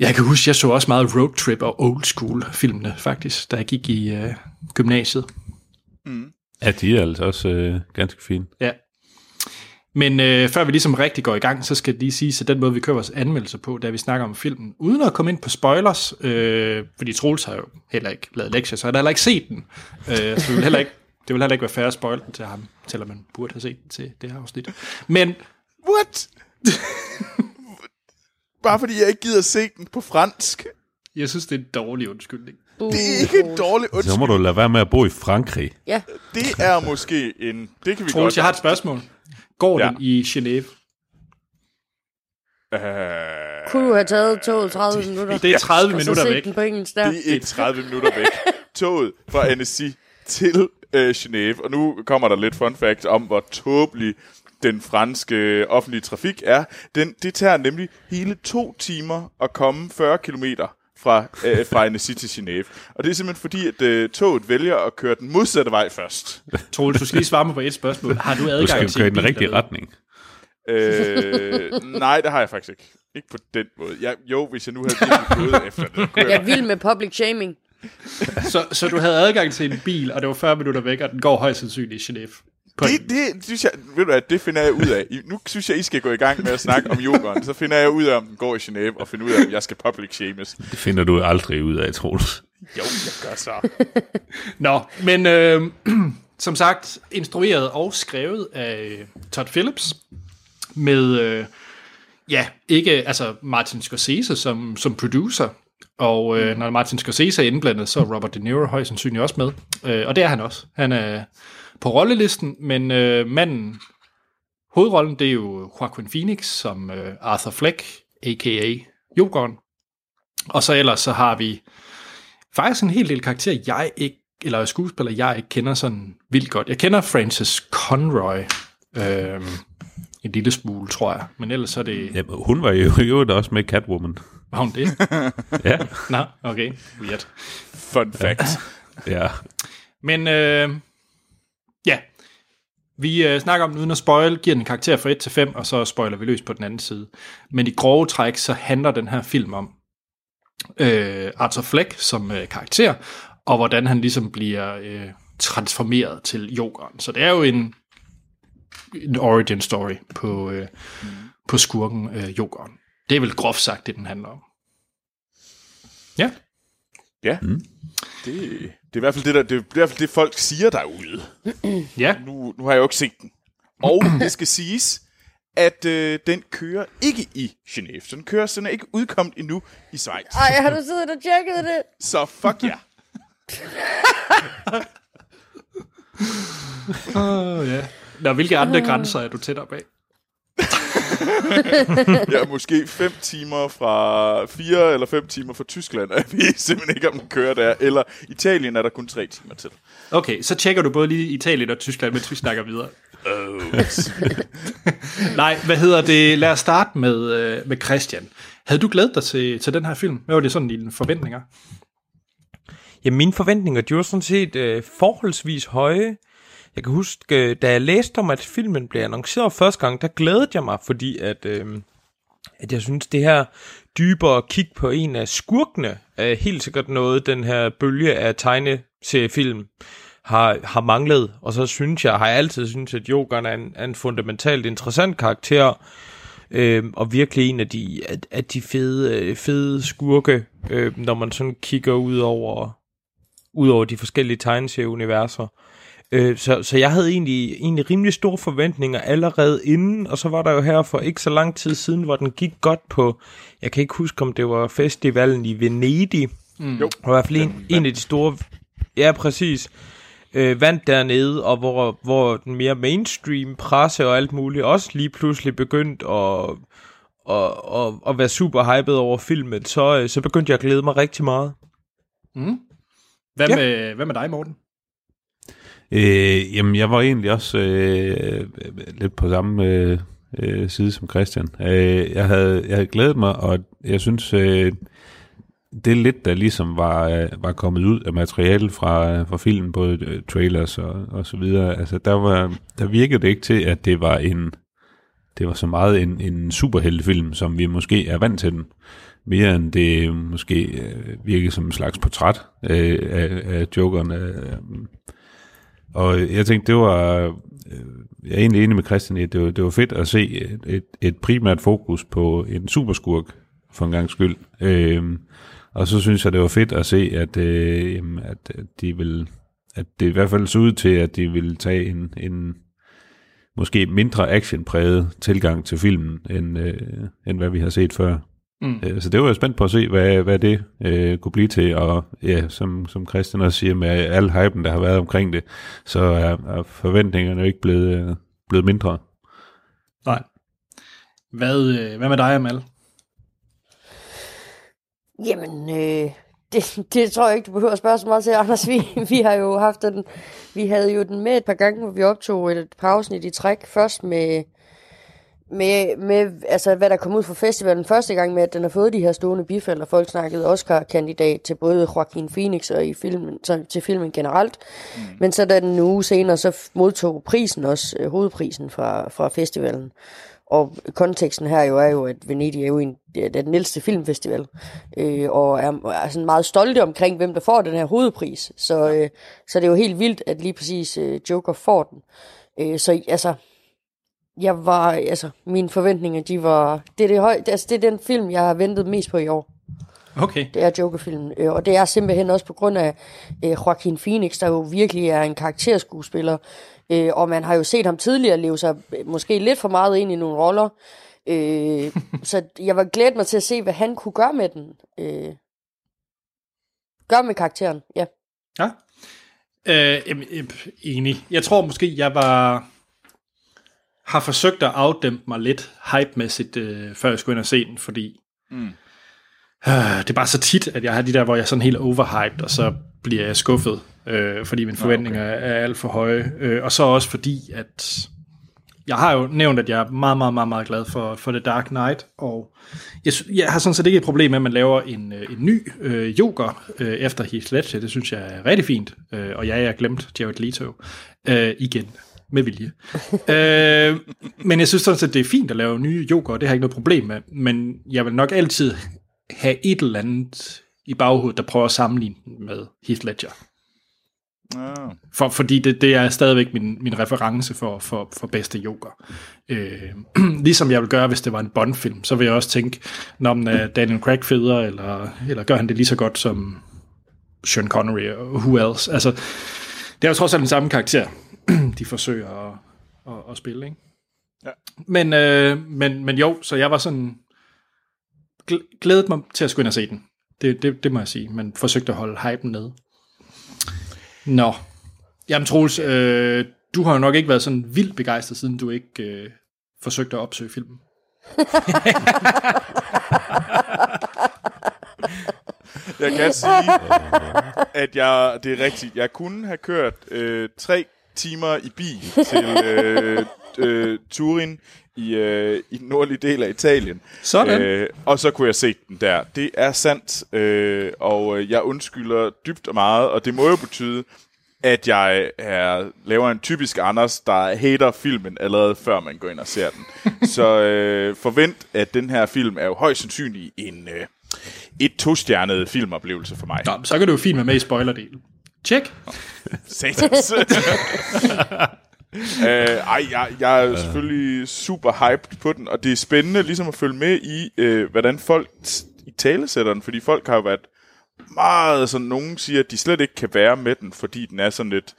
jeg kan huske, jeg så også meget Road Trip og Old School filmene, faktisk, da jeg gik i øh, gymnasiet. Mm. Ja, de er altså også øh, ganske fine. Ja. Men øh, før vi ligesom rigtig går i gang, så skal det lige sige, at den måde, vi kører vores anmeldelser på, da vi snakker om filmen, uden at komme ind på spoilers, øh, fordi Troels har jo heller ikke lavet lektier, så han har heller ikke set den. Øh, så det vil heller ikke, det vil heller ikke være færre at spoil den til ham, selvom man burde have set den til det her afsnit. Men... What? Bare fordi jeg ikke gider se den på fransk. Jeg synes, det er en dårlig undskyldning. Det er ikke en dårlig undskyldning. Så må du lade være med at bo i Frankrig. Ja. Det er måske en... Det kan vi Troels, godt... jeg har et spørgsmål. Går ja. den i Genève? Uh, Kunne du have taget toget 30 minutter? Det er 30 og så minutter væk. den på engelsk der? Det er ikke 30 minutter væk. Toget fra Annecy til øh, Genève. Og nu kommer der lidt fun fact om, hvor tåbelig den franske offentlige trafik er. Den, det tager nemlig hele to timer at komme 40 kilometer fra, øh, fra Annecy til Genève. Og det er simpelthen fordi, at øh, toget vælger at køre den modsatte vej først. Troels, du skal lige svare mig på et spørgsmål. Har du adgang Du skal til køre i en den bil rigtige retning. Øh, nej, det har jeg faktisk ikke. Ikke på den måde. Jeg, jo, hvis jeg nu havde gået efter det. Jeg er vild med public shaming. Så, så du havde adgang til en bil, og det var 40 minutter væk, og den går højst sandsynligt i Genève. Det, det, synes jeg, ved du hvad, det finder jeg ud af. I- Nu synes jeg, I skal gå i gang med at snakke om yoghurt. Så finder jeg ud af, om den går i Genève, og finder ud af, om jeg skal public shames. Det finder du aldrig ud af, Troels. Jo, jeg gør så. (laughs) Nå, men øh, (clears throat) som sagt, instrueret og skrevet af Todd Phillips, med, øh, ja, ikke, altså Martin Scorsese som, som producer, og øh, når Martin Scorsese er indblandet, så er Robert De Niro højst sandsynligt også med, øh, og det er han også. Han er på rollelisten, men øh, manden, hovedrollen, det er jo Joaquin Phoenix som øh, Arthur Fleck, a.k.a. Jokeren, og så ellers så har vi faktisk en hel del karakterer, jeg ikke, eller skuespillere, jeg ikke kender sådan vildt godt. Jeg kender Frances Conroy, øh, en lille smule, tror jeg. Men ellers så er det... Ja, hun var jo, jo også med Catwoman. Var hun det? (laughs) Ja. Nå, okay. Weird. Fun fact. Ja. Men øh, ja, vi øh, snakker om den uden at spoil, giver den en karakter fra 1 til 5, og så spoiler vi løs på den anden side. Men i grove træk, så handler den her film om øh, Arthur Fleck som øh, karakter, og hvordan han ligesom bliver øh, transformeret til jokeren. Så det er jo en, en origin story på, øh, mm. på skurken øh, jokeren. Det er vel groft sagt, det den handler om. Ja. Ja. Mm. Det, det, er i hvert fald det, der, det er i hvert fald det, folk siger derude. (clears throat) Ja. Nu, nu har jeg jo ikke set den. Og (clears throat) det skal siges, at øh, den kører ikke i Genève. Så den kører, så den er ikke udkommet endnu i Schweiz. Ej, har du siddet og tjekket det? Så fuck ja. (laughs) Åh, ja. Nå, hvilke andre grænser er du tættere bag? (laughs) jeg er måske 5 timer fra 4 eller 5 timer fra Tyskland, og jeg ved simpelthen ikke, om den kører der. Eller Italien er der kun 3 timer til. Okay, så tjekker du både lige Italien og Tyskland, mens vi snakker videre. Oh. (laughs) Nej, hvad hedder det? Lad os starte med, øh, med Christian. Havde du glædet dig til, til den her film? Hvad var det sådan dine forventninger? Ja, mine forventninger, de var sådan set øh, forholdsvis høje. Jeg kan huske, øh, da jeg læste om, at filmen blev annonceret første gang, der glædede jeg mig, fordi at, øh, at jeg synes, det her dybere kig på en af skurkene er helt sikkert noget, den her bølge af tegneseriefilm har, har manglet. Og så synes jeg, har jeg altid synes at Jokeren er en, er en fundamentalt interessant karakter, øh, og virkelig en af de, af, af de fede, øh, fede skurke, øh, når man sådan kigger ud over, ud over de forskellige tegneserieuniverser. Øh, så, så jeg havde egentlig, egentlig rimelig store forventninger allerede inden, og så var der jo her for ikke så lang tid siden, hvor den gik godt på, jeg kan ikke huske, om det var festivalen i Venedig. Mm. Jo. Og i hvert fald en, en af de store, ja præcis, øh, vandt dernede, og hvor, hvor den mere mainstream presse og alt muligt også lige pludselig begyndt at, at, at, at være super hyped over filmen, så, øh, så begyndte jeg at glæde mig rigtig meget. Mm. Hvad, Ja. med, hvad med dig, Morten? Øh, jamen, jeg var egentlig også øh, lidt på samme øh, øh, side som Christian. Øh, jeg, havde, jeg havde glædet mig, og jeg synes, øh, det lidt, der ligesom var, øh, var kommet ud af materialet fra, fra filmen, både øh, trailers og, og så videre, altså der, var, der virkede det ikke til, at det var en det var så meget en, en superheltefilm, som vi måske er vant til den. Mere end det måske øh, virkede som en slags portræt øh, af, af jokeren. Øh, og jeg tænkte, det var... Øh, jeg er egentlig enig med Christian i, at det var, det var fedt at se et, et, primært fokus på en superskurk, for en gang skyld. Øhm, og så synes jeg, det var fedt at se, at, øh, jamen, at at de vil, at det i hvert fald så ud til, at de vil tage en, en måske mindre actionpræget tilgang til filmen, end, øh, end hvad vi har set før. Mm. Øh, så det var jeg spændt på at se, hvad, hvad det øh, kunne blive til, og ja, som, som Christian også siger, med al hypen, der har været omkring det, så er, er forventningerne jo ikke blevet, øh, blevet mindre. Nej. Hvad, øh, hvad med dig, Amal? Jamen, øh, det, det tror jeg ikke, du behøver at spørge så meget til, Anders. Vi, vi har jo haft den, vi havde jo den med et par gange, hvor vi optog et afsnit i træk. Først med, med, med altså, hvad der kom ud fra festivalen første gang med, at den har fået de her stående bifald, og folk snakkede Oscar-kandidat til både Joaquin Phoenix og i filmen, så, til filmen generelt. Mm. Men så da den en uge senere, så modtog prisen også, øh, hovedprisen fra, fra festivalen. Og konteksten her jo er jo, at Venedig er jo en, det er den ældste filmfestival, øh, og er, er sådan meget stolte omkring, hvem der får den her hovedpris. Så, øh, så det er jo helt vildt, at lige præcis øh, Joker får den. Øh, så altså, jeg var, altså, mine forventninger, de var, det er, det, høj, altså, det er den film, jeg har ventet mest på i år. Okay. Det er Joker-filmen, øh, og det er simpelthen også på grund af øh, Joaquin Phoenix, der jo virkelig er en karakterskuespiller, øh, og man har jo set ham tidligere leve sig øh, måske lidt for meget ind i nogle roller, øh, (laughs) så jeg var glædet mig til at se, hvad han kunne gøre med den. Øh, gøre med karakteren, ja. Ja. Øh, øh, enig. Jeg tror måske, jeg var har forsøgt at afdæmpe mig lidt hype-mæssigt, øh, før jeg skulle ind og se den, fordi Mm. øh, det er bare så tit, at jeg har de der, hvor jeg er sådan helt overhyped, og så bliver jeg skuffet, øh, fordi mine forventninger okay. er alt for høje. Øh, og så også fordi, at jeg har jo nævnt, at jeg er meget, meget, meget, meget glad for, for The Dark Knight, og jeg, jeg har sådan set ikke et problem med, at man laver en, øh, en ny øh, Joker øh, efter Heath Ledger. Det synes jeg er rigtig fint. Øh, og ja, jeg har glemt Jared Leto øh, igen med vilje. (laughs) øh, men jeg synes sådan set, det er fint at lave nye og det har jeg ikke noget problem med. Men jeg vil nok altid have et eller andet i baghovedet, der prøver at sammenligne den med Heath Ledger. Ah. For, fordi det, det er stadigvæk min, min reference for, for, for bedste Joker. Øh, (clears throat) ligesom jeg vil gøre, hvis det var en Bond-film, så vil jeg også tænke, når man er Daniel Craig federe, eller, eller gør han det lige så godt som Sean Connery og who else. Altså, det er jo trods alt den samme karakter, (clears throat) de forsøger at, at, at spille, ikke? Ja. Men, øh, men, men jo, så jeg var sådan gl- glædet mig til at skulle ind og se den. Det, det, det må jeg sige, men forsøgte at holde hypen nede. Nå. Jamen Troels, øh, du har jo nok ikke været sådan vildt begejstret, siden du ikke øh, forsøgte at opsøge filmen. (laughs) Jeg kan sige, at jeg, det er rigtigt. Jeg kunne have kørt øh, tre timer i bil til øh, øh, Turin i, øh, i den nordlige del af Italien. Sådan. Øh, og så kunne jeg se den der. Det er sandt, øh, og øh, jeg undskylder dybt og meget, og det må jo betyde, at jeg er, laver en typisk Anders, der hater filmen allerede før man går ind og ser den. (laughs) så øh, forvent, at den her film er jo højst sandsynlig en øh, et to-stjernet filmoplevelse for mig. Nå, så kan du jo fint være med i spoilerdelen. Tjek. Satans. (laughs) øh, ej, jeg, jeg er selvfølgelig super hyped på den, og det er spændende ligesom at følge med i, øh, hvordan folk t- i talesætter den, fordi folk har jo været meget sådan, nogen siger, at de slet ikke kan være med den, fordi den er sådan lidt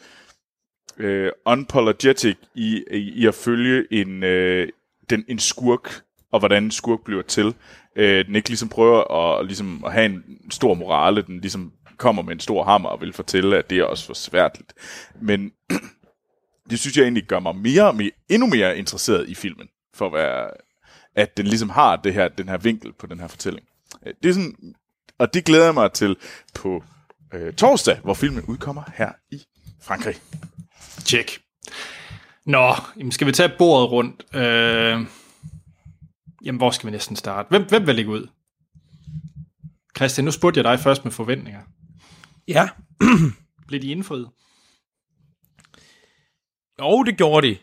øh, unapologetic i, i, i at følge en, øh, den, en skurk, og hvordan en skurk bliver til. Øh, den ikke ligesom prøver at, ligesom at have en stor morale, den ligesom kommer med en stor hammer og vil fortælle, at det er også for svært. Men (clears throat) det synes jeg egentlig gør mig mere, mere, endnu mere interesseret i filmen, for at være, at den ligesom har det her, den her vinkel på den her fortælling. Øh, det er sådan, og det glæder jeg mig til på øh, torsdag, hvor filmen udkommer her i Frankrig. Tjek. Nå, jamen skal vi tage bordet rundt? Øh, jamen, hvor skal vi næsten starte? Hvem, hvem vil ligge ud? Christian, nu spurgte jeg dig først med forventninger. Ja. (clears throat) Blev de indfriet? Jo, det gjorde de.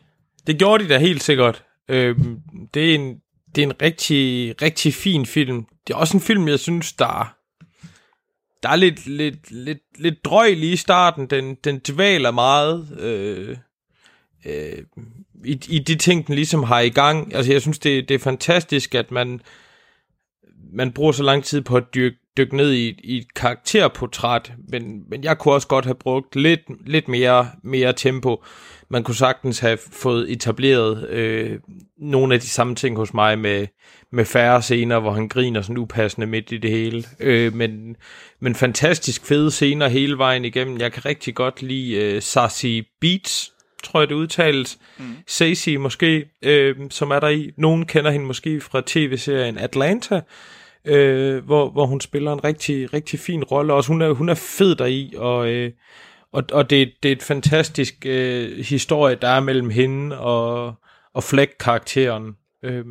Det gjorde de da helt sikkert. Øhm, det, er en, det er en rigtig, rigtig fin film. Det er også en film, jeg synes, der, der er lidt, lidt, lidt, lidt drøj lige i starten. Den, den dvæler meget øh, øh, i, i de ting, den ligesom har i gang. Altså, jeg synes, det, det er fantastisk, at man, man bruger så lang tid på at dyrke, dykke ned i, i et karakterportræt, men, men jeg kunne også godt have brugt lidt, lidt mere, mere tempo. Man kunne sagtens have fået etableret øh, nogle af de samme ting hos mig med, med færre scener, hvor han griner sådan upassende midt i det hele. Øh, men, men fantastisk fede scener hele vejen igennem. Jeg kan rigtig godt lide øh, Sassy Beats, tror jeg det udtales. Mm. Sassy måske, øh, som er der i. Nogen kender hende måske fra tv-serien Atlanta, øh, hvor, hvor hun spiller en rigtig, rigtig fin rolle. Også hun er, hun er fed deri, og, øh, og, og det, det er et fantastisk øh, historie, der er mellem hende og, og Fleck-karakteren. Øh,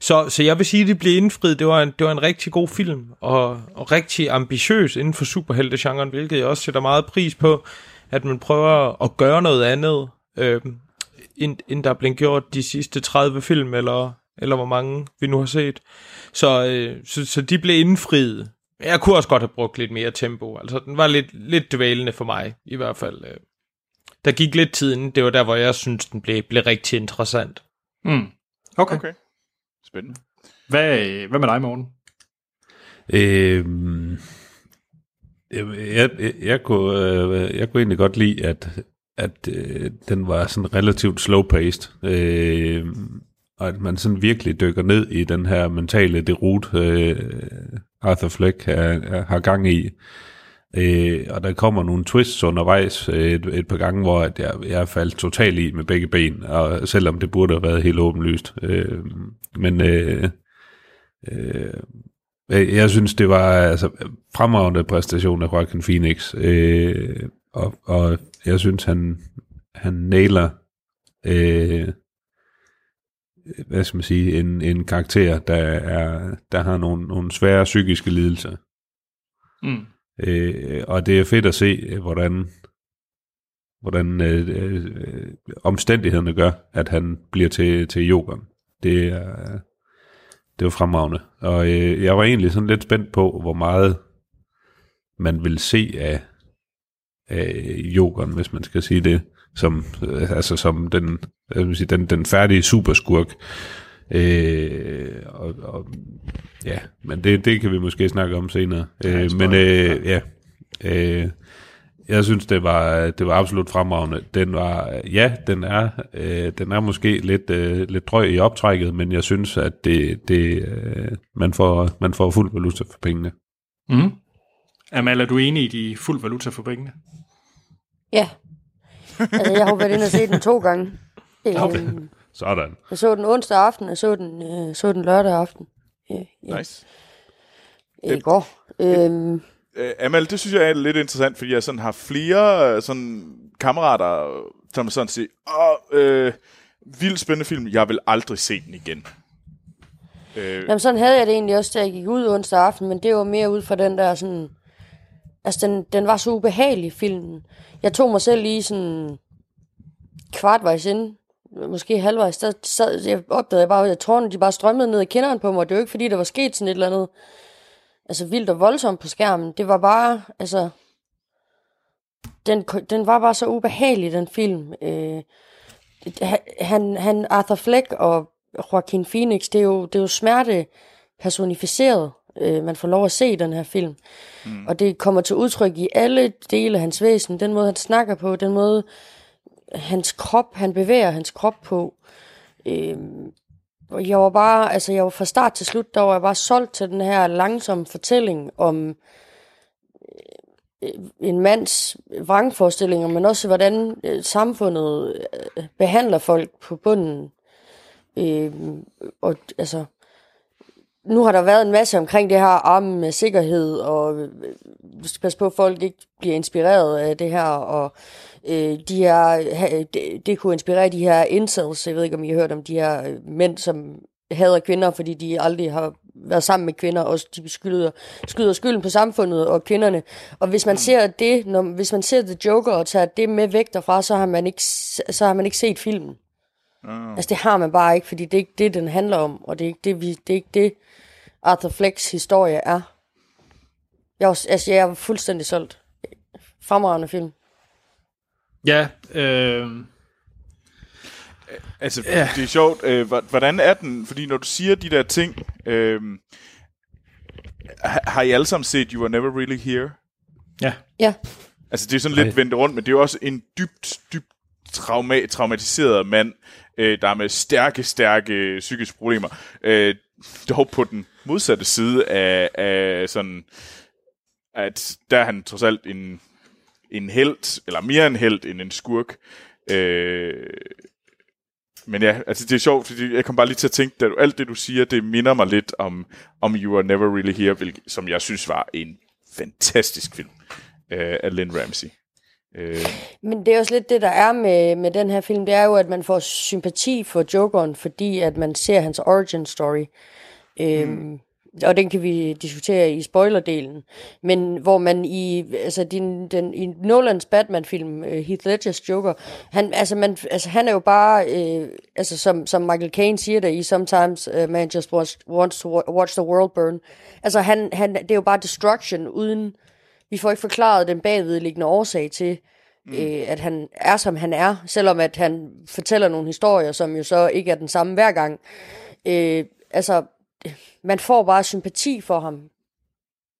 så, så jeg vil sige, at det blev indfriet. Det var en, det var en rigtig god film, og, og rigtig ambitiøs inden for superheltegenren, hvilket jeg også sætter meget pris på, at man prøver at gøre noget andet, øh, end, end der er blevet gjort de sidste 30 film, eller, eller hvor mange vi nu har set. Så, øh, så, så de blev indfriet. Jeg kunne også godt have brugt lidt mere tempo. Altså, den var lidt, lidt dvælende for mig, i hvert fald. øh. Der gik lidt tid inden. Det var der, hvor jeg synes, den blev, blev rigtig interessant. Mm. Okay. okay. Spændende. Hvad, hvad med dig, Morten? Øhm, jeg, jeg, jeg, kunne, øh, jeg kunne egentlig godt lide, at, at øh, den var sådan relativt slow-paced. Øh, og at man sådan virkelig dykker ned i den her mentale derut, øh, Arthur Fleck er, er, har gang i. Øh, og der kommer nogle twists undervejs øh, et, et par gange, hvor at jeg, jeg faldt totalt i med begge ben, og selvom det burde have været helt åbenlyst. Øh, men øh, øh, jeg synes, det var altså fremragende præstation af Joaquin Phoenix, øh, og, og jeg synes, han, han nailer øh, hvad skal man sige, en, en karakter, der, er, der har nogle, nogle svære psykiske lidelser. Mm. Øh, og det er fedt at se, hvordan, hvordan øh, øh, omstændighederne gør, at han bliver til, til yoga. Det er, det var fremragende. Og øh, jeg var egentlig sådan lidt spændt på, hvor meget man vil se af, af yogaen, hvis man skal sige det, som, altså som den, jeg vil sige, den, den færdige superskurk. Øh, og, og, ja, men det, det kan vi måske snakke om senere. Øh, men øh, ja, øh, jeg synes, det var, det var absolut fremragende. Den var, ja, den er, øh, den er måske lidt, øh, lidt drøg i optrækket, men jeg synes, at det, det, øh, man, får, man får fuld valuta for pengene. Mm. Amal, er du enig i de fuld valuta for pengene? Ja. Altså, jeg har jo været inde og set den to gange. (laughs) Okay. Øhm, Sådan. jeg så den onsdag aften, og så den, øh, så den lørdag aften. Ja, ja. Nice. I går. Øhm, Øh, Amal, det synes jeg er lidt interessant, fordi jeg sådan har flere øh, sådan kammerater, som sådan siger, åh, øh, vildt spændende film, jeg vil aldrig se den igen. Øh, Jamen sådan havde jeg det egentlig også, da jeg gik ud onsdag aften, men det var mere ud fra den der sådan... Altså, den, den var så ubehagelig, filmen. Jeg tog mig selv lige sådan kvartvejs ind, måske halvvejs, der sad, jeg opdagede jeg bare, at tårerne de bare strømmede ned i kinderen på mig. Det var jo ikke, fordi der var sket sådan et eller andet altså vildt og voldsomt på skærmen. Det var bare, altså... Den, den var bare så ubehagelig, den film. Øh, han, han, Arthur Fleck og Joaquin Phoenix, det er jo, det er jo smerte personificeret, øh, man får lov at se den her film. Mm. Og det kommer til udtryk i alle dele af hans væsen. Den måde, han snakker på, den måde, hans krop, han bevæger hans krop på. Øh, og jeg var bare, altså jeg var fra start til slut, der var jeg bare solgt til den her langsomme fortælling om øh, en mands vrangforestillinger, men også hvordan øh, samfundet øh, behandler folk på bunden. Øh, og altså, nu har der været en masse omkring det her arme med sikkerhed, og øh, skal passe på, at folk ikke bliver inspireret af det her, og øh, de her, det, det kunne inspirere de her incels, jeg ved ikke, om I har hørt om de her øh, mænd, som hader kvinder, fordi de aldrig har været sammen med kvinder, og de skyder, skyder skylden på samfundet og kvinderne. Og hvis man ser det, når, hvis man ser The Joker og tager det med væk derfra, så har man ikke, så har man ikke set filmen. Ah. Altså det har man bare ikke, fordi det er ikke det, den handler om, og det er ikke det, vi, det, er ikke det Arthur Flecks historie er. Jeg er, altså, jeg er fuldstændig solgt. Fremragende film. Ja, øh, Altså, Ja. det er sjovt. Øh, hvor- hvordan er den? Fordi når du siger de der ting, øh, har I alle sammen set You Were Never Really Here? Ja. Ja. Altså, det er sådan lidt vendt rundt, men det er jo også en dybt, dybt trauma- traumatiseret mand, øh, der er med stærke, stærke psykiske problemer. Øh, dog på den modsatte side af, af sådan, at der er han trods alt en, en held, eller mere en held end en skurk. Øh, men ja, altså det er sjovt, fordi jeg kom bare lige til at tænke, at alt det du siger, det minder mig lidt om, om You Are Never Really Here, hvilket, som jeg synes var en fantastisk film øh, af Lynn Ramsey. Øh, Men det er også lidt det, der er med, med den her film, det er jo, at man får sympati for Jokeren, fordi at man ser hans origin story. Øhm, mm. Og den kan vi diskutere i spoilerdelen. Men hvor man i, altså din, den, i Nolans Batman-film, uh, Heath Ledgers Joker, han, altså man, altså han er jo bare, øh, altså som, som Michael Caine siger der i Sometimes uh, Man Just wants, wants to wa- Watch the World Burn. Altså han, han, det er jo bare destruction, uden, vi får ikke forklaret den bagvedliggende årsag til, mm. øh, at han er, som han er, selvom at han fortæller nogle historier, som jo så ikke er den samme hver gang. Øh, altså, man får bare sympati for ham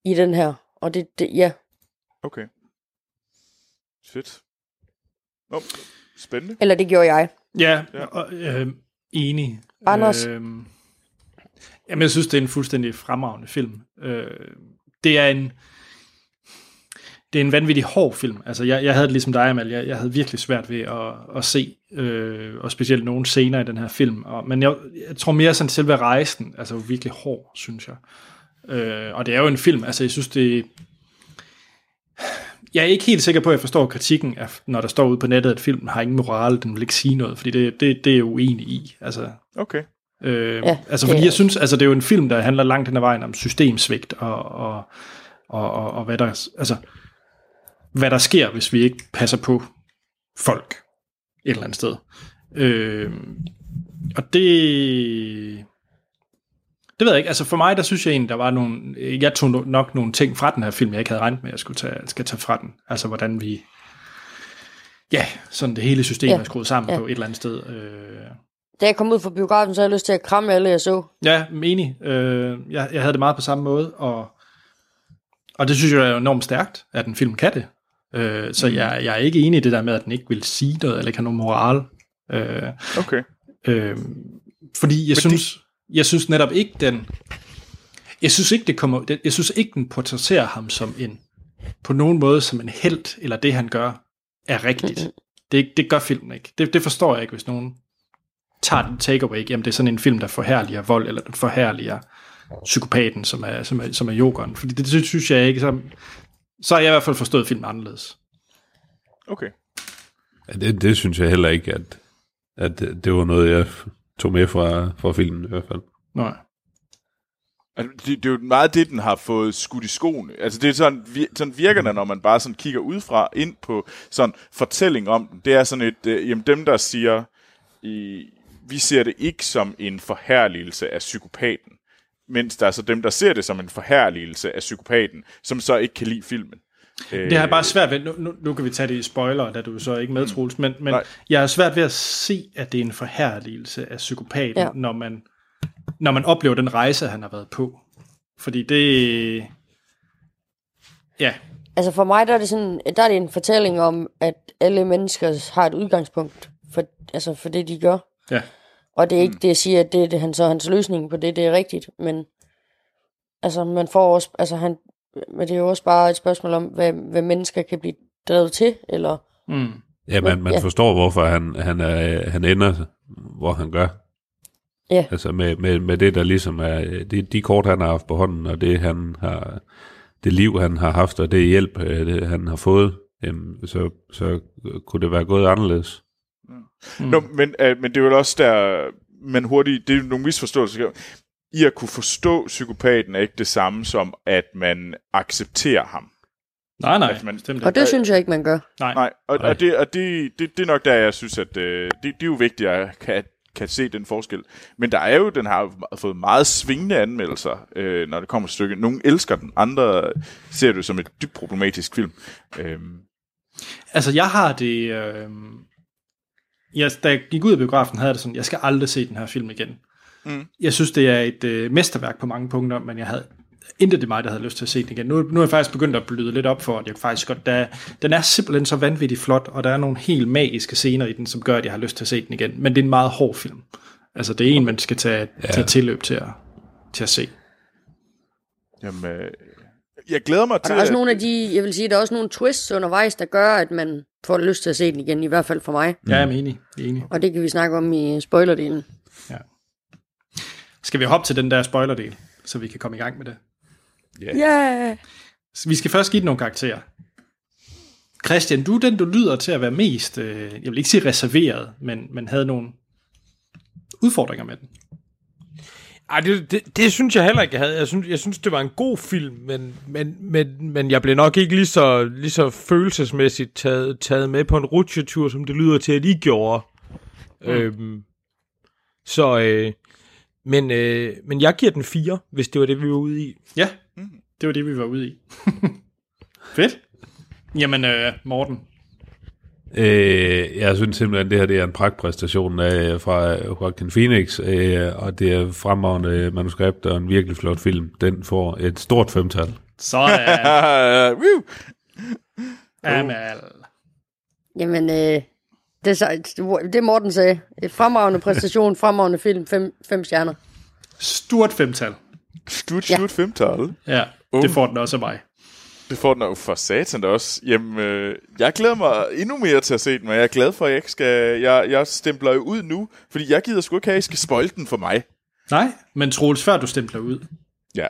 i den her, og det, det ja. okay. Fedt. Nå, spændende. Eller det gjorde jeg. Ja, Ja. og, øh, enig. Anders? Øh, jamen, jeg synes, det er en fuldstændig fremragende film. Øh, det er en det er en vanvittig hård film. Altså, jeg, jeg havde det ligesom dig, Amal. Jeg, jeg havde virkelig svært ved at, at se, øh, og specielt nogle scener i den her film. Og, men jeg, jeg tror mere sådan selve rejsen, altså virkelig hård, synes jeg. Øh, og det er jo en film, altså jeg synes, det jeg er ikke helt sikker på, at jeg forstår kritikken, af, når der står ude på nettet, at filmen har ingen moral, den vil ikke sige noget, fordi det, det, det er jeg uenig i. Altså, Okay. øh, Ja, altså fordi jeg synes, altså det er jo en film, der handler langt hen ad vejen om systemsvigt, og, og, og, og, og hvad, der, altså, hvad der sker, hvis vi ikke passer på folk et eller andet sted. Øh, og det... Det ved jeg ikke. Altså for mig, der synes jeg egentlig, der var nogle... Jeg tog no- nok nogle ting fra den her film, jeg ikke havde regnet med, at jeg skulle tage, skal tage fra den. Altså hvordan vi... Ja, sådan det hele system Ja. er skruet sammen Ja. på et eller andet sted. Øh, Da jeg kom ud fra biografen, så havde jeg lyst til at kramme alle, jeg så. Ja, enig. Øh, jeg, jeg havde det meget på samme måde, og, og det synes jeg er enormt stærkt, at en film kan det. Øh, så jeg, jeg er ikke enig i det der med, at den ikke vil sige noget, eller ikke har nogen moral. Øh, Okay. øh, fordi jeg synes, jeg synes netop ikke, den... Jeg synes ikke, det kommer, det- jeg synes ikke, den portrætterer ham som en, på nogen måde som en held, eller det han gør, er rigtigt. Det, det gør filmen ikke. Det, det forstår jeg ikke, hvis nogen tager den takeaway. Jamen, det er sådan en film, der forherliger vold, eller den forherliger psykopaten, som er, som er, som er jokeren. Fordi det, det synes jeg ikke, så, så har jeg i hvert fald forstået filmen anderledes. Okay. Ja, det, det synes jeg heller ikke, at, at det var noget, jeg tog med fra, fra filmen i hvert fald. Nej. Altså, det, det er jo meget det, den har fået skudt i skoene. Altså, det er sådan, vir- sådan virker det, når man bare sådan kigger udefra ind på sådan fortælling om den. Det er sådan et, øh, jamen dem, der siger, i, vi ser det ikke som en forherligelse af psykopaten, mens der er så dem, der ser det som en forherligelse af psykopaten, som så ikke kan lide filmen. Det har jeg bare svært ved, nu, nu, nu kan vi tage det i spoiler, da du så ikke med, Troels, men, men Nej. jeg har svært ved at se, at det er en forherligelse af psykopaten, ja. når, man, når man oplever den rejse, han har været på. Fordi det... Ja, Altså for mig, der er det sådan, der er det en fortælling om, at alle mennesker har et udgangspunkt for, altså for det, de gør. ja. Og det er ikke det, jeg siger, at det er det, han, så hans løsning på det, det er rigtigt, men altså man får også, altså han, Men det er jo også bare et spørgsmål om, hvad, hvad mennesker kan blive drevet til, eller... Mm. Ja, man, man Ja. forstår, hvorfor han, han, er, han ender, hvor han gør. Ja. Altså med, med, med det, der ligesom er, de, de kort, han har haft på hånden, og det, han har, det liv, han har haft, og det hjælp, øh, det, han har fået, jamen, så, så kunne det være gået anderledes. Mm. Nå, men, øh, men det er jo også der, man hurtigt, det er jo nogle misforståelser. I at kunne forstå psykopaten er ikke det samme som, at man accepterer ham. Nej, nej, man, bestemt Og det synes jeg ikke, man gør. Nej. Nej, og, Nej. og, det, og det, det, det er nok der, jeg synes, at øh, det, det er jo vigtigt, at jeg kan, kan se den forskel. Men der er jo, den har fået meget svingende anmeldelser, øh, når det kommer til stykket. Nogle elsker den, andre ser det som et dybt problematisk film. Øhm, Altså, jeg har det... Øh... Jeg, da jeg gik ud af biografen, havde jeg det sådan, jeg skal aldrig se den her film igen. Mm. Jeg synes, det er et øh, mesterværk på mange punkter, men jeg havde intet det mig, der havde lyst til at se den igen. Nu, nu er jeg faktisk begyndt at bløde lidt op for, at jeg faktisk godt... Der, den er simpelthen så vanvittigt flot, og der er nogle helt magiske scener i den, som gør, at jeg har lyst til at se den igen. Men det er en meget hård film. Altså, det er en, man skal tage, ja. tage tilløb til at, til at se. jamen, øh, jeg glæder mig Og til... der er også nogle af de, jeg vil sige, der er også nogle twists undervejs, der gør, at man får lyst til at se den igen, i hvert fald for mig. Ja, jeg er enig. Jeg er enig. Og det kan vi snakke om i spoilerdelen. Skal vi hoppe til den der spoilerdel, så vi kan komme i gang med det? Ja. Yeah. Så vi skal først give den nogle karakterer. Christian, du er den, du lyder til at være mest, øh, jeg vil ikke sige reserveret, men, men havde nogle udfordringer med den. Ej, det, det, det synes jeg heller ikke, jeg havde. Jeg synes, jeg synes det var en god film, men, men, men, men jeg blev nok ikke lige så, lige så følelsesmæssigt taget, taget med på en rutsjetur, som det lyder til, at I gjorde. Mm. Øhm, så, øh, men, øh, men jeg giver den 4, hvis det var det, vi var ude i. Ja, det var det, vi var ude i. (laughs) Fedt. Jamen, øh, Morten. Øh, jeg synes simpelthen, det her det er en pragtpræstation af, fra Joaquin Phoenix, øh, og det er fremragende manuskript og en virkelig flot film. Den får et stort femtal. Sådan. (laughs) Amal. Jamen, øh, det, er så, det Morten sagde. Et fremragende præstation, (laughs) fremragende film, fem, fem stjerner. Stort femtal. Slut, Ja. slut femtal. Ja, det får den også af mig. Det får den jo for satan da også. Jamen, øh, jeg glæder mig endnu mere til at se den, men jeg er glad for, at jeg ikke skal... Jeg, jeg stempler jo ud nu, fordi jeg gider sgu ikke have, at I skal spoil den for mig. Nej, men Troels, før du stempler ud, Ja.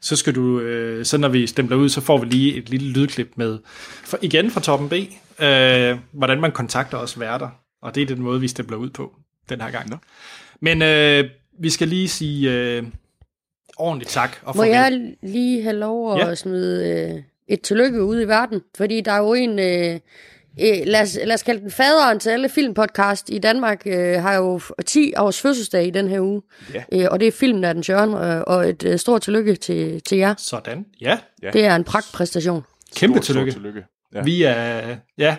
så skal du, øh, så når vi stempler ud, så får vi lige et lille lydklip med, for, igen fra Toppen B, øh, hvordan man kontakter os værter. Og det er den måde, vi stempler ud på den her gang. Nå. Men øh, vi skal lige sige øh, ordentligt tak. Og Må farvel. jeg lige have lov at Ja. ja. smide øh, et tillykke ud i verden? Fordi der er jo en, øh, øh, lad, os, lad os kalde den faderen til alle filmpodcast i Danmark, øh, har jo f- 10 års fødselsdag i den her uge. Ja. Øh, og det er filmen af den Jørgen, øh, og et øh, stort tillykke til, til jer. Sådan, ja. Ja. Det er en pragtpræstation. Kæmpe Stort, stort tillykke. tillykke. Ja. Ja. Vi er, ja,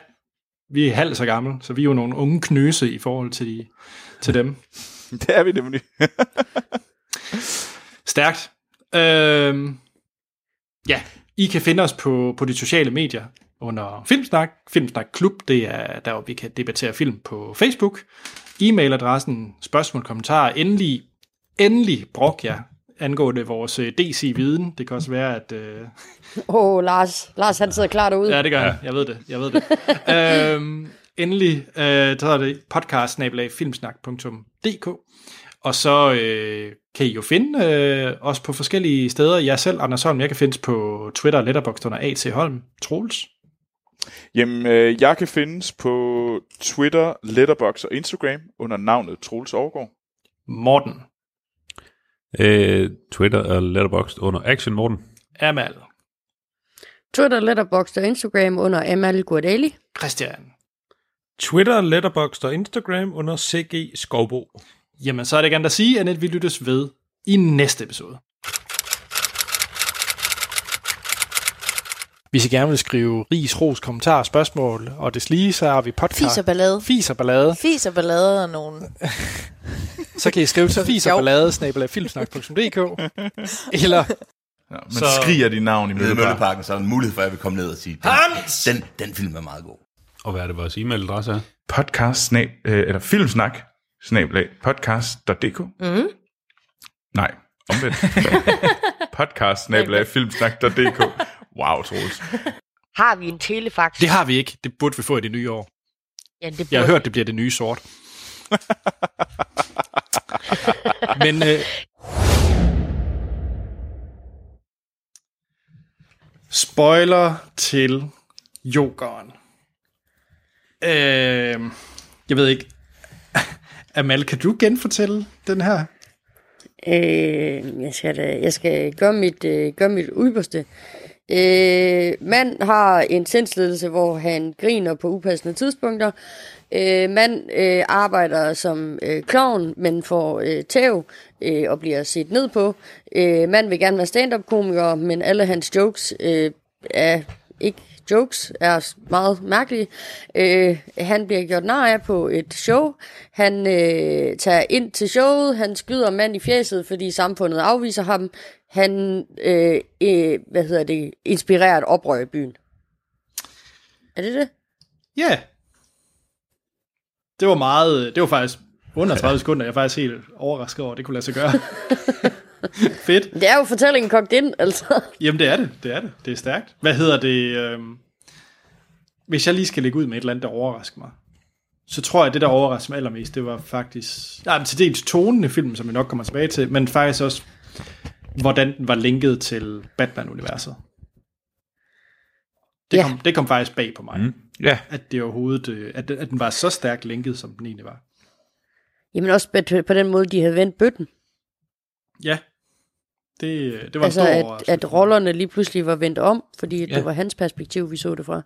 vi er halvt så gamle, så vi er jo nogle unge knøse i forhold til, de, til dem. (laughs) Det er vi nemlig. (laughs) Stærkt. Øhm, ja, I kan finde os på, på de sociale medier under Filmsnak. Filmsnak Klub, det er der, hvor vi kan debattere film på Facebook. E-mailadressen, spørgsmål, kommentarer, endelig, endelig brok jer angående vores øh, DC-viden. Det kan også være, at... Øh, (laughs) Åh, oh, Lars. Lars, han sidder klar derude. Ja, det gør han. Jeg ved det. Jeg ved det. (laughs) øhm, endelig, øh, så er det podcast filmsnak.dk og så øh, kan I jo finde øh, os på forskellige steder. Jeg selv, Anders Holm, jeg kan findes på Twitter og Letterboxd under A.T. Holm. Troels? Jamen, øh, jeg kan findes på Twitter, Letterboxd og Instagram under navnet Troels Overgaard. Morten? Øh, Twitter og Letterboxd under Action Morten. Amal? Twitter, Letterboxd og Instagram under Amal Guadali. Christian? Twitter, Letterboxd og Instagram under CG Skovbo. Jamen, så er det andet at sige, at vi lyttes ved i næste episode. Hvis I gerne vil skrive ris, ros, kommentarer, spørgsmål og deslige, så har vi podcast. Fis og ballade. Fis og ballade. Fis og ballade og nogle... Så kan I skrive til (laughs) fis og ballade, snabel filmsnak.dk eller... Ja, man Så- skriger dit navn i Mølleparken. Så er der en mulighed for, at jeg vil komme ned og sige, den, Hans! den, den film er meget god. Og hvad er det vores e-mailadresse er? Podcast, snab, øh, eller filmsnak, podcast.dk. Mm. Nej, Omvendt. (laughs) Podcast filmsnak.dk. Wow, Troels. Har vi en telefax? Det har vi ikke. Det burde vi få i det nye år. Ja, det Jeg har burde- hørt, det bliver det nye sort. (laughs) Men øh, spoiler til Jokeren. Øh, jeg ved ikke. Amal, kan du genfortælle den her? Øh, jeg, skal da, jeg skal gøre mit, øh, gøre mit yderste. Øh, mand har en sindsledelse, hvor han griner på upassende tidspunkter. Øh, mand øh, arbejder som øh, klovn, men får øh, tæv øh, og bliver set ned på. Øh, mand vil gerne være stand-up-komiker, men alle hans jokes øh, er ikke jokes, er meget mærkelige. Øh, han bliver gjort nar af på et show. Han øh, tager ind til showet. Han skyder mand i fjeset, fordi samfundet afviser ham. Han øh, øh, hvad hedder det, inspirerer et oprør i byen. Er det det? Ja. Yeah. Det var meget, det var faktisk under 30 sekunder, jeg er faktisk helt overrasket over, at det kunne lade sig gøre. (laughs) (laughs) Fedt. Det er jo fortællingen kogt ind, altså. Jamen det er det, det er det. Det er stærkt. Hvad hedder det? øhm, hvis jeg lige skal lægge ud med et eller andet, der overrasker mig, så tror jeg, at det, der overrasker mig allermest, det var faktisk... Ja, til dels tonen i filmen, som vi nok kommer tilbage til, men faktisk også, hvordan den var linket til Batman-universet. Det, Ja. kom, det kom faktisk bag på mig. Mm. Ja. At det overhovedet, øh, at, at den var så stærkt linket, som den egentlig var. Jamen også på, på den måde, de havde vendt bøtten. Ja. Det, det var Altså, en stor at, overraskelse. at rollerne lige pludselig var vendt om, fordi ja. Det var hans perspektiv, vi så det fra.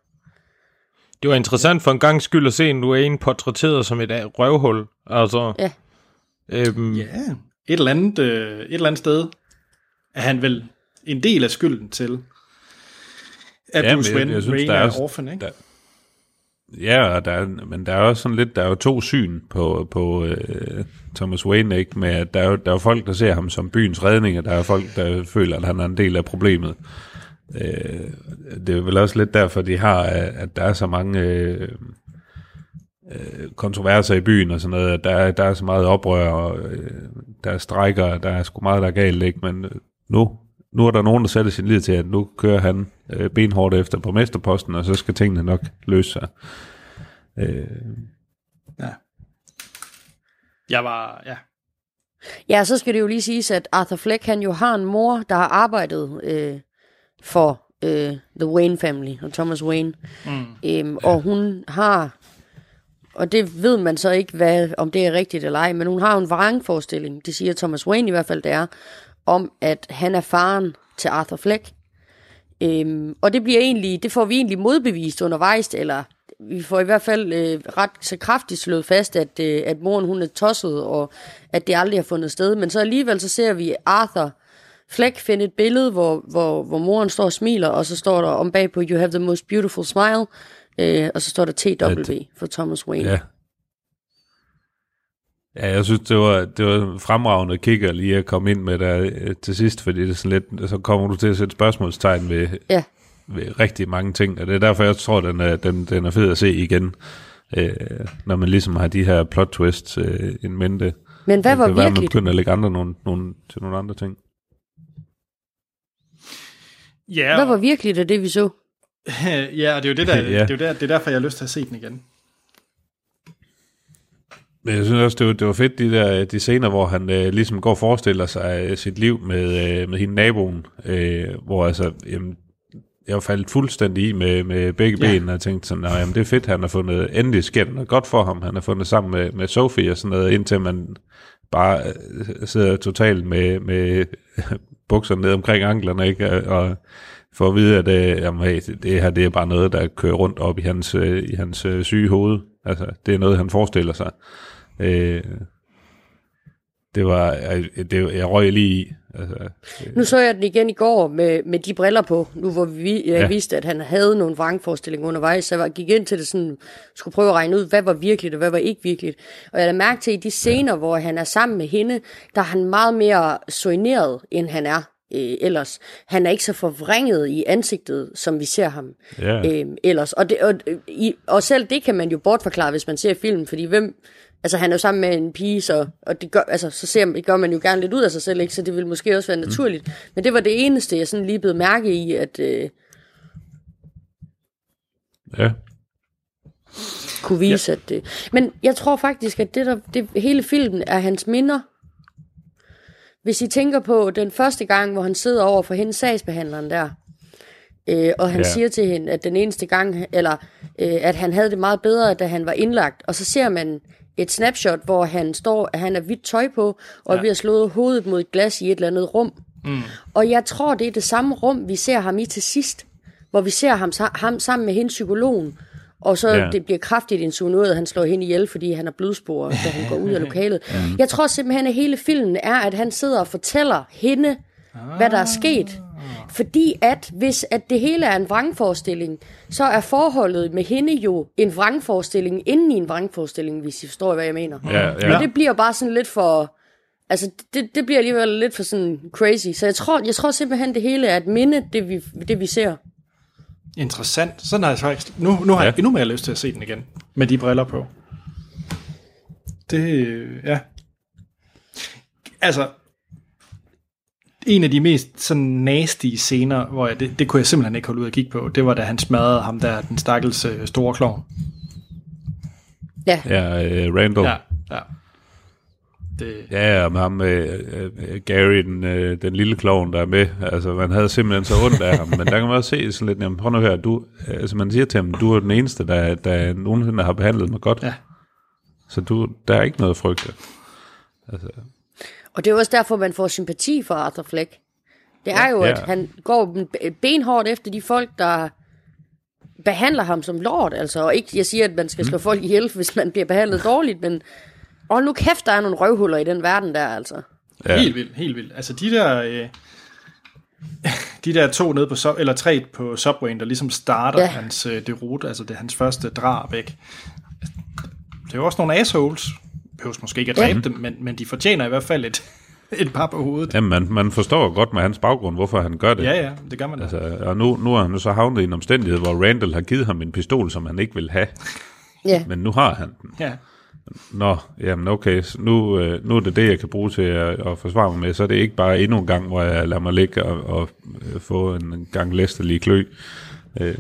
Det var interessant for en gang skyld at se en Wayne portrætteret som et øh, røvhul. Altså, Ja. Øhm, Ja, et eller andet, øh, et eller andet sted er han vel en del af skylden til, at Ja, Bruce jeg- Wayne, jeg synes, Wayne der er er orphan, ikke? der- Ja, og der er, men der er også sådan lidt, der er jo to syn på, på øh, Thomas Wayne, ikke? Med, at der er, jo, der er jo folk, der ser ham som byens redning, og der er folk, der føler, at han er en del af problemet. Øh, det er vel også lidt derfor, de har, at der er så mange øh, kontroverser i byen og sådan noget, at der er, der er så meget oprør, og øh, der er strækker, der er sgu meget, der er galt, ikke? Men nu, nu er der nogen, der sætter sin lid til, at nu kører han øh, benhårdt efter borgmesterposten, og så skal tingene nok løse sig. Øh, Jeg var, ja. Ja, så skal det jo lige siges, at Arthur Fleck, han jo har en mor, der har arbejdet øh, for øh, The Wayne Family og Thomas Wayne. Mm. Øhm, og hun har, og det ved man så ikke, hvad, om det er rigtigt eller ej, men hun har jo en vrangforestilling, det siger Thomas Wayne i hvert fald, det er, om at han er faren til Arthur Fleck. Øhm, og det bliver egentlig, det får vi egentlig modbevist undervejs, eller vi får i hvert fald øh, ret så kraftigt slået fast, at, øh, at moren hun er tosset, og at det aldrig har fundet sted. Men så alligevel så ser vi Arthur Fleck finde et billede, hvor, hvor, hvor moren står og smiler, og så står der om bag på, you have the most beautiful smile, øh, og så står der TW for Thomas Wayne. ja. Ja, jeg synes, det var, det var en fremragende kigger lige at komme ind med der øh, til sidst, fordi det er sådan lidt, så kommer du til at sætte spørgsmålstegn ved, Ja. ved rigtig mange ting, og det er derfor, jeg tror, den er, den, den er fed at se igen, øh, når man ligesom har de her plot twists øh, in mente. Men hvad Det var kan være, man begynder at lægge andre nogle, nogle, til nogle andre ting. Ja, Hvad var virkeligt af det, vi så? (laughs) ja, og det er jo det, der, (laughs) Ja. det, er jo der, det er derfor, jeg har lyst til at se den igen. Men jeg synes også, det var, det var fedt, de der de scener, hvor han øh, ligesom går og forestiller sig øh, sit liv med, øh, med hende naboen, øh, hvor altså, jamen, jeg var faldet fuldstændig i med, med begge Ja. ja. ben, og tænkte sådan, "Nå, jamen, det er fedt, han har fundet, endelig sker der noget godt for ham, han har fundet sammen med, med Sophie og sådan noget, indtil man bare øh, sidder totalt med, med (laughs) bukserne ned omkring anklerne, ikke? Og, og får at vide, at øh, jamen, hey, det- det her det er bare noget, der kører rundt op i hans, øh, i hans øh, syge hoved. Altså, det er noget, han forestiller sig. Øh, det var, jeg, det, jeg røg lige i. Altså, Nu så jeg den igen i går med, med de briller på, nu hvor vi, jeg ja. Vidste, at han havde nogle vrangforestillinger undervejs, så jeg var- gik ind til det sådan, skulle prøve at regne ud, hvad var virkeligt og hvad var ikke virkeligt. Og jeg havde mærke til, i de scener, ja. hvor han er sammen med hende, der er han meget mere soigneret, end han er øh, ellers. Han er ikke så forvrænget i ansigtet, som vi ser ham Ja. øh, ellers. Og, det, og, øh, i, og selv det kan man jo bortforklare, hvis man ser filmen, fordi hvem... Altså, han er jo sammen med en pige, så, og det gør, altså, så ser, det gør man jo gerne lidt ud af sig selv, ikke? så det vil måske også være naturligt. Mm. Men det var det eneste, jeg sådan lige blev mærke i, at øh, Ja. kunne vise, ja. at det... Men jeg tror faktisk, at det der, det, hele filmen er hans minder. Hvis I tænker på den første gang, hvor han sidder over for hende, sagsbehandleren der, øh, og han ja. siger til hende, at den eneste gang, eller øh, at han havde det meget bedre, da han var indlagt, og så ser man et snapshot, hvor han står, at han er hvidt tøj på, og ja. vi har slået hovedet mod et glas i et eller andet rum. Mm. Og jeg tror, det er det samme rum, vi ser ham i til sidst, hvor vi ser ham, ham sammen med hende psykologen, og så Ja. ja. det bliver kraftigt insinueret, at han slår hende ihjel, fordi han har blodspor, da han går ud af (laughs) lokalet. Jeg tror simpelthen, at hele filmen er, at han sidder og fortæller hende, hvad der er sket. Fordi at hvis at det hele er en vrangforestilling, så er forholdet med hende jo en vrangforestilling inden i en vrangforestilling, hvis I forstår, hvad jeg mener. Ja, ja. Men det bliver bare sådan lidt for... Altså, det, det bliver alligevel lidt for sådan crazy. Så jeg tror, jeg tror simpelthen, det hele er et minde, det vi, det vi ser. Interessant. Sådan har jeg faktisk... Nu, nu har ja. jeg endnu mere lyst til at se den igen. Med de briller på. Det... Ja. Altså... En af de mest sådan nasty scener, hvor jeg, det, det kunne jeg simpelthen ikke holde ud at kigge på, det var da han smadrede ham der, den stakkels øh, store klovn. Ja. Ja, øh, Randall. Ja, ja. Det... Ja, ja, med ham, øh, øh, Gary, den, øh, den lille klovn, der er med. Altså, man havde simpelthen så ondt af ham. Men der kan man også se sådan lidt, jamen, prøv nu her, du, altså man siger til ham, du er den eneste, der, der nogensinde har behandlet mig godt. Ja. Så du, der er ikke noget frygt. Altså, Og det er jo også derfor, man får sympati for Arthur Fleck. Det er jo, Ja. at han går benhårdt efter de folk, der behandler ham som lord. Altså, og ikke, jeg siger, at man skal slå folk ihjel, (laughs) hvis man bliver behandlet dårligt, men og nu kæft, der er nogle røvhuller i den verden der, altså. Ja. Helt vildt, helt vildt. Altså de der, øh, de der to nede på, eller tre på Subwayen, der ligesom starter ja. Ja. hans øh, derute, altså det er hans første drab, ikke? Det er jo også nogle assholes. Behøves måske ikke at dræbe Ja. dem, men, men de fortjener i hvert fald et, (laughs) et par på hovedet. jamen, man, man forstår godt med hans baggrund, hvorfor han gør det. Ja, ja, det gør man da. Altså, og nu, nu er han så havnet i en omstændighed, hvor Randall har givet ham en pistol, som han ikke vil have. (laughs) Ja. Men nu har han den. Ja. Nå, jamen okay, så nu, øh, nu er det det, jeg kan bruge til at, at forsvare mig med, så er det ikke bare endnu en gang, hvor jeg lader mig ligge og, og øh, få en gang læsterlig klø. Øh,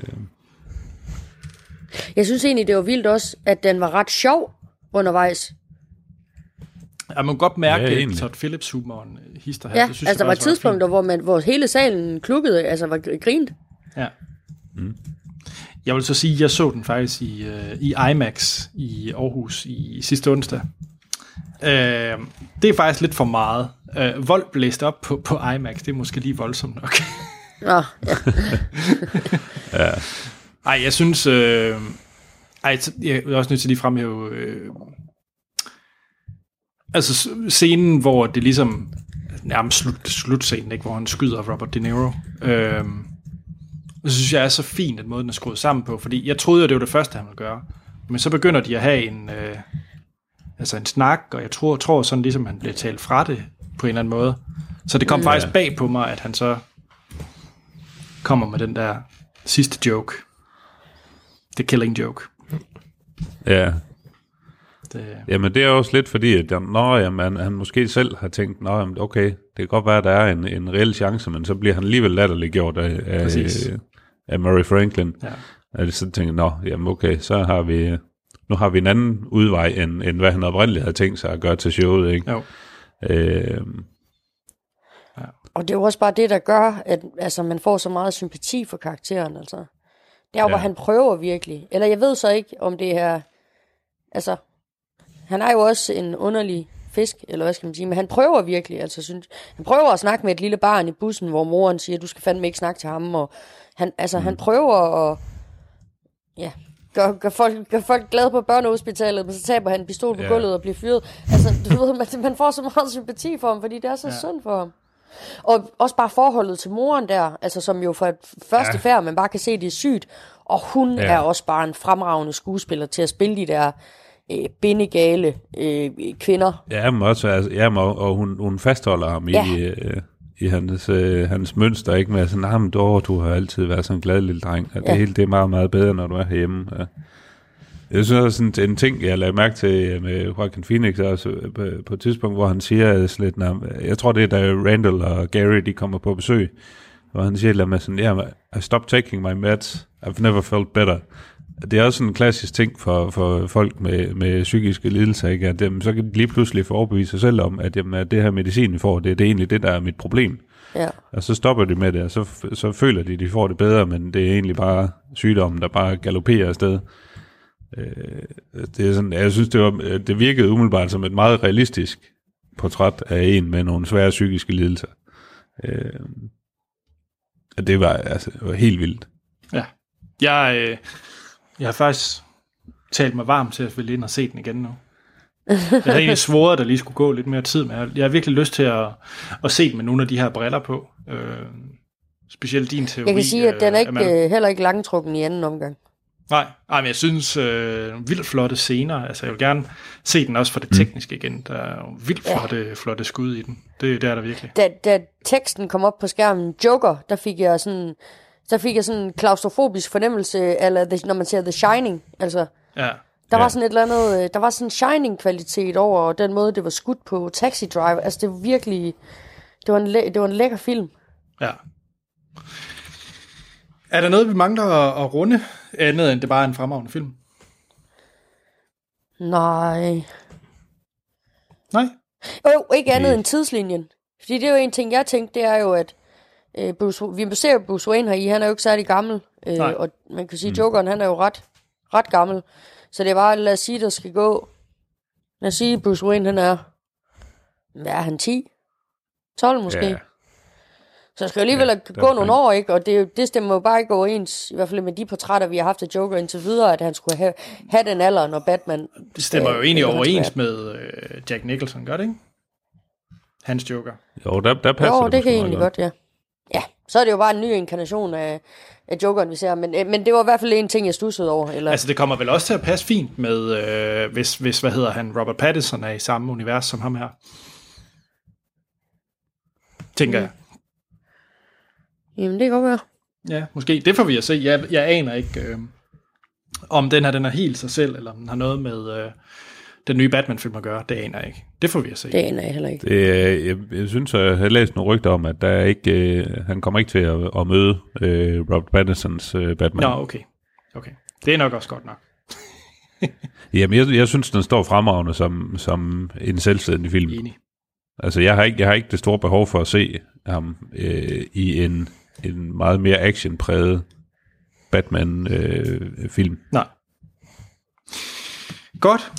Jeg synes egentlig, det var vildt også, at den var ret sjov undervejs. Jeg må godt mærke Ja, ja. Todd Phillips humoren hister her. Ja, det synes altså der var tidspunkter, hvor, man, hvor hele salen klukkede, altså var gr- grint. Ja. Mm. Jeg vil så sige, at jeg så den faktisk i, øh, i IMAX i Aarhus i sidste onsdag. Øh, det er faktisk lidt for meget. Øh, vold blæst op på, på IMAX, det er måske lige voldsomt nok. Nå, ja. (laughs) ja. Ej, jeg synes... Øh, ej, jeg er også nødt til lige fremhæve... Øh, altså scenen, hvor det ligesom... Nærmest slut, slutscenen, ikke, hvor han skyder Robert De Niro. Øh, det synes jeg er så fint, at måden er skruet sammen på, fordi jeg troede, at det var det første, han ville gøre. Men så begynder de at have en, øh, altså en snak, og jeg tror, tror sådan ligesom, han bliver talt fra det på en eller anden måde. Så det kom mm. faktisk Ja. bag på mig, at han så kommer med den der sidste joke. The killing joke. ja. Det, Jamen det er også lidt fordi, at nå, jamen, han, han måske selv har tænkt, nå, jamen, okay, det kan godt være, at der er en, en reel chance, men så bliver han alligevel latterliggjort af, af, af Murray Franklin. Ja. Og så tænker jeg, nå, jamen okay, så har vi, nu har vi en anden udvej, end, end hvad han oprindeligt havde tænkt sig at gøre til showet, ikke? Jo. Øh, Og det er jo også bare det, der gør, at altså, man får så meget sympati for karakteren. Altså. Det er jo, Ja. hvor han prøver virkelig. Eller jeg ved så ikke, om det er... Altså, han er jo også en underlig fisk, eller hvad skal man sige, men han prøver virkelig, altså synes, han prøver at snakke med et lille barn i bussen, hvor moren siger, du skal fandme ikke snakke til ham, og han, altså, mm. han prøver at, ja, gør, gør, folk, gør folk glade på børnehospitalet, men så taber han en pistol på Ja. gulvet og bliver fyret. Altså, du ved, man, man får så meget sympati for ham, fordi det er så ja. synd for ham. Og også bare forholdet til moren der, altså som jo fra første ja. færd, man bare kan se, det er sygt. Og hun ja. er også bare en fremragende skuespiller til at spille de der øh, bindegale øh, kvinder. ja, men også, altså, ja, men, og, og hun, hun fastholder ham Ja. i, øh, i hans, øh, hans mønster, ikke med sådan, nah, men du, du har altid været sådan en glad lille dreng, og det Ja. hele det er meget, meget bedre, når du er herhjemme. Ja. Jeg synes også, sådan, en ting, jeg lagde mærke til med Joaquin Phoenix, også øh, på, et tidspunkt, hvor han siger sådan lidt, "Nå, jeg tror det er, da Randall og Gary, de kommer på besøg, hvor han siger lidt med sådan, yeah, I stopped taking my meds, I've never felt better. Det er også sådan en klassisk ting for, for folk med, med psykiske lidelser, ikke? at jamen, så kan de lige pludselig få overbevise sig selv om, at, jamen, at det her medicin, vi får, det, det er egentlig det, der er mit problem. Ja. Og så stopper de med det, og så, så føler de, at de får det bedre, men det er egentlig bare sygdommen, der bare galopperer afsted. Øh, det er sådan, jeg synes, det, var, det virkede umiddelbart som et meget realistisk portræt af en med nogle svære psykiske lidelser. Øh, og det var, altså, det var helt vildt. Ja. Jeg, øh, jeg har faktisk talt mig varm til at ville ind og se den igen nu. Jeg havde egentlig svoret, at der lige skulle gå lidt mere tid, men jeg, har virkelig lyst til at, at se den med nogle af de her briller på. Øh, specielt din teori. Jeg kan sige, at den er øh, ikke, øh, heller ikke langtrukken i anden omgang. Nej, nej, men jeg synes, øh, vildt flotte scener. Altså, jeg vil gerne se den også for det tekniske igen. Der er jo vildt Ja. flotte, flotte skud i den. Det, det er der virkelig. Da, da teksten kom op på skærmen, Joker, der fik jeg sådan, der fik jeg sådan en klaustrofobisk fornemmelse, eller the, når man ser The Shining. Altså, Ja. der ja. var sådan et eller andet, øh, der var sådan en Shining-kvalitet over den måde, det var skudt på Taxi Driver. Altså, det var virkelig, det var en, læ- det var en lækker film. Ja. Er der noget, vi mangler at, at runde, andet end det bare er en fremragende film? Nej. Nej? Jo, ikke andet end tidslinjen. Fordi det er jo en ting, jeg tænkte, det er jo, at øh, Bruce, vi ser jo Bruce Wayne her i, han er jo ikke særlig gammel. Øh, Nej. og man kan sige, mm. Jokeren, han er jo ret, ret gammel. Så det er bare, lad os sige, der skal gå... Lad os sige, Bruce Wayne, han er... Hvad er han, 10? 12 måske? Ja. Så der skal jo alligevel ja, gå nogle år, ikke? Og det, jo- det stemmer jo bare ikke overens, i hvert fald med de portrætter, vi har haft af Joker indtil videre, at han skulle have, have den alder, når Batman... Det stemmer jo øh, egentlig eller han overens med øh, Jack Nicholson, gør det ikke? Hans Joker. Jo, der, der passer Jo, det, det kan egentlig godt, ja. Ja, så er det jo bare en ny inkarnation af, af Jokeren, vi ser. Men, øh, men det var i hvert fald en ting, jeg stussede over. Eller, Altså, det kommer vel også til at passe fint med, øh, hvis, hvis, hvad hedder han, Robert Pattinson er i samme univers som ham her. Tænker jeg. Jamen, det kan godt være. Ja, måske. Det får vi at se. Jeg, jeg aner ikke, øh, om den her den er helt sig selv, eller om den har noget med øh, den nye Batman-film at gøre. Det aner jeg ikke. Det får vi at se. Det aner jeg heller ikke. Det, er- jeg, jeg synes, jeg har læst nogle rygter om, at der er ikke, øh, han kommer ikke til at, at møde øh, Robert Pattinsons øh, Batman. Nå, okay. okay. Det er nok også godt nok. (laughs) Jamen, jeg, jeg synes, den står fremragende som, som en selvstændig film. Enig. Altså, jeg har ikke, jeg har ikke det store behov for at se ham øh, i en, en meget mere actionpræget Batman-film. Nej. Godt.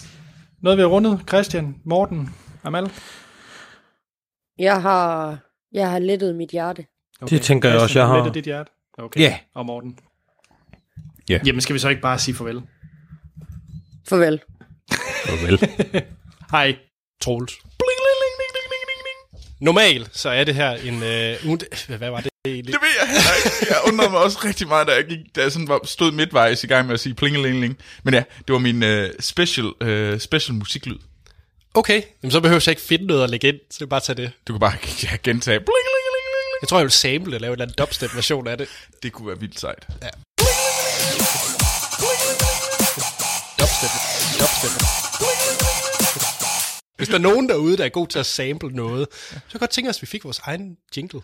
Noget vi har rundet. Christian, Morten, Amal. Jeg har, jeg har lettet mit hjerte. Det tænker jeg også, jeg har. Af dit hjerte. Okay. Ja. Og Morten. Ja. Jamen, skal vi så ikke bare sige farvel? Farvel. Farvel. (laughs) Hej. Troels. Normalt, så er det her en... Øh, ugen- hvad var det egentlig? Det ved jeg heller ikke. Jeg undrede mig også rigtig meget, da jeg, gik, da jeg sådan var, stod midtvejs i gang med at sige plingelingeling. Men ja, det var min uh, special, uh, special musiklyd. Okay, jamen så behøver jeg ikke finde noget at lægge ind, så jeg bare tage det. Du kan bare (laughs) ja, gentage plingelingeling. Jeg tror, jeg vil sample og lave en eller anden dubstep-version af det. Det kunne være vildt sejt. Ja. Dubstep. Dubstep. Hvis der er nogen derude, der er god til at sample noget, så kan jeg godt tænke os, at vi fik vores egen jingle.